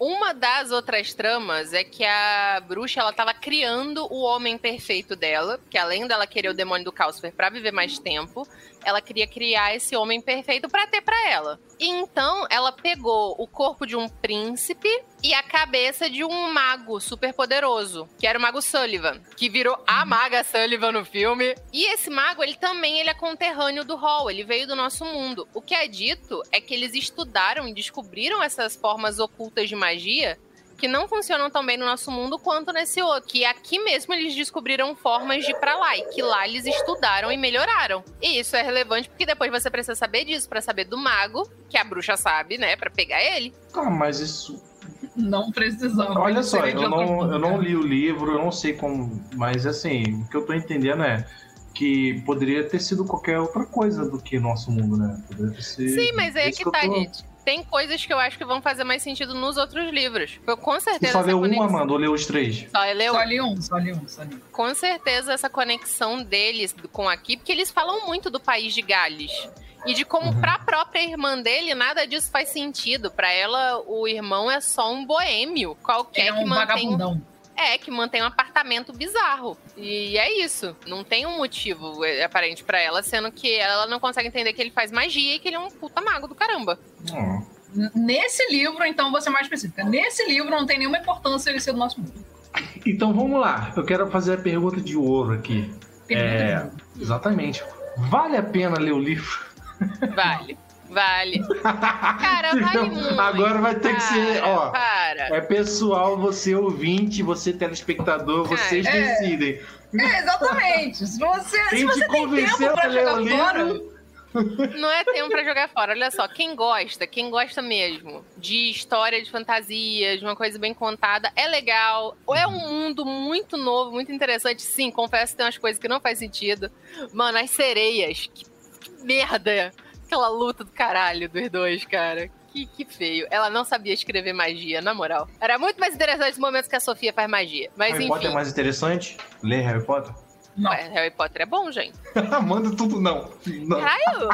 uma das outras tramas é que a bruxa ela tava criando o homem perfeito dela, que além dela querer o demônio do Calcifer pra viver mais tempo, ela queria criar esse homem perfeito pra ter pra ela. E então ela pegou o corpo de um príncipe e a cabeça de um mago super poderoso, que era o mago Sullivan, que virou a maga Sullivan no filme. E esse mago, ele também ele é conterrâneo do Hall, ele veio do nosso mundo. O que é dito é que eles estudaram e descobriram essas formas ocultas de magia que não funcionam tão bem no nosso mundo quanto nesse outro. Que aqui mesmo eles descobriram formas de ir pra lá e que lá eles estudaram e melhoraram. E isso é relevante porque depois você precisa saber disso pra saber do mago, que a bruxa sabe, né, Pra pegar ele. Tá, mas isso. Não precisava. Olha só, eu não, eu não li o livro, eu não sei como. Mas assim, o que eu tô entendendo é que poderia ter sido qualquer outra coisa do que nosso mundo, né? Poderia ter sido. Sim, mas aí é isso que eu tá, tô- gente. Tem coisas que eu acho que vão fazer mais sentido nos outros livros. Eu, com Você certeza. só essa leu um, conexão- Amanda, ou leu os três? Só leu Só li um, só li um, só li um. com certeza essa conexão deles com aqui, porque eles falam muito do país de Gales. E de como Uhum. pra própria irmã dele nada disso faz sentido. Pra ela, o irmão é só um boêmio, qualquer Ele é que um mantém um, vagabundão. É que mantém um apartamento bizarro. E é isso. Não tem um motivo é, aparente pra ela, sendo que ela não consegue entender que ele faz magia e que ele é um puta mago do caramba. Hum. Nesse livro, então, vou ser mais específica. Nesse livro não tem nenhuma importância ele ser do nosso mundo. Então vamos lá. Eu quero fazer a pergunta de ouro aqui. Pergunta É, de ouro. exatamente. Vale a pena ler o livro? Vale. Vale. Cara, vale muito. Agora vai ter que ser, Para, ó. Para. É pessoal, você ouvinte, você telespectador, vocês É. decidem. É, exatamente. Se você, se Quem você te tem tempo pra jogar o fora? Não é tempo pra jogar fora. Olha só, quem gosta, quem gosta mesmo de história de fantasia, de uma coisa bem contada, é legal. Ou é um mundo muito novo, muito interessante. Sim, confesso que tem umas coisas que não faz sentido. Mano, as sereias, que merda. Aquela luta do caralho dos dois, cara. Que, que feio. Ela não sabia escrever magia, na moral. Era muito mais interessante os momentos que a Sofia faz magia. Mas Harry enfim. Potter é mais interessante? Ler Harry Potter? Não. Ué, Harry Potter é bom, gente. Manda tudo não. não. Caralho!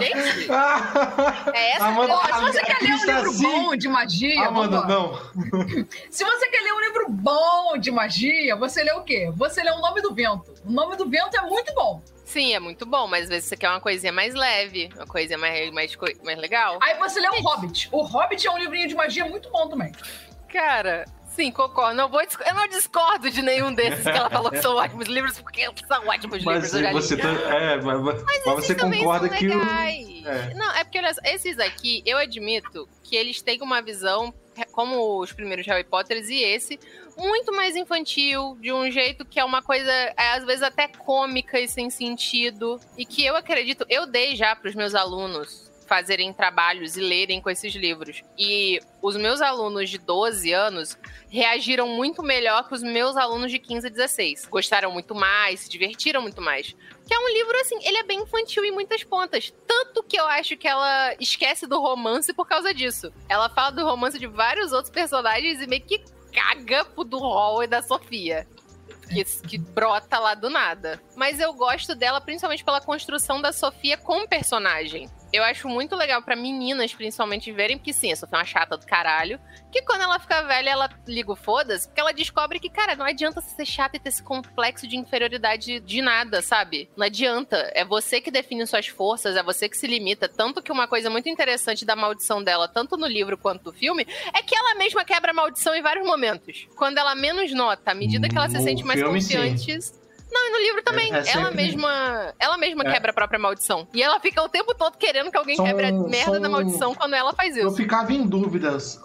Gente, é essa Amanda, Ó, se você quer ler um livro assim. bom de magia, Amanda, vambora. não. Se você quer ler um livro bom de magia, você lê o quê? Você lê O Nome do Vento. O Nome do Vento é muito bom. Sim, é muito bom, mas às vezes você quer uma coisinha mais leve, uma coisinha mais, mais, mais legal. Aí você lê O Hobbit. O Hobbit é um livrinho de magia muito bom também. Cara, sim, concordo. Não vou, eu não discordo de nenhum desses que ela falou que são ótimos livros, porque são ótimos Mas livros. eu já li. você, tá, é, mas, mas você também concorda que o. é. Não, é porque olha só, esses aqui, eu admito que eles têm uma visão, como os primeiros Harry Potters e esse, muito mais infantil, de um jeito que é uma coisa, é, às vezes até cômica e sem sentido. E que eu acredito, eu dei já pros meus alunos fazerem trabalhos e lerem com esses livros. E os meus alunos de 12 anos reagiram muito melhor que os meus alunos de 15 e 16. Gostaram muito mais, se divertiram muito mais. Que é um livro, assim, ele é bem infantil em muitas pontas. Tanto que eu acho que ela esquece do romance por causa disso. Ela fala do romance de vários outros personagens e meio que caga pro do Hall e da Sofia que, que brota lá do nada. Mas eu gosto dela principalmente pela construção da Sofia como personagem. Eu acho muito legal para meninas, principalmente, verem, porque sim, a Sofia é uma chata do caralho. Que quando ela fica velha, ela liga o foda-se, porque ela descobre que, cara, não adianta ser chata e ter esse complexo de inferioridade de nada, sabe? Não adianta. É você que define suas forças, é você que se limita. Tanto que uma coisa muito interessante da maldição dela, tanto no livro quanto no filme, é que ela mesma quebra a maldição em vários momentos. Quando ela menos nota, à medida que ela se No sente mais confiante. Não, e no livro também. É- é ela mesma, ela mesma É. quebra a própria maldição. E ela fica o tempo todo querendo que alguém São- quebre a merda são- da maldição quando ela faz Eu isso. ficava em dúvidas,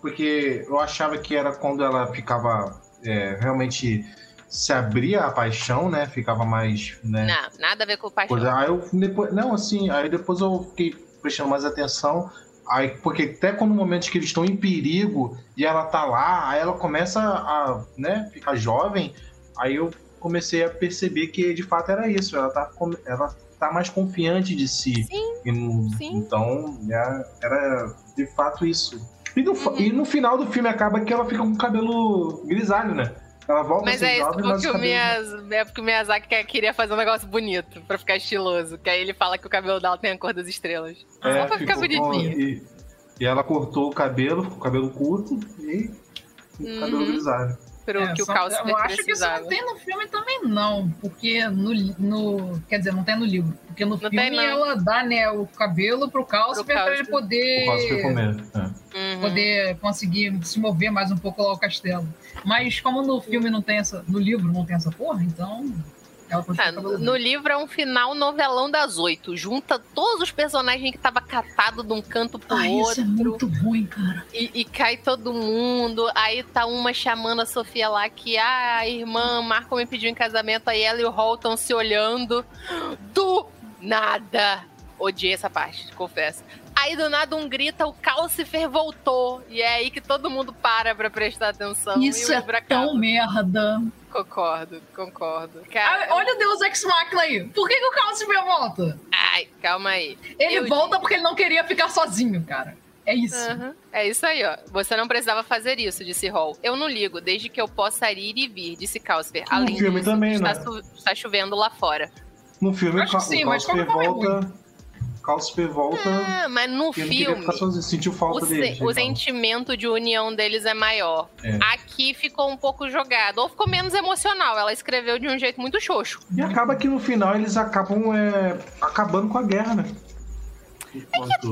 porque eu achava que era quando ela ficava é, realmente se abria a paixão, né? Ficava mais, né? Não, nada a ver com o paixão. Coisa. Aí eu depois, não, assim, aí depois eu fiquei prestando mais atenção. Aí, porque até quando momentos que eles estão em perigo e ela tá lá, aí ela começa a, né, ficar jovem, aí eu comecei a perceber que de fato era isso. Ela tá, ela tá mais confiante de si. Sim, E no- sim. Então, era de fato isso. E no, Uhum. e no final do filme acaba que ela fica com o cabelo grisalho, né? Ela volta Mas a ser é isso jovem, porque o. Miyaz, é porque o Miyazaki quer- queria fazer um negócio bonito, pra ficar estiloso. Que aí ele fala que o cabelo dela tem a cor das estrelas. Só É, pra ficar com- bonitinho. E, e ela cortou o cabelo, ficou com o cabelo curto e o Uhum. cabelo grisalho. Pro É, que o Eu acho que isso não tem no filme também, não. Porque no, no. Quer dizer, não tem no livro. Porque no Não filme tem, ela dá, né, o cabelo pro Calcifer Pro pra ele poder. O comer. É. Uhum. Poder conseguir se mover mais um pouco lá ao castelo. Mas como no filme não tem essa. No livro não tem essa porra, então. É, cabelo no livro é um final novelão das oito. Junta todos os personagens que tava catado de um canto pro Ah, outro. isso é muito ruim, cara. E, e cai todo mundo. Aí tá uma chamando a Sofia lá que ah, a irmã Marco me pediu em casamento. Aí ela e o Hall estão se olhando. Do nada. Odiei essa parte, confesso. Aí do nada um grita, o Calcifer voltou. E é aí que todo mundo para pra prestar atenção. Isso é tão merda. Concordo, concordo. Cara, Ah, olha o Deus Ex Machina aí. Por que, que o Calcifer volta? Ai, calma aí. Ele Eu- volta porque ele não queria ficar sozinho, cara. É isso. Aham. É isso aí, ó. Você não precisava fazer isso, disse Hall. Eu não ligo, desde que eu possa ir e vir, disse. No Além filme disso, também, está, né? está chovendo lá fora. No filme, Acho que o sim, forma é volta. Calcifer volta. Ah, mas no filme, sozinho, sentiu o, falta se- dele. o sentimento de união deles é maior. É. Aqui ficou um pouco jogado, ou ficou menos emocional. Ela escreveu de um jeito muito xoxo. E acaba que no final eles acabam é, acabando com a guerra, né?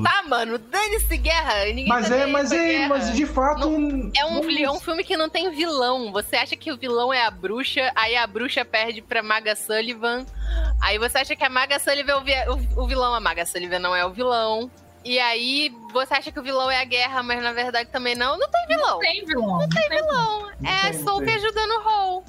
Tá, mano, dane-se guerra. Ninguém Mas tá é, mas é, guerra. mas de fato. É um, não- é um filme que não tem vilão. Você acha que o vilão é a bruxa, aí a bruxa perde pra Maga Sullivan. Aí você acha que a Maga Sullivan é o, vi- o- o vilão, a Maga Sullivan não é o vilão. E aí você acha que o vilão é a guerra, mas na verdade também não. Não tem vilão. Não tem vilão. Não tem vilão. Não é tem, não Sophie tem. ajudando o Hall.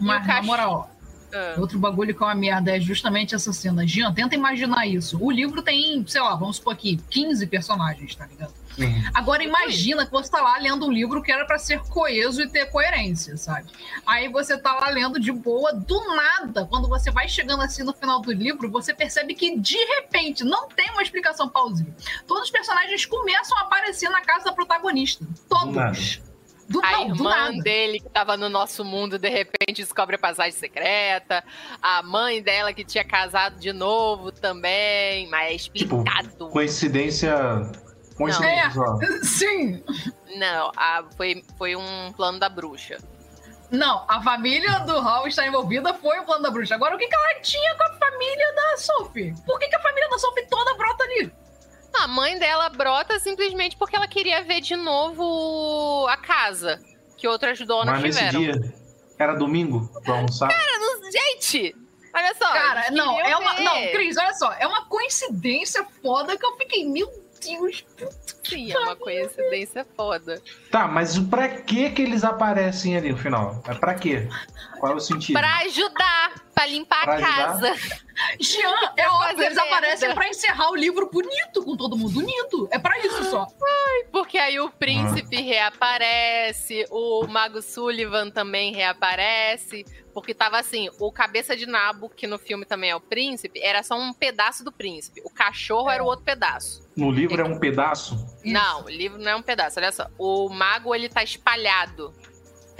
Mas, na moral, Ah. outro bagulho que é uma merda é justamente essa cena. Jean, tenta imaginar isso. O livro tem, sei lá, vamos supor aqui, 15 personagens, tá ligado? Sim. Agora imagina que você tá lá lendo um livro que era pra ser coeso e ter coerência, sabe? Aí você tá lá lendo de boa, do nada, quando você vai chegando assim no final do livro, você percebe que de repente não tem uma explicação plausível. Todos os personagens começam a aparecer na casa da protagonista. Todos. nada. Do, A não, do irmã nada. dele, que tava no nosso mundo, de repente descobre a passagem secreta. A mãe dela, que tinha casado de novo também. Mas é Tipo, explicado. Coincidência. Coincidência É. só. Sim. Não, a- foi, foi um plano da bruxa. Não, a família do Hal está envolvida foi o plano da bruxa. Agora, o que, que ela tinha com a família da Sophie? Por que, que a família da Sophie toda brota ali? A mãe dela brota simplesmente porque ela queria ver de novo a casa que outras donas Mas nesse tiveram. dia. Era domingo pra almoçar. Cara, não- gente, olha só. Cara, não, é uma. ver. Não, Cris, olha só. É uma coincidência foda que eu fiquei, meu Deus. Sim, é uma coincidência foda. Tá, mas o pra que que eles aparecem ali no final? É pra quê? Qual é o sentido? Pra ajudar, pra limpar Pra a casa. Jean, é óbvio, eles aparecem pra encerrar o livro bonito com todo mundo unido. É pra isso só. Porque aí o príncipe reaparece, o Mago Sullivan também reaparece. Porque tava assim, o cabeça de nabo, que no filme também é o príncipe, era só um pedaço do príncipe. O cachorro era o outro pedaço. No livro é um pedaço? Não, o livro não é um pedaço. Olha só, o mago ele tá espalhado.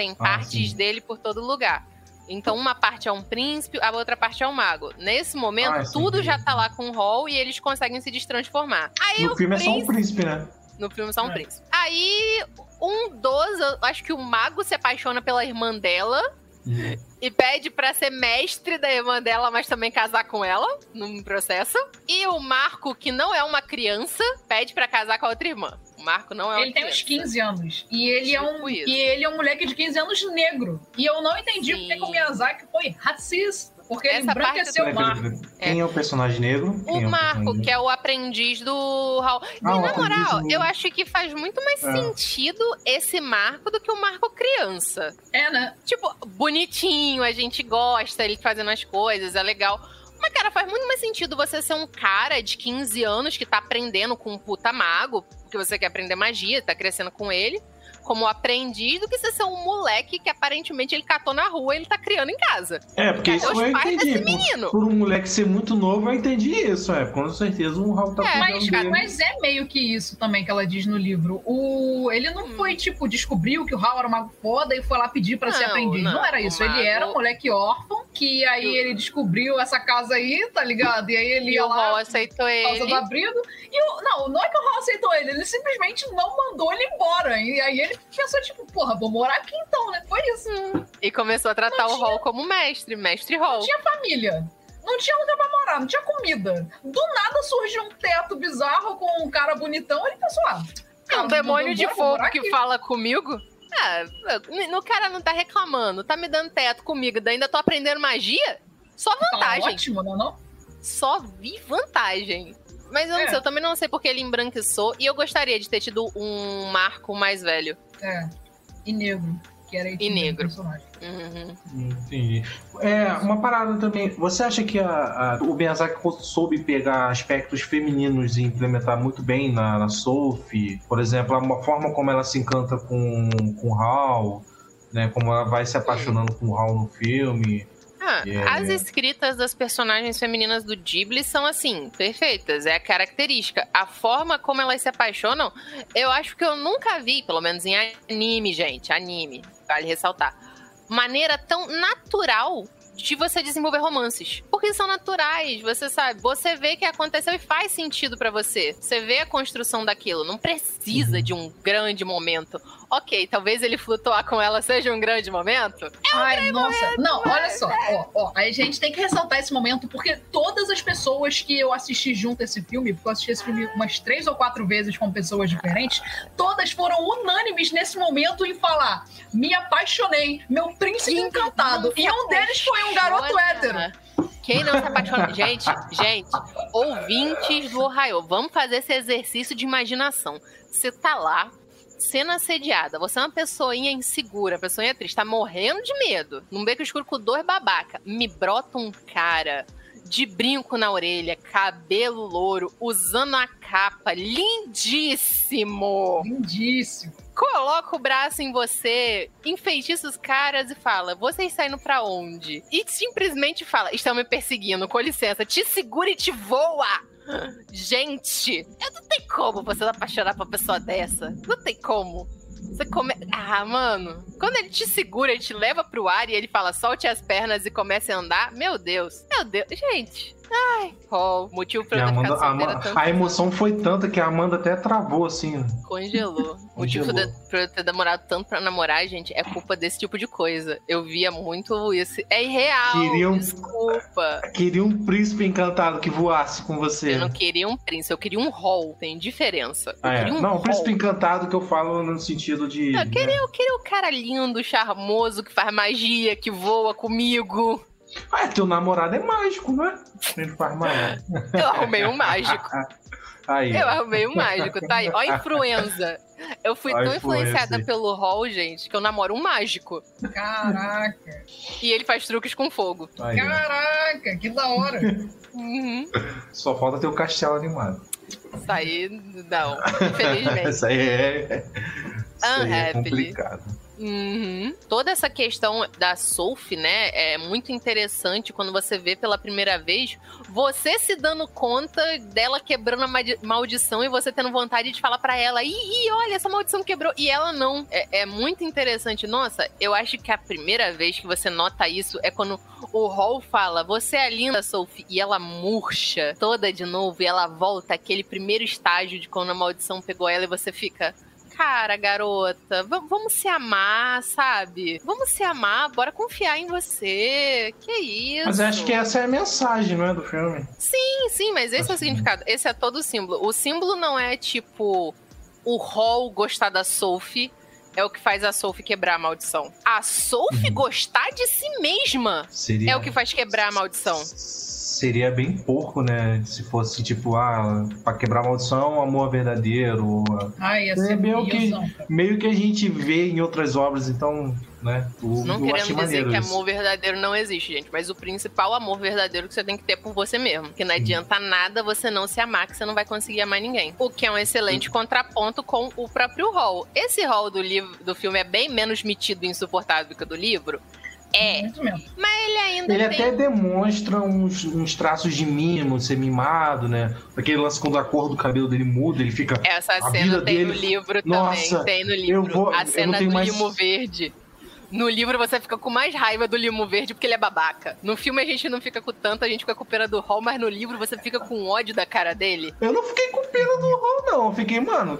Tem Ah, partes sim. dele por todo lugar. Então uma parte é um príncipe, a outra parte é um mago. Nesse momento, Ah, tudo já tá lá com o Hall e eles conseguem se destransformar. Aí No filme é só um príncipe- príncipe, né? no filme só um É. príncipe. Aí, um dos, acho que o mago se apaixona pela irmã dela e pede pra ser mestre da irmã dela, mas também casar com ela no processo. E o Marco, que não é uma criança, pede pra casar com a outra irmã. O Marco não é uma Ele tem uns 15 anos. E ele é um. Tipo isso. E ele é um moleque de 15 anos negro. E eu não entendi porque que o Miyazaki foi racista. Porque ele Essa parte embranqueceu Peraí, o Marco. peraí. Quem é o personagem negro? O é Marco, personagem que é o aprendiz do Raul. E, Ah, na moral, do- eu acho que faz muito mais É. sentido esse Marco do que o Marco criança. É, né? Tipo, bonitinho, a gente gosta, ele fazendo as coisas, é legal. Mas, cara, faz muito mais sentido você ser um cara de 15 anos que tá aprendendo com um puta mago, porque você quer aprender magia, tá crescendo com ele, como aprendiz, do que você ser um moleque que aparentemente ele catou na rua e ele tá criando em casa. É, porque Cadê isso eu entendi. desse Por, menino? por um moleque ser muito novo, eu entendi isso. É, com certeza o Raul tá É, Mas, cara, dele. mas é meio que isso também que ela diz no livro. O... Ele Hum. não foi, tipo, descobriu que o Hal era um mago foda e foi lá pedir pra ser Não, aprendiz. Não, não, era o isso. Ele mago- era um moleque órfão, que aí ele descobriu essa casa aí, tá ligado? E aí ele E ia o lá Hall aceitou por causa ele. do abrigo. E o... não, não é que o Hal aceitou ele, ele simplesmente não mandou ele embora. E aí ele pensou, tipo, porra, vou morar aqui então, né? Foi isso. E começou a tratar Não o Hall como mestre, mestre Hall. Não tinha família. Não tinha lugar pra morar, não tinha comida. Do nada surgiu um teto bizarro com um cara bonitão. Ele pensou, ah, cara, um demônio de fogo que aqui. fala comigo? Ah, no cara não tá reclamando, tá me dando teto comigo, ainda tô aprendendo magia? Só Tá vantagem. ótimo, não é não? Só vi vantagem. Mas eu não É. sei, eu também não sei porque ele embranquiçou e eu gostaria de ter tido um Marco mais velho. É. E negro. Que era E negro. personagem. Uhum. Entendi. É, uma parada também. Você acha que a- a- o Miyazaki soube pegar aspectos femininos e implementar muito bem na, na Sophie? Por exemplo, a forma como ela se encanta com, com o Hal, né? Como ela vai se apaixonando com o Hal no filme. Ah, É. As escritas das personagens femininas do Ghibli são assim, perfeitas, é a característica. A forma como elas se apaixonam, eu acho que eu nunca vi, pelo menos em anime, gente, anime, vale ressaltar. Maneira tão natural de você desenvolver romances. Porque são naturais, você sabe. Você vê que aconteceu e faz sentido pra você. Você vê a construção daquilo. Não precisa de um grande momento. Ok, talvez ele flutuar com ela seja um grande momento. Ai, nossa. não, olha é, só. Ó, ó, a gente tem que ressaltar esse momento, porque todas as pessoas que eu assisti junto a esse filme, porque eu assisti esse filme umas três ou quatro vezes com pessoas diferentes, todas foram unânimes nesse momento em falar: me apaixonei, meu príncipe encantado. E um deles foi um garoto hétero. Quem não se apaixona? gente, gente, ouvintes do Ohio, vamos fazer esse exercício de imaginação. Você tá lá, sendo assediada, você é uma pessoinha insegura, pessoinha triste, tá morrendo de medo, num beco escuro com dois babaca. Me brota um cara de brinco na orelha, cabelo louro, usando a capa, lindíssimo! Lindíssimo. Coloca o braço em você, enfeitiça os caras e fala: vocês saindo pra onde? E simplesmente fala: estão me perseguindo, com licença, te segura e te voa! Gente, eu não tem como você não apaixonar por uma pessoa dessa. Não tem como. Você come... Ah, mano. Quando ele te segura, ele te leva pro ar e ele fala, solte as pernas e comece a andar. Meu Deus. Meu Deus. Gente. Ai. Qual o motivo pra E eu a, não Amanda, ficar a, solteira Ama- tanto? a emoção foi tanta que a Amanda até travou assim. Congelou. O motivo de, pra eu ter demorado tanto pra namorar, gente, é culpa desse tipo de coisa. Eu via muito isso. É irreal. Queriam- Desculpa. Queria um príncipe encantado que voasse com você. Eu não queria um príncipe, eu queria um rol. Tem diferença. Ah, é. queria um Não, rol. príncipe encantado que eu falo no sentido de. Eu queria, eu queria o cara lindo, charmoso, que faz magia, que voa comigo. Ah, teu namorado é mágico, né? Ele faz magia. Eu arrumei um mágico. Aí. Eu arrumei um mágico, tá aí. Ó a influenza. Eu fui A tão influenciada influencer. pelo Hall, gente, que eu namoro um mágico. Caraca. E ele faz truques com fogo. Aí. Caraca, que da hora. Uhum. Só falta ter o castelo animado. Isso aí, não. Infelizmente. Isso aí é. Isso aí é complicado. Uhum. Toda essa questão da Sophie, né, é muito interessante quando você vê pela primeira vez você se dando conta dela quebrando a maldição e você tendo vontade de falar pra ela, ih, olha, essa maldição quebrou. E ela não. É, é muito interessante. Nossa, eu acho que a primeira vez que você nota isso é quando o Hall fala, você é linda, Sophie, e ela murcha toda de novo e ela volta àquele primeiro estágio de quando a maldição pegou ela e você fica cara, garota, va- vamos se amar, sabe? Vamos se amar, bora confiar em você. Que isso? Mas eu acho que essa é a mensagem, não é? Do filme. Sim, sim, mas esse é o significado. Esse é todo o símbolo. O símbolo não é tipo o Hall gostar da Sophie. É o que faz a Sophie quebrar a maldição. A Sophie gostar de si mesma Seria- é o que faz quebrar a maldição. Seria bem porco, né? Se fosse tipo, ah, pra quebrar a maldição, amor verdadeiro. ah, Ai, ia É meio que, meio que a gente vê em outras obras, então, né? Eu, Não querendo achei dizer maneiro que isso. amor verdadeiro não existe, gente. Mas o principal amor verdadeiro que você tem que ter é por você mesmo. Que não adianta nada você não se amar, que você não vai conseguir amar ninguém. O que é um excelente contraponto com o próprio Hall. Esse Hall do livro do filme é bem menos metido e insuportável que o do livro. É. Mas ele ainda Ele tem. até demonstra uns, uns traços de mimo, ser mimado, né? Aquele lance quando a cor do cabelo dele muda, ele fica. Essa a cena vida tem dele... no livro Nossa, também. Tem no eu livro. vou- eu a não cena tenho do mais- limo verde. No livro você fica com mais raiva do limo verde porque ele é babaca. No filme a gente não fica com tanto, a gente fica com pena do Hall, mas no livro você fica com ódio da cara dele. Eu não fiquei com pena do Hall, não. Eu fiquei, mano.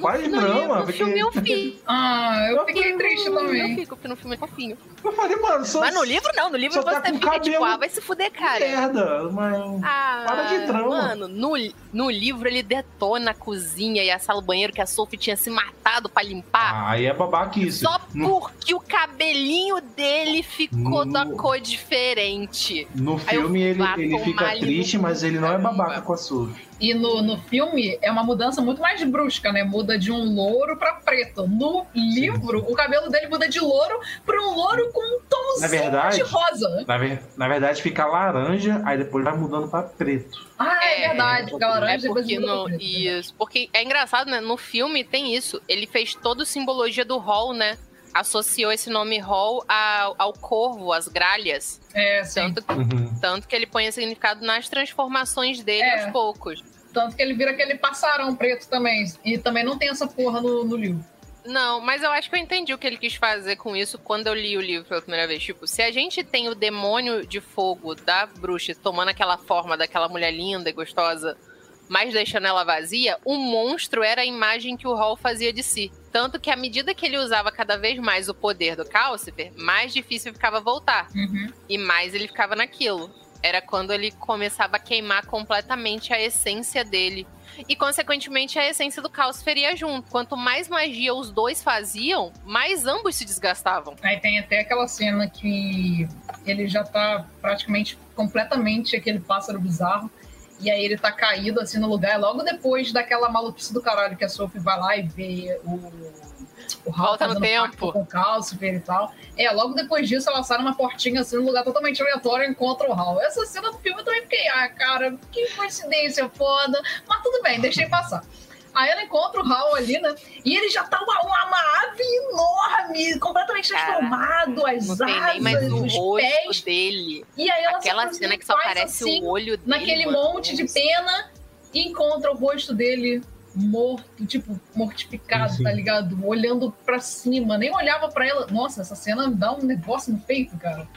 Para de no drama. no fiquei- filme eu fico. Ah, eu fiquei triste Eu também. fico, porque no filme é fofinho. Eu falei, mano, só. Mas no livro não, no livro só tá você com fica tipo, cabelo ah, vai se fuder, cara. Merda, mas. Ah, Para de drama. Mano, no, no livro ele detona a cozinha e a sala do banheiro que a Sophie tinha se matado pra limpar. Ah, aí é babaquice. Só No- porque o cabelinho dele ficou No- da cor diferente. No Aí eu filme ele, ele fica triste, mas ele não é babaca com a Sophie. E no, no filme é uma mudança muito mais brusca, né? Muda de um louro pra preto. No livro, o cabelo dele muda de louro pra um louro com um tomzinho Na verdade, de rosa. na, ver- na verdade fica laranja, aí depois vai mudando pra preto. Ah, é, verdade. Fica laranja É e depois porque no, preto. isso, porque é engraçado, né? No filme tem isso. Ele fez toda a simbologia do Hall, né? Associou esse nome Hall ao, ao corvo, às gralhas. É, sim. Tanto, tanto que ele põe esse significado nas transformações dele É. aos poucos. Tanto que ele vira aquele passarão preto também. E também não tem essa porra no, no livro. Não, mas eu acho que eu entendi o que ele quis fazer com isso quando eu li o livro pela primeira vez. Tipo, se a gente tem o demônio de fogo da bruxa tomando aquela forma daquela mulher linda e gostosa, mas deixando ela vazia, o monstro era a imagem que o Hall fazia de si. Tanto que à medida que ele usava cada vez mais o poder do Calcifer, mais difícil ficava voltar. E mais ele ficava naquilo. Era quando ele começava a queimar completamente a essência dele. E, consequentemente, a essência do Calcifer ia junto. Quanto mais magia os dois faziam, mais ambos se desgastavam. Aí tem até aquela cena que ele já tá praticamente completamente aquele pássaro bizarro. E aí ele tá caído assim no lugar. Logo depois daquela maluquice do caralho que a Sophie vai lá e vê o, o Hal Volta no tempo. com o Calcifer e tal. É, logo depois disso ela sai numa portinha assim, num lugar totalmente aleatório e encontra o Hal. Essa cena do filme eu também fiquei, ah, cara, que coincidência foda. Mas tudo bem, deixei passar. Aí ela encontra o Hal ali, né? E ele já tá uma, uma, ave enorme, completamente transformado, as Não tem nem mais asas, o os rosto pés. dele. E aí ela Aquela cena que só aparece assim, o olho dele. Naquele mano. monte de pena e encontra o rosto dele morto, tipo, mortificado, tá ligado? Olhando pra cima, nem olhava pra ela. Nossa, essa cena dá um negócio no peito, cara.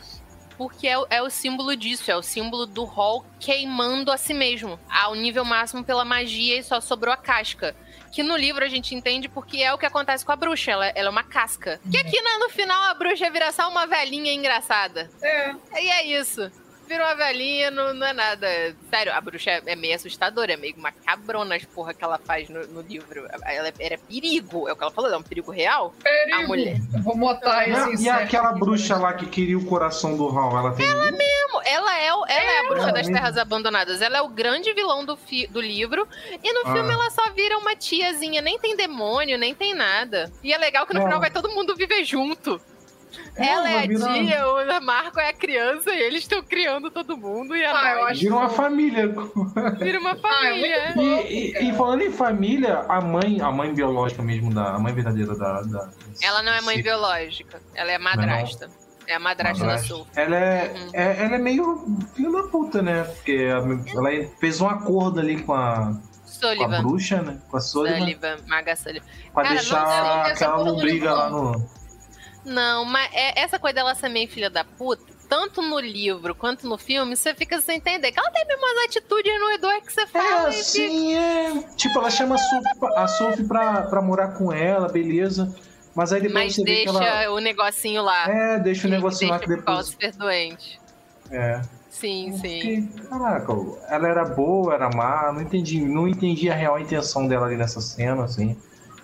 Porque é, o- é o símbolo disso, é o símbolo do Hall queimando a si mesmo, ao nível máximo pela magia e só sobrou a casca. Que no livro a gente entende porque é o que acontece com a bruxa, ela, ela é uma casca. Que aqui no, no final a bruxa vira só uma velhinha engraçada. É. E é isso. Vira uma velhinha, não, não é nada. Sério, a bruxa é, é meio assustadora, é meio macabrona as porra que ela faz no, no livro. Ela era perigo, é o que ela falou, é um perigo real. Perigo. A mulher. Eu vou botar E, a- e aquela bruxa lá que queria o coração do Hal, ela tem. Ela mesmo, ela é, o- ela é a bruxa ela das mesmo. terras abandonadas. Ela é o grande vilão do, fi- do livro. E no Ah. filme ela só vira uma tiazinha. Nem tem demônio, nem tem nada. E é legal que no Não. final vai todo mundo viver junto. É, ela é vai a tia, o Marco é a criança e eles estão criando todo mundo. E a Ah, eu nós. acho Vira uma família. Vira uma Ah, é família. muito bom. E, e- e falando em família, a mãe, a mãe biológica mesmo, da, a mãe verdadeira da. da ela não é mãe Sim. biológica. Ela é madrasta. É a madrasta da. Sul. Ela é, Uhum. é- ela é meio filha da puta, né? Porque ela fez um acordo ali com a, com a bruxa, né? Com a Sullivan, Sullivan, Maga Sullivan. pra Cara, não deixar essa aquela não lombriga lá não. no. Não, mas é- essa coisa dela ser meio filha da puta, tanto no livro quanto no filme, você fica sem entender. Que ela tem mesmo umas atitudes no dois que você É, fala. fica- assim, é. Tipo, ela chama a Sophie, pra- a Sophie pra, pra morar com ela, beleza. Mas aí depois Mas você vê que deixa ela. o negocinho lá. É, deixa o negocinho lá que deixa depois. super doente. É. Sim, Eu sim. fiquei, Caraca, ela era boa, era má, não entendi, não entendi a real intenção dela ali nessa cena, assim.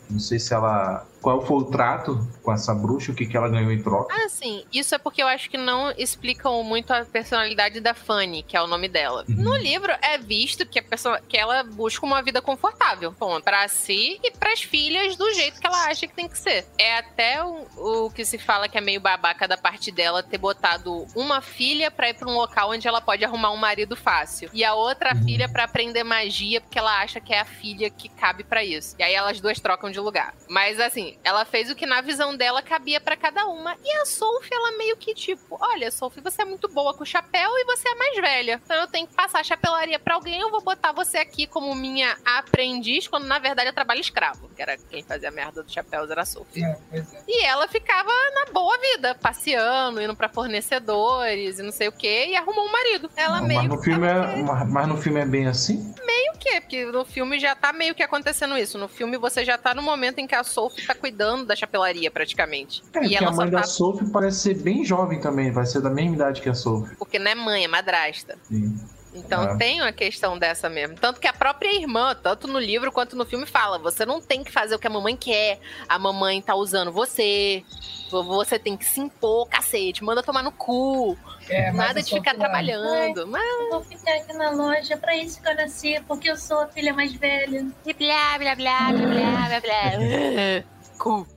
Não sei se ela. Qual foi o trato com essa bruxa, o que, que ela ganhou em troca. Ah, sim. Isso é porque eu acho que não explicam muito a personalidade da Fanny, que é o nome dela. Uhum. No livro é visto que, a pessoa, que ela busca uma vida confortável, ponto. Pra si e pras filhas do jeito que ela acha que tem que ser. É até o, o que se fala que é meio babaca da parte dela ter botado uma filha pra ir pra um local onde ela pode arrumar um marido fácil. E a outra Uhum. filha pra aprender magia, porque ela acha que é a filha que cabe pra isso. E aí elas duas trocam de lugar. Mas assim, ela fez o que na visão dela cabia pra cada uma. E a Sophie, ela meio que tipo, olha, Sophie, você é muito boa com o chapéu e você é mais velha. Então eu tenho que passar a chapelaria pra alguém, eu vou botar você aqui como minha aprendiz, quando na verdade eu trabalho escravo. Que era quem fazia a merda do chapéu, era a Sophie. É, é. E ela ficava na boa vida, passeando, indo pra fornecedores e não sei o quê, e arrumou um marido. Ela meio mas, no que filme é, mas- mas no filme é bem assim? Meio que, porque no filme já tá meio que acontecendo isso. No filme você já tá no momento em que a Sophie tá cuidando da chapelaria, praticamente. É, e ela a só mãe tá. da Sophie parece ser bem jovem também, vai ser da mesma idade que a Sophie. Porque não é mãe, é madrasta. Sim. Então Ah. tem uma questão dessa mesmo. Tanto que a própria irmã, tanto no livro quanto no filme, fala: você não tem que fazer o que a mamãe quer. A mamãe tá usando você. Você tem que se impor, cacete. Manda tomar no cu. É, mas Nada de ficar trabalhando. Mas Eu vou ficar aqui na loja pra isso que eu nasci, porque eu sou a filha mais velha. E blá, blá, blá, blá, blá, blá, blá. Cu.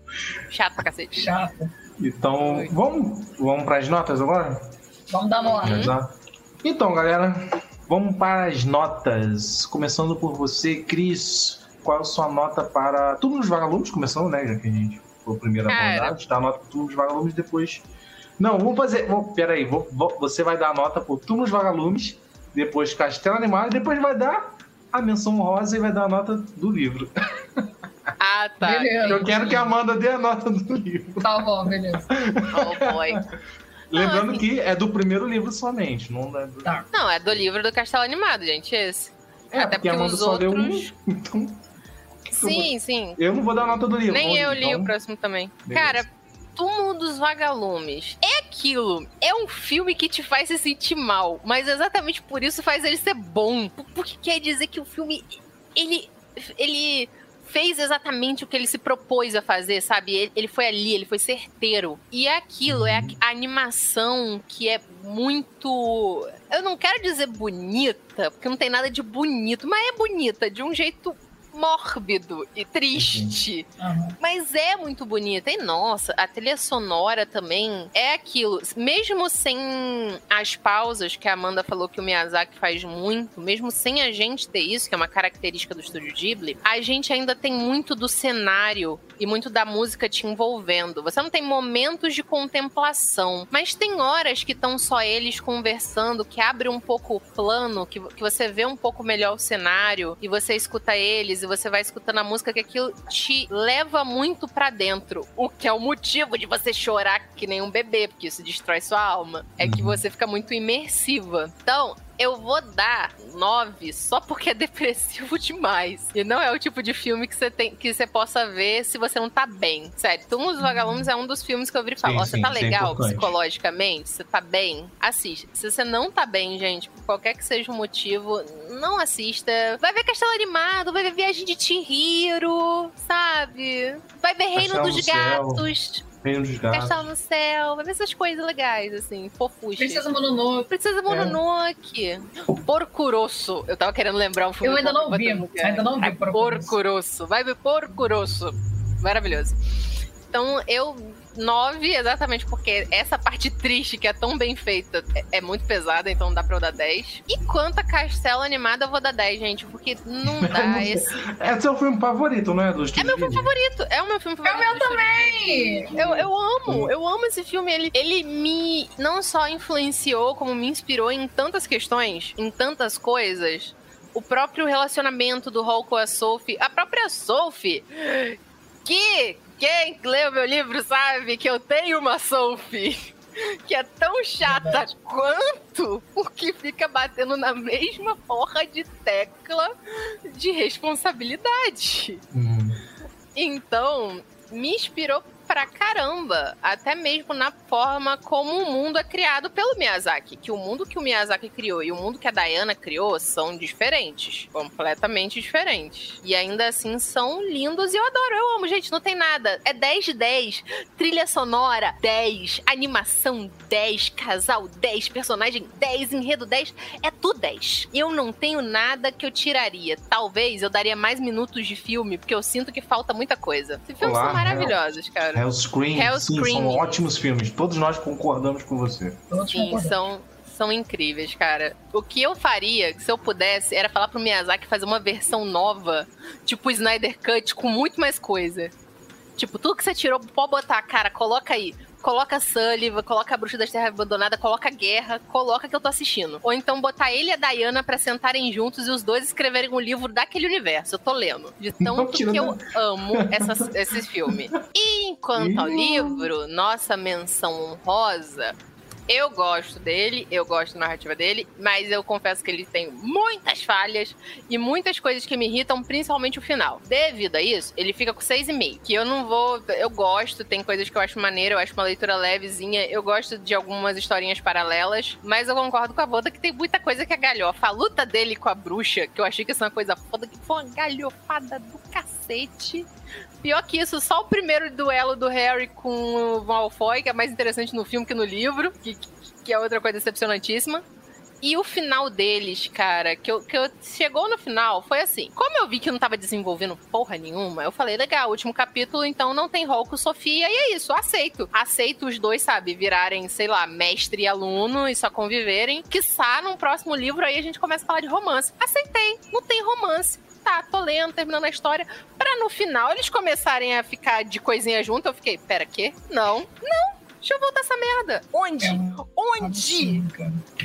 Chato pra cacete. Chato. Então, vamos, vamos para as notas agora? Vamos dar nota. Uhum. Exato. Então, galera, vamos para as notas. Começando por você, Cris. Qual a sua nota para Turno dos Vagalumes? Começando, né? Já que a gente foi o primeiro Cara. abordado. Dá a nota para Turno dos Vagalumes depois. Não, vamos fazer. Vou, peraí, vou, vou- você vai dar a nota para Turno dos Vagalumes, depois Castelo Animado, e depois vai dar a menção rosa e vai dar a nota do livro. Ah, tá. Beleza. Eu quero que a Amanda dê a nota do livro. Tá bom, beleza. Oh, boy. Lembrando assim- que é do primeiro livro somente, não é do... Tá. Não, é do livro do Castelo Animado, gente, esse. É, Até porque a porque os só deu um, outros- então Sim, sim. eu não vou dar nota do livro. Nem vamos, eu li então, o próximo também. beleza. Cara, Túmulo dos Vagalumes. É aquilo. É um filme que te faz se sentir mal. Mas exatamente por isso faz ele ser bom. Porque quer dizer que o filme. Ele. Ele fez exatamente o que ele se propôs a fazer, sabe? Ele, ele foi ali, ele foi certeiro. E é aquilo, é a, a animação que é muito. Eu não quero dizer bonita, porque não tem nada de bonito, mas é bonita de um jeito mórbido e triste. Aham. Mas é muito bonita. E nossa, a trilha sonora também é aquilo. Mesmo sem as pausas que a Amanda falou que o Miyazaki faz muito, mesmo sem a gente ter isso, que é uma característica do estúdio Ghibli, a gente ainda tem muito do cenário e muito da música te envolvendo. Você não tem momentos de contemplação, mas tem horas que estão só eles conversando, que abre um pouco o plano, que, que você vê um pouco melhor o cenário e você escuta eles e você vai escutando a música que aquilo te leva muito pra dentro. O que é o motivo de você chorar que nem um bebê, porque isso destrói sua alma. É que você fica muito imersiva. Então, eu vou dar 9 só porque é depressivo demais. E não é o tipo de filme que você tem que você possa ver se você não tá bem. Sério, Túmulo dos Vagalumes é um dos filmes que eu vi falo, Sim, ó, você tá é legal importante. psicologicamente? Você tá bem? Assiste. Se você não tá bem, gente, por qualquer que seja o motivo, não assista. Vai ver Castelo Animado, vai ver Viagem de Chihiro, sabe? Vai ver Reino Castelo dos no Céu. Reino dos Gatos. Castelo no Céu, vai ver essas coisas legais, assim, fofuchas. Princesa Mononoke. Princesa Mononoke. Porco Rosso. Eu tava querendo lembrar um filme. Eu ainda não vi, ainda não vi É Porco Rosso. Porco Rosso. Vai ver Porco Rosso. Maravilhoso. Então, eu... Nove, exatamente porque essa parte triste, que é tão bem feita, é, é muito pesada, então dá pra eu dar 10. E quanto a Castelo Animado, eu vou dar 10, gente, porque não dá esse... É o filme favorito, não é? Dos É meu filme favorito. É o meu filme favorito. É o meu também! Eu, eu amo, eu amo esse filme. Ele, ele me não só influenciou, como me inspirou em tantas questões, em tantas coisas. O próprio relacionamento do Hall com a Sophie, a própria Sophie, que quem leu meu livro sabe que eu tenho uma Sophie. Que é tão chata quanto porque fica batendo na mesma porra de tecla de responsabilidade. Então, me inspirou pra caramba, até mesmo na forma como o mundo é criado pelo Miyazaki. Que o mundo que o Miyazaki criou e o mundo que a Diana criou são diferentes, completamente diferentes. E ainda assim são lindos e eu adoro, eu amo, gente, não tem nada. É 10 de 10, trilha sonora 10, animação 10, casal 10, personagem 10, enredo 10, é tudo 10. Eu não tenho nada que eu tiraria. Talvez eu daria mais minutos de filme, porque eu sinto que falta muita coisa. Esses filmes Olá, são maravilhosos, cara. Hellscream, sim, Hellscream. são ótimos filmes. Todos nós concordamos com você. Sim, são, são incríveis, cara. O que eu faria, se eu pudesse, era falar pro Miyazaki fazer uma versão nova, tipo Snyder Cut, com muito mais coisa. Tipo, tudo que você tirou, pode botar, cara, coloca aí. Coloca Sullivan, coloca a Bruxa das Terras Abandonadas, coloca Guerra, coloca que eu tô assistindo. Ou então botar ele e a Diana pra sentarem juntos e os dois escreverem um livro daquele universo. Eu tô lendo. De tanto que eu amo essas, esse filme. E enquanto ao livro, nossa menção honrosa eu gosto dele, eu gosto da narrativa dele, mas eu confesso que ele tem muitas falhas e muitas coisas que me irritam, principalmente o final. Devido a isso, ele fica com 6,5. Que eu não vou. Eu gosto, tem coisas que eu acho maneiro, eu acho uma leitura levezinha, eu gosto de algumas historinhas paralelas, mas eu concordo com a Voda que tem muita coisa que é galhofa. A luta dele com a bruxa, que eu achei que ia ser uma coisa foda, que foi uma galhofada do cacete. Pior que isso, só o primeiro duelo do Harry com o Malfoy, que é mais interessante no filme que no livro, que, que é outra coisa decepcionantíssima. E o final deles, cara, que eu, que eu chegou no final, foi assim. Como eu vi que não tava desenvolvendo porra nenhuma, eu falei, legal, último capítulo, então não tem com Sofia, e é isso, aceito. Aceito os dois, sabe, virarem, sei lá, mestre e aluno e só conviverem. Quiçá, num próximo livro aí a gente começa a falar de romance. Aceitei, não tem romance tá, tô lendo, terminando a história. Pra no final eles começarem a ficar de coisinha junto, eu fiquei, pera, quê? Não, não. Deixa eu voltar essa merda. Onde? Onde?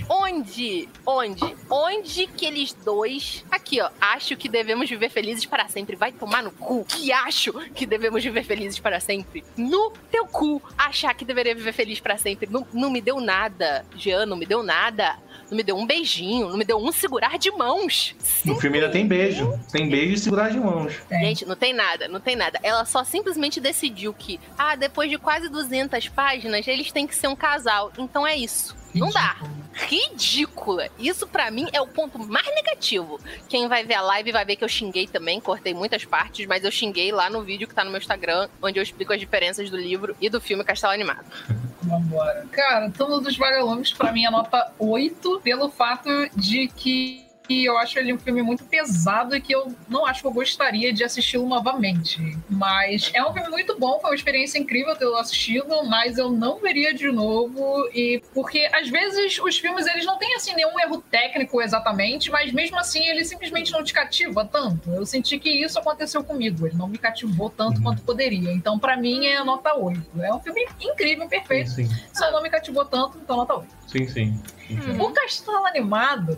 Onde? Onde? Onde que eles dois. Aqui, ó. Acho que devemos viver felizes para sempre. Vai tomar no cu. Que acho que devemos viver felizes para sempre. No teu cu. Achar que deveria viver feliz para sempre. Não, não me deu nada. Jean, não me deu nada. Não me deu um beijinho. Não me deu um segurar de mãos. No filme ainda tem beijo. Tem beijo e segurar de mãos. Gente, não tem nada, não tem nada. Ela só simplesmente decidiu que, ah, depois de quase 200 páginas, eles têm que ser um casal. Então é isso. Não dá. Ridícula. Isso pra mim é o ponto mais negativo. Quem vai ver a live vai ver que eu xinguei também, cortei muitas partes, mas eu xinguei lá no vídeo que tá no meu Instagram, onde eu explico as diferenças do livro e do filme Castelo Animado. Vambora. Cara, Túmulo dos Vagalumes, pra mim, é nota 8, pelo fato de que eu acho ele um filme muito pesado e que eu não acho que eu gostaria de assisti-lo novamente. Mas é um filme muito bom, foi uma experiência incrível tê-lo assistido, mas eu não veria de novo. E porque às vezes os filmes eles não têm assim nenhum erro técnico exatamente, mas mesmo assim ele simplesmente não te cativa tanto. Eu senti que isso aconteceu comigo, ele não me cativou tanto quanto poderia. Então, pra mim, é nota 8. É um filme incrível, perfeito. Sim, sim. Só não me cativou tanto, então nota 8. Sim, sim. sim, sim. O Castelo Animado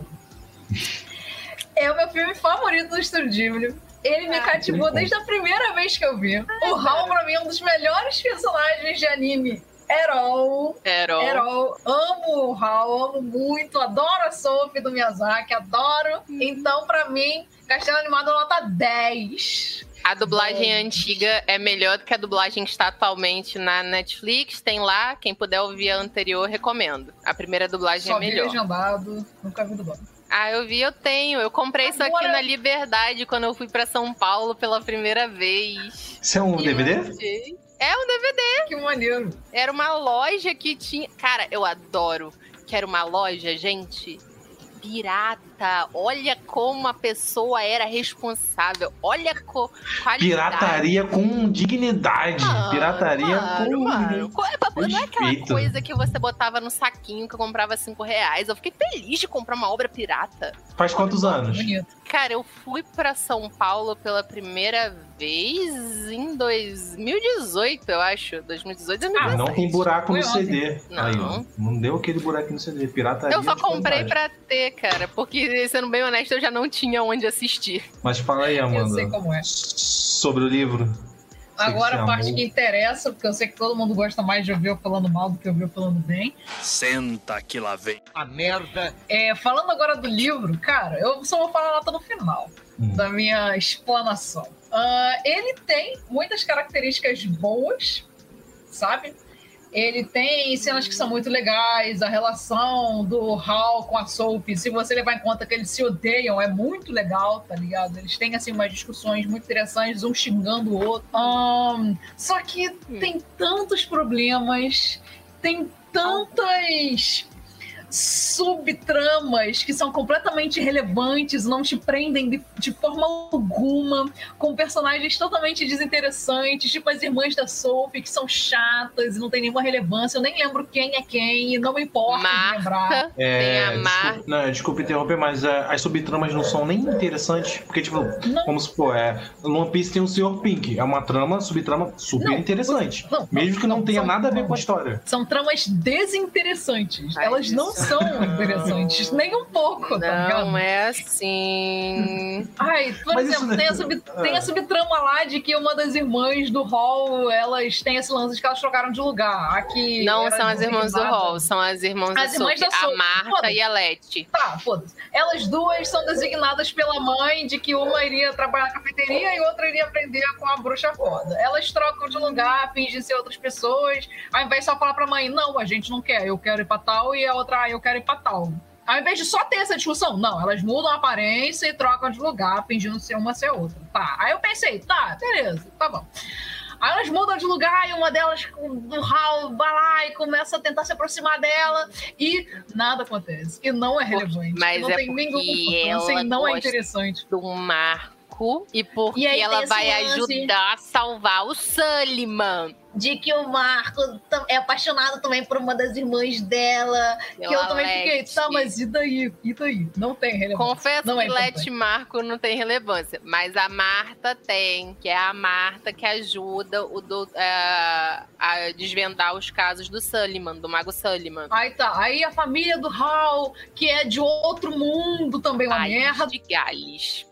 é o meu filme favorito do Estúdio Ghibli. Ele me cativou desde a primeira vez que eu vi. o Hal, pra mim, é um dos melhores personagens de anime. Erol. Erol. Erol. Amo o Hal, amo muito. Adoro a Sophie do Miyazaki, adoro. Então, pra mim, Castelo Animado é nota 10. A dublagem antiga é melhor do que a dublagem que está atualmente na Netflix. Tem lá, quem puder ouvir a anterior, recomendo. A primeira dublagem Só é vi melhor. legendado, nunca vi dublado. Ah, eu vi, eu tenho. Eu comprei isso aqui Agora- na Liberdade quando eu fui pra São Paulo pela primeira vez. Isso é um E DVD? achei- É um DVD. Que maneiro. Era uma loja que tinha. Cara, eu adoro. Que era uma loja, gente. Pirata. Olha como a pessoa era responsável. Olha a qualidade. Pirataria com dignidade. Mano, Pirataria mano, com. mano. Co- é Não é aquela Respeito. coisa que você botava no saquinho que eu comprava cinco reais. Eu fiquei feliz de comprar uma obra pirata. Faz quantos anos? Cara, eu fui pra São Paulo pela primeira vez em 2018, eu acho. 2018, 2017. Ah, não tem buraco no CD. Não. Aí. Não deu aquele buraco no CD. Pirataria. Eu só comprei pra ter, cara, porque, sendo bem honesto, eu já não tinha onde assistir. Mas fala aí, Amanda. sei como é. Sobre o livro. Agora a parte amou. que interessa, porque eu sei que todo mundo gosta mais de ouvir eu falando mal do que ouvir eu falando bem. Senta que lá vem. A merda. É, falando agora do livro, cara, eu só vou falar a nota no final da minha explanação. Ah, ele tem muitas características boas, sabe? Ele tem cenas que são muito legais, a relação do Hal com a Soap, se você levar em conta que eles se odeiam, é muito legal, tá ligado? Eles têm, assim, umas discussões muito interessantes, um xingando o outro. Ahn, só que tem tantos problemas, tem tantas subtramas que são completamente irrelevantes, não te prendem de, de forma alguma, com personagens totalmente desinteressantes, tipo as irmãs da Sophie, que são chatas e não tem nenhuma relevância. Eu nem lembro quem é quem, e não me importa de lembrar. É, desculpa, não, desculpa interromper, mas é, as subtramas não são nem interessantes. Porque, tipo, vamos supor, é, no One Piece tem o Sr. Pink. É uma trama, subtrama super Não, interessante. não, não, mesmo que não, não, tenha são- nada a ver com a história. São tramas desinteressantes. Elas não são interessantes, nem um pouco, tá ligado? Não é assim. Ai, por Mas exemplo, isso- tem, a sub- tem a subtrama lá de que uma das irmãs do Hall, elas têm esse lance de que elas trocaram de lugar. Aqui Não são as irmãs do Hall, são as irmãs As da irmãs Sophie, da Sophie, a Marta e a Letty. Tá, foda-se. Elas duas são designadas pela mãe de que uma iria trabalhar na cafeteria e outra iria aprender com a bruxa foda. Elas trocam de lugar, fingem ser outras pessoas, ao invés de só falar pra mãe, não, a gente não quer, eu quero ir pra tal, e a outra, ah, eu quero ir pra tal. Ao invés de só ter essa discussão, não, elas mudam a aparência e trocam de lugar, fingindo ser uma ser outra. Tá, aí eu pensei, tá, beleza, tá bom. Aí elas mudam de lugar e uma delas, do Hal, vai lá e começa a tentar se aproximar dela e nada acontece. E não é relevante. Mas não é tem ela e não é interessante. do Marco e porque E ela vai lance- ajudar a salvar o Sullivan. De que o Marco é apaixonado também por uma das irmãs dela. que eu Pela também fiquei, Leti. tá, mas e daí? E daí? Não tem relevância. Confesso não é que importante. Let Marco não tem relevância, mas a Marta tem, que é a Marta que ajuda o do, é, a desvendar os casos do Sullivan, do Mago Sullivan. Aí tá, aí a família do Hal, que é de outro mundo também, uma merda. de Gales.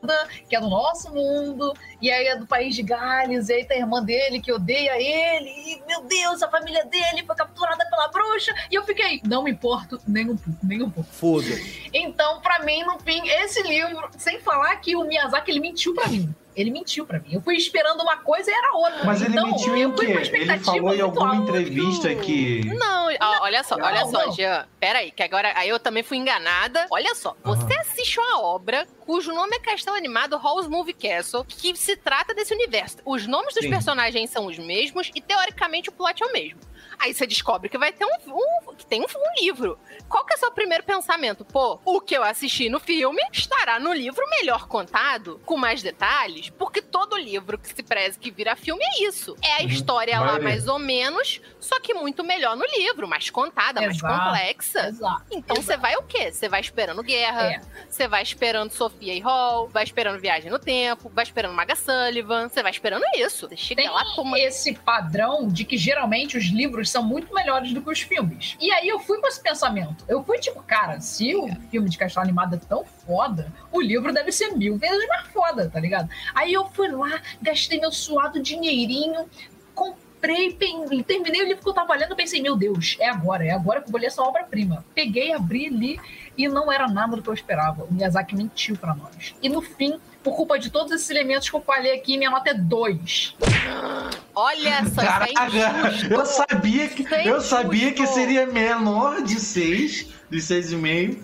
Que é do nosso mundo, e aí é do país de Gales, e aí tem a irmã dele que odeia ele, e meu Deus, a família dele foi capturada pela bruxa, e eu fiquei, não me importo nem um pouco, nem um pouco. Foda. Então, pra mim, no fim, esse livro, sem falar que o Miyazaki, ele mentiu pra mim. Ele mentiu pra mim. Eu fui esperando uma coisa e era outra. Mas ele então, mentiu em quê? Ele expectativa falou em muito alguma entrevista que. Não, ó, olha só, Não, olha só, não. Jean. Pera aí, que agora aí eu também fui enganada. Olha só, você assiste uma obra cujo nome é Castelo Animado Hall's Movie Castle, que se trata desse universo. Os nomes dos Sim. personagens são os mesmos e teoricamente o plot é o mesmo. Aí você descobre que vai ter um, um- que tem um, um livro. Qual que é o seu primeiro pensamento? Pô, o que eu assisti no filme estará no livro melhor contado, com mais detalhes, porque todo livro que se preze que vira filme é isso. É a Uhum. história lá Maioria. mais ou menos, só que muito melhor no livro, mais contada, mais Exato, complexa. exato, então você vai o quê? Você vai esperando guerra, É. você vai esperando Sofia e Hall, vai esperando Viagem no Tempo, vai esperando Maga Sullivan, você vai esperando isso. Você chega Tem lá toma esse padrão de que geralmente os livros são muito melhores do que os filmes. E aí eu fui com esse pensamento. Eu fui tipo, cara, se o filme de castelo animado é tão foda, o livro deve ser mil vezes mais foda, tá ligado? Aí eu fui lá, gastei meu suado dinheirinho, comprei, pen- terminei o livro que eu tava lendo, pensei, meu Deus, é agora, é agora que eu vou ler essa obra-prima. Peguei, abri, li e não era nada do que eu esperava. O Miyazaki mentiu pra nós. E no fim, por culpa de todos esses elementos que eu falei aqui, minha nota é 2. Olha só, Caraca, eu sabia que, é eu sabia que seria menor de 6, de 6,5.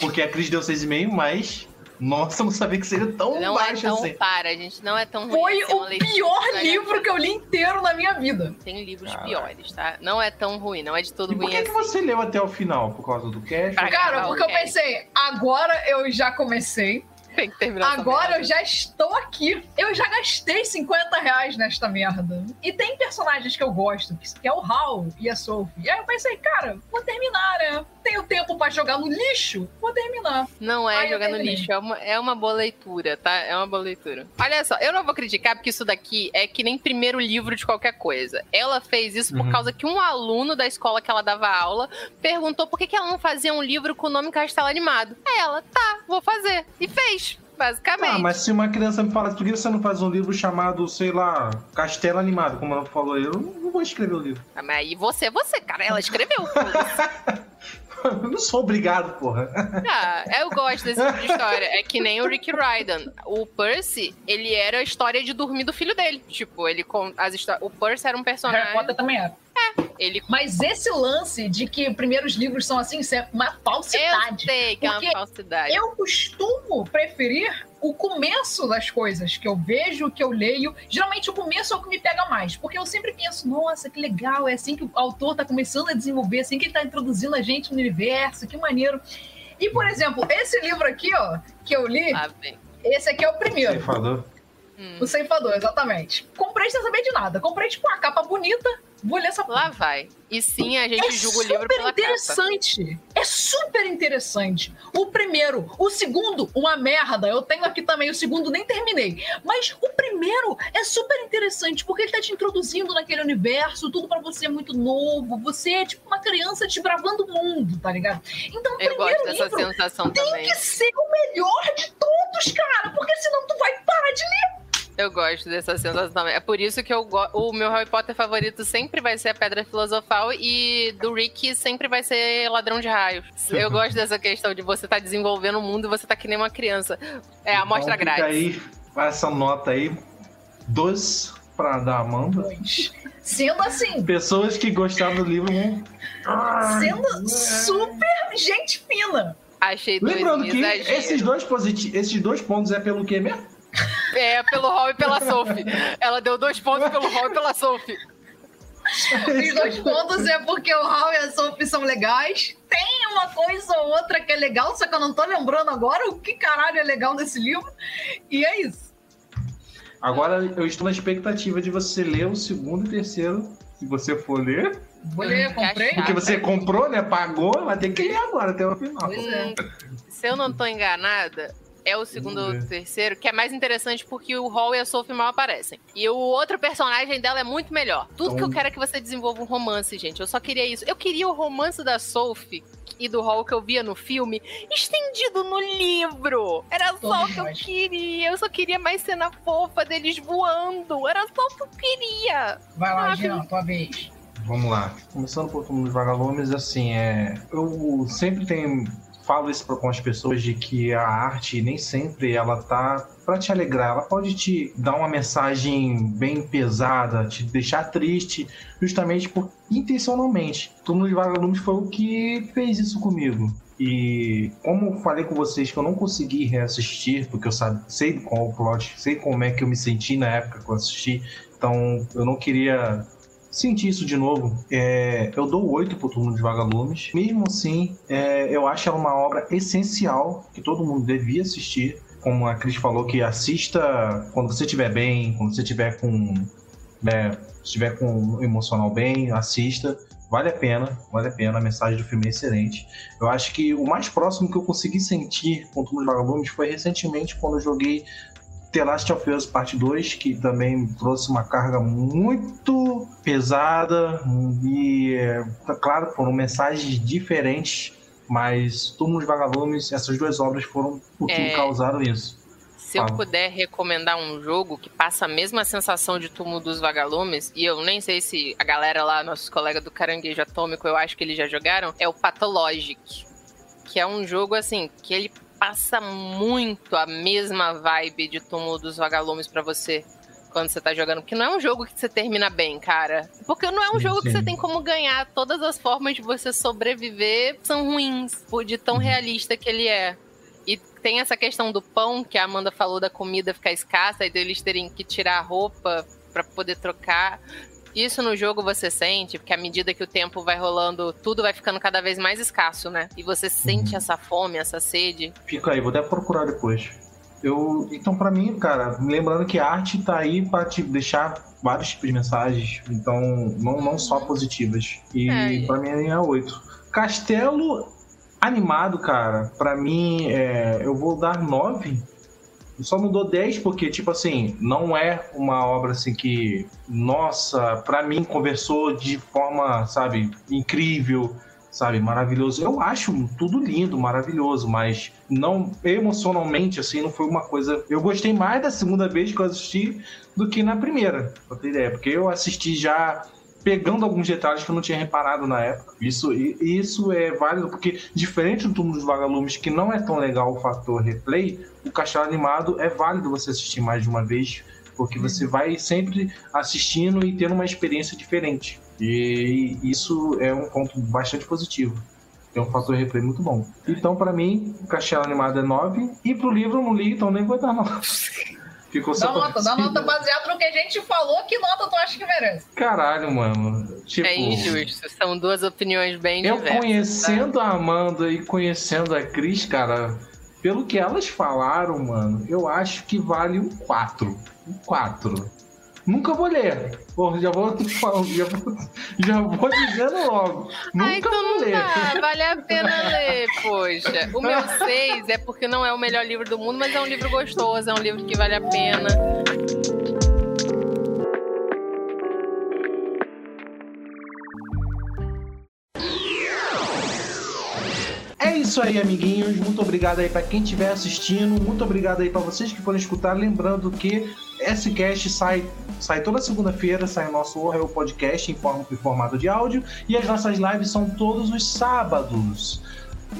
Porque a Cris deu 6,5, mas Nossa, eu não sabia que seria tão não baixo é tão, assim. Para, a gente não é tão ruim. Foi assim, o uma leitura pior que livro que eu li inteiro na minha vida. Tem livros Caralho. piores, tá? Não é tão ruim, não é de todo E por ruim que, que assim. você leu até o final? Por causa do cast? Pra Cara, o porque eu pensei, agora eu já comecei. Tem que terminar essa Agora merda. eu já estou aqui. Eu já gastei 50 reais nesta merda. E tem personagens que eu gosto, que é o Hal e a Sophie. E aí eu pensei, cara, vou terminar, né? Tenho tempo pra jogar no lixo, vou terminar. Não é eu jogar no lixo, é uma, é uma boa leitura, tá? É uma boa leitura. Olha só, eu não vou criticar porque isso daqui é que nem primeiro livro de qualquer coisa. Ela fez isso por Uhum. causa que um aluno da escola que ela dava aula perguntou por que, que ela não fazia um livro com o nome Castelo Animado. Aí ela, tá, vou fazer. E fez, basicamente. Ah, mas se uma criança me fala, por que você não faz um livro chamado, sei lá, Castelo Animado, como ela falou, eu não vou escrever o livro. Ah, Mas aí você, você, cara, ela escreveu. Eu não sou obrigado, porra. Ah, eu gosto desse tipo de história. É que nem o Rick Ryden. O Percy, ele era a história de dormir do filho dele. Tipo, ele com as histó- O Percy era um personagem. Harry Potter também era. Ele Mas esse lance de que primeiros livros são assim, isso é uma Eu falsidade. sei que é uma falsidade. Eu costumo preferir o começo das coisas que eu vejo, que eu leio. Geralmente o começo é o que me pega mais, porque eu sempre penso, nossa, que legal, é assim que o autor tá começando a desenvolver, assim que ele tá introduzindo a gente no universo, que maneiro. E, por exemplo, esse livro aqui, ó, que eu li, Ah, bem. esse aqui é o primeiro. Ceifador. Hum. O ceifador, exatamente. Comprei sem saber de nada. Comprei, tipo, uma capa bonita. Vou ler essa Lá vai. E sim, a gente é julga o livro super pela capa. interessante. É super interessante. O primeiro, o segundo, uma merda. Eu tenho aqui também o segundo, nem terminei. Mas o primeiro é super interessante porque ele tá te introduzindo naquele universo, tudo pra você é muito novo. Você é tipo uma criança desbravando o mundo, tá ligado? Então, o Eu primeiro gosto dessa livro sensação tem também. que ser o melhor de todos, cara, porque senão tu vai parar de ler. Eu gosto dessa sensação também. É por isso que eu go... o meu Harry Potter favorito sempre vai ser a Pedra Filosofal e do Rick sempre vai ser Ladrão de Raios. Eu gosto dessa questão de você estar desenvolvendo o mundo e você tá que nem uma criança. É a amostra então, grátis. aí, essa nota aí, dois pra dar a Amanda. Sendo assim, Pessoas que gostaram do livro vão... sendo super gente fina. Achei dois Lembrando que esses dois, esses dois pontos é pelo quê mesmo? É, pelo Hall e pela Sophie. Ela deu dois pontos pelo Hall e pela Sophie. Os dois pontos é porque o Hal e a Sophie são legais. Tem uma coisa ou outra que é legal, só que eu não tô lembrando agora o que caralho é legal nesse livro. E é isso. Agora eu estou na expectativa de você ler o segundo e terceiro, se você for ler. Vou ler, comprei. Porque você comprou, né? Pagou, vai ter que ler agora até o final. Pois é. Se eu não tô enganada, é o segundo ou o terceiro, que é mais interessante porque o Hall e a Sophie mal aparecem. E o outro personagem dela é muito melhor. Tudo que eu Então- quero é que você desenvolva um romance, gente. Eu só queria isso. Eu queria o romance da Sophie e do Hall que eu via no filme estendido no livro. Era só o que eu queria. Eu só queria mais cena fofa deles voando. Era só o que eu queria. Vai lá, Ah, Jean, tua vez. Vamos lá. Começando por Túmulo dos Vagalumes, assim, é... eu sempre tenho falo isso pra- com as pessoas de que a arte nem sempre ela tá pra te alegrar, ela pode te dar uma mensagem bem pesada, te deixar triste, justamente por intencionalmente. Túmulo dos Vagalumes foi o que fez isso comigo. E como eu falei com vocês que eu não consegui reassistir, porque eu sabe, sei qual o plot, sei como é que eu me senti na época que eu assisti, então eu não queria sentir isso de novo. É, eu dou 8 pro Turno de Vagalumes. Mesmo assim, é, eu acho ela uma obra essencial que todo mundo devia assistir. Como a Cris falou, que assista quando você estiver bem, quando você estiver com. né, estiver com o emocional bem, assista. Vale a pena, vale a pena. A mensagem do filme é excelente. Eu acho que o mais próximo que eu consegui sentir com o Turno de Vagalumes foi recentemente quando eu joguei The Last of Us Parte 2, que também trouxe uma carga muito pesada e, é, claro, foram mensagens diferentes, mas Túmulo dos Vagalumes, essas duas obras foram o que É. causaram isso. Se eu puder recomendar um jogo que passa a mesma sensação de Túmulo dos Vagalumes, e eu nem sei se a galera lá, nossos colegas do Caranguejo Atômico, eu acho que eles já jogaram, é o Pathologic. Que é um jogo, assim, que ele passa muito a mesma vibe de Túmulo dos Vagalumes pra você quando você tá jogando. Porque não é um jogo que você termina bem, cara. Porque não é um Sim, jogo que sim. você tem como ganhar. Todas as formas de você sobreviver são ruins, por de tão realista que ele é. E tem essa questão do pão que a Amanda falou da comida ficar escassa e deles terem que tirar a roupa para poder trocar. Isso no jogo você sente, porque à medida que o tempo vai rolando, tudo vai ficando cada vez mais escasso, né? E você sente uhum. essa fome, essa sede. Fica aí, vou até procurar depois. Eu, então, para mim, cara, lembrando que a arte tá aí para te deixar vários tipos de mensagens, então não, não só positivas. E é. para mim é 8. Castelo animado, cara, para mim é, eu vou dar 9. Só não dou 10 porque, tipo assim, não é uma obra assim que, nossa, para mim conversou de forma, sabe, incrível sabe? Maravilhoso. Eu acho tudo lindo, maravilhoso, mas não emocionalmente, assim, não foi uma coisa. Eu gostei mais da segunda vez que eu assisti do que na primeira, pra ter ideia, porque eu assisti já pegando alguns detalhes que eu não tinha reparado na época. Isso, isso é válido, porque diferente do Túmulo dos Vagalumes, que não é tão legal o fator replay, o Castelo Animado é válido você assistir mais de uma vez, porque você vai sempre assistindo e tendo uma experiência diferente. E isso é um ponto bastante positivo. É um fator replay muito bom. Então, para mim, o Castelo Animado é 9. E pro livro eu não li, então nem vou dar 9. Ficou dá nota, dá nota baseado no que a gente falou. Que nota tu acha que merece? Caralho, mano. Tipo, é injusto. São duas opiniões bem eu diversas. Eu conhecendo tá? a Amanda e conhecendo a Cris, cara, pelo que elas falaram, mano, eu acho que vale um 4. Um 4. Nunca vou ler. Pô, já vou já vou, já vou dizendo logo. Nunca então vou ler. Dá, vale a pena ler, poxa. O meu 6 é porque não é o melhor livro do mundo, mas é um livro gostoso, é um livro que vale a pena. É isso aí, amiguinhos. Muito obrigado aí para quem estiver assistindo. Muito obrigado aí para vocês que foram escutar. Lembrando que esse cast sai, sai toda segunda-feira, sai o nosso Real Podcast em, em formato de áudio. E as nossas lives são todos os sábados.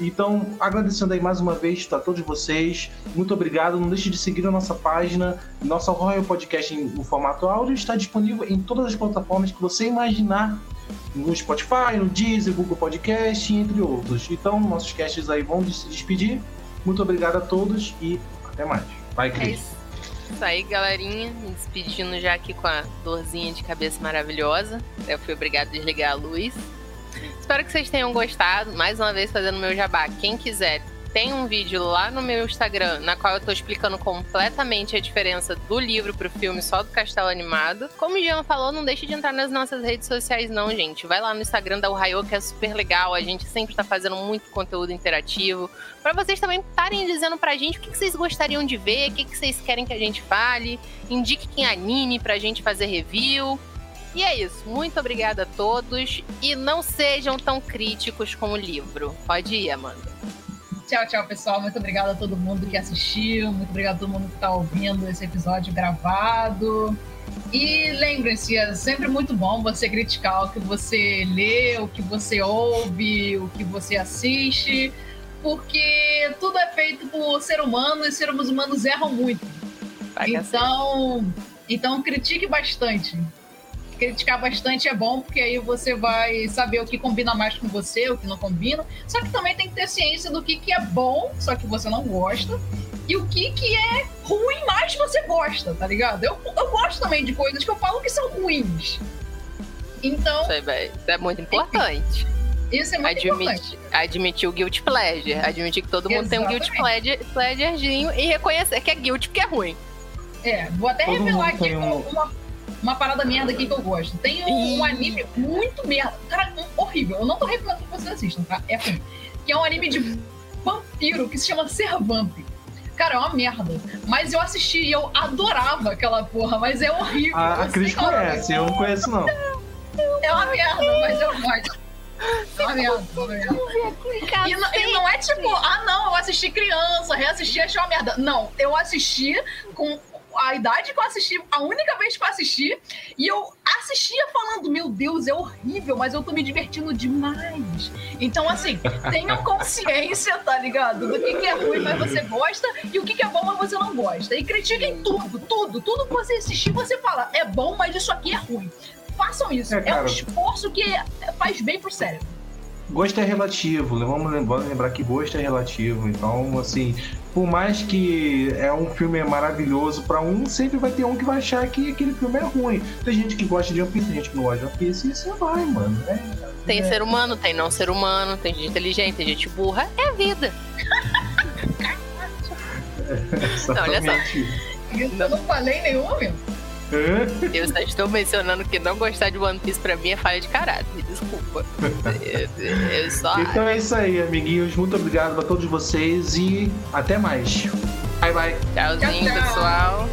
Então, agradecendo aí mais uma vez a todos vocês. Muito obrigado. Não deixe de seguir a nossa página. Nossa Royal Podcast em, formato áudio está disponível em todas as plataformas que você imaginar. No Spotify, no Deezer, Google Podcast, entre outros. Então, nossos casts aí vão se despedir. Muito obrigado a todos e até mais. Vai, Cris. É isso. isso aí, galerinha. Me despedindo já aqui com a dorzinha de cabeça maravilhosa. Eu fui obrigado a desligar a luz. Espero que vocês tenham gostado. Mais uma vez fazendo meu jabá. Quem quiser, tem um vídeo lá no meu Instagram na qual eu tô explicando completamente a diferença do livro pro filme só do Castelo Animado. Como o Jean falou, não deixe de entrar nas nossas redes sociais não, gente. Vai lá no Instagram da Ohio que é super legal. A gente sempre tá fazendo muito conteúdo interativo. para vocês também estarem dizendo pra gente o que, vocês gostariam de ver, o que, que vocês querem que a gente fale. Indique quem anime pra gente fazer review. E é isso. Muito obrigada a todos. E não sejam tão críticos com o livro. Pode ir, Amanda. Tchau, tchau, pessoal. Muito obrigada a todo mundo que assistiu. Muito obrigado a todo mundo que está ouvindo esse episódio gravado. E lembrem-se, é sempre muito bom você criticar o que você lê, o que você ouve, o que você assiste, porque tudo é feito por ser humano e seres humanos erram muito. Então, então critique bastante criticar bastante é bom, porque aí você vai saber o que combina mais com você, o que não combina. Só que também tem que ter ciência do que, que é bom, só que você não gosta, e o que, que é ruim, mas você gosta, tá ligado? Eu, eu gosto também de coisas que eu falo que são ruins. Então. Isso, é, isso é muito importante. Isso é muito Admit, importante. Admitir o guilty pleasure. Admitir que todo mundo Exatamente. tem um guilty pleasure, pleasurezinho e reconhecer que é guilty porque é ruim. É, vou até todo revelar aqui um... uma uma parada merda aqui que eu gosto. Tem um, um anime muito merda. Cara, um, horrível. Eu não tô recomendando que vocês assistam, tá? É ruim. Que é um anime de vampiro que se chama Ser Vamp. Cara, é uma merda. Mas eu assisti e eu adorava aquela porra, mas é horrível. A, a Cris conhece, eu não conheço, não. É uma merda, mas eu gosto. É uma merda, é uma merda. E não, e não é tipo, ah não, eu assisti criança, reassisti, achei uma merda. Não, eu assisti com a idade que eu assisti, a única vez que eu assisti, e eu assistia falando, meu Deus, é horrível, mas eu tô me divertindo demais. Então, assim, tenham consciência, tá ligado? Do que, que é ruim, mas você gosta, e o que, que é bom, mas você não gosta. E critiquem tudo, tudo, tudo que você assistir, você fala, é bom, mas isso aqui é ruim. Façam isso. É, é um esforço que faz bem pro cérebro. Gosto é relativo. Vamos lembrar, que gosto é relativo. Então, assim, por mais que é um filme maravilhoso para um, sempre vai ter um que vai achar que aquele filme é ruim. Tem gente que gosta de One Piece, tem gente que não gosta de One Piece, e isso vai, mano. É, tem é. ser humano, tem não ser humano, tem gente inteligente, tem gente burra. É a vida. não, olha só. Eu não falei nenhum momento. Eu só estou mencionando que não gostar de One Piece pra mim é falha de caráter. Desculpa. Eu, eu só... Então é isso aí, amiguinhos. Muito obrigado a todos vocês e até mais. Bye, bye. Tchauzinho, Tchau, tchau. pessoal.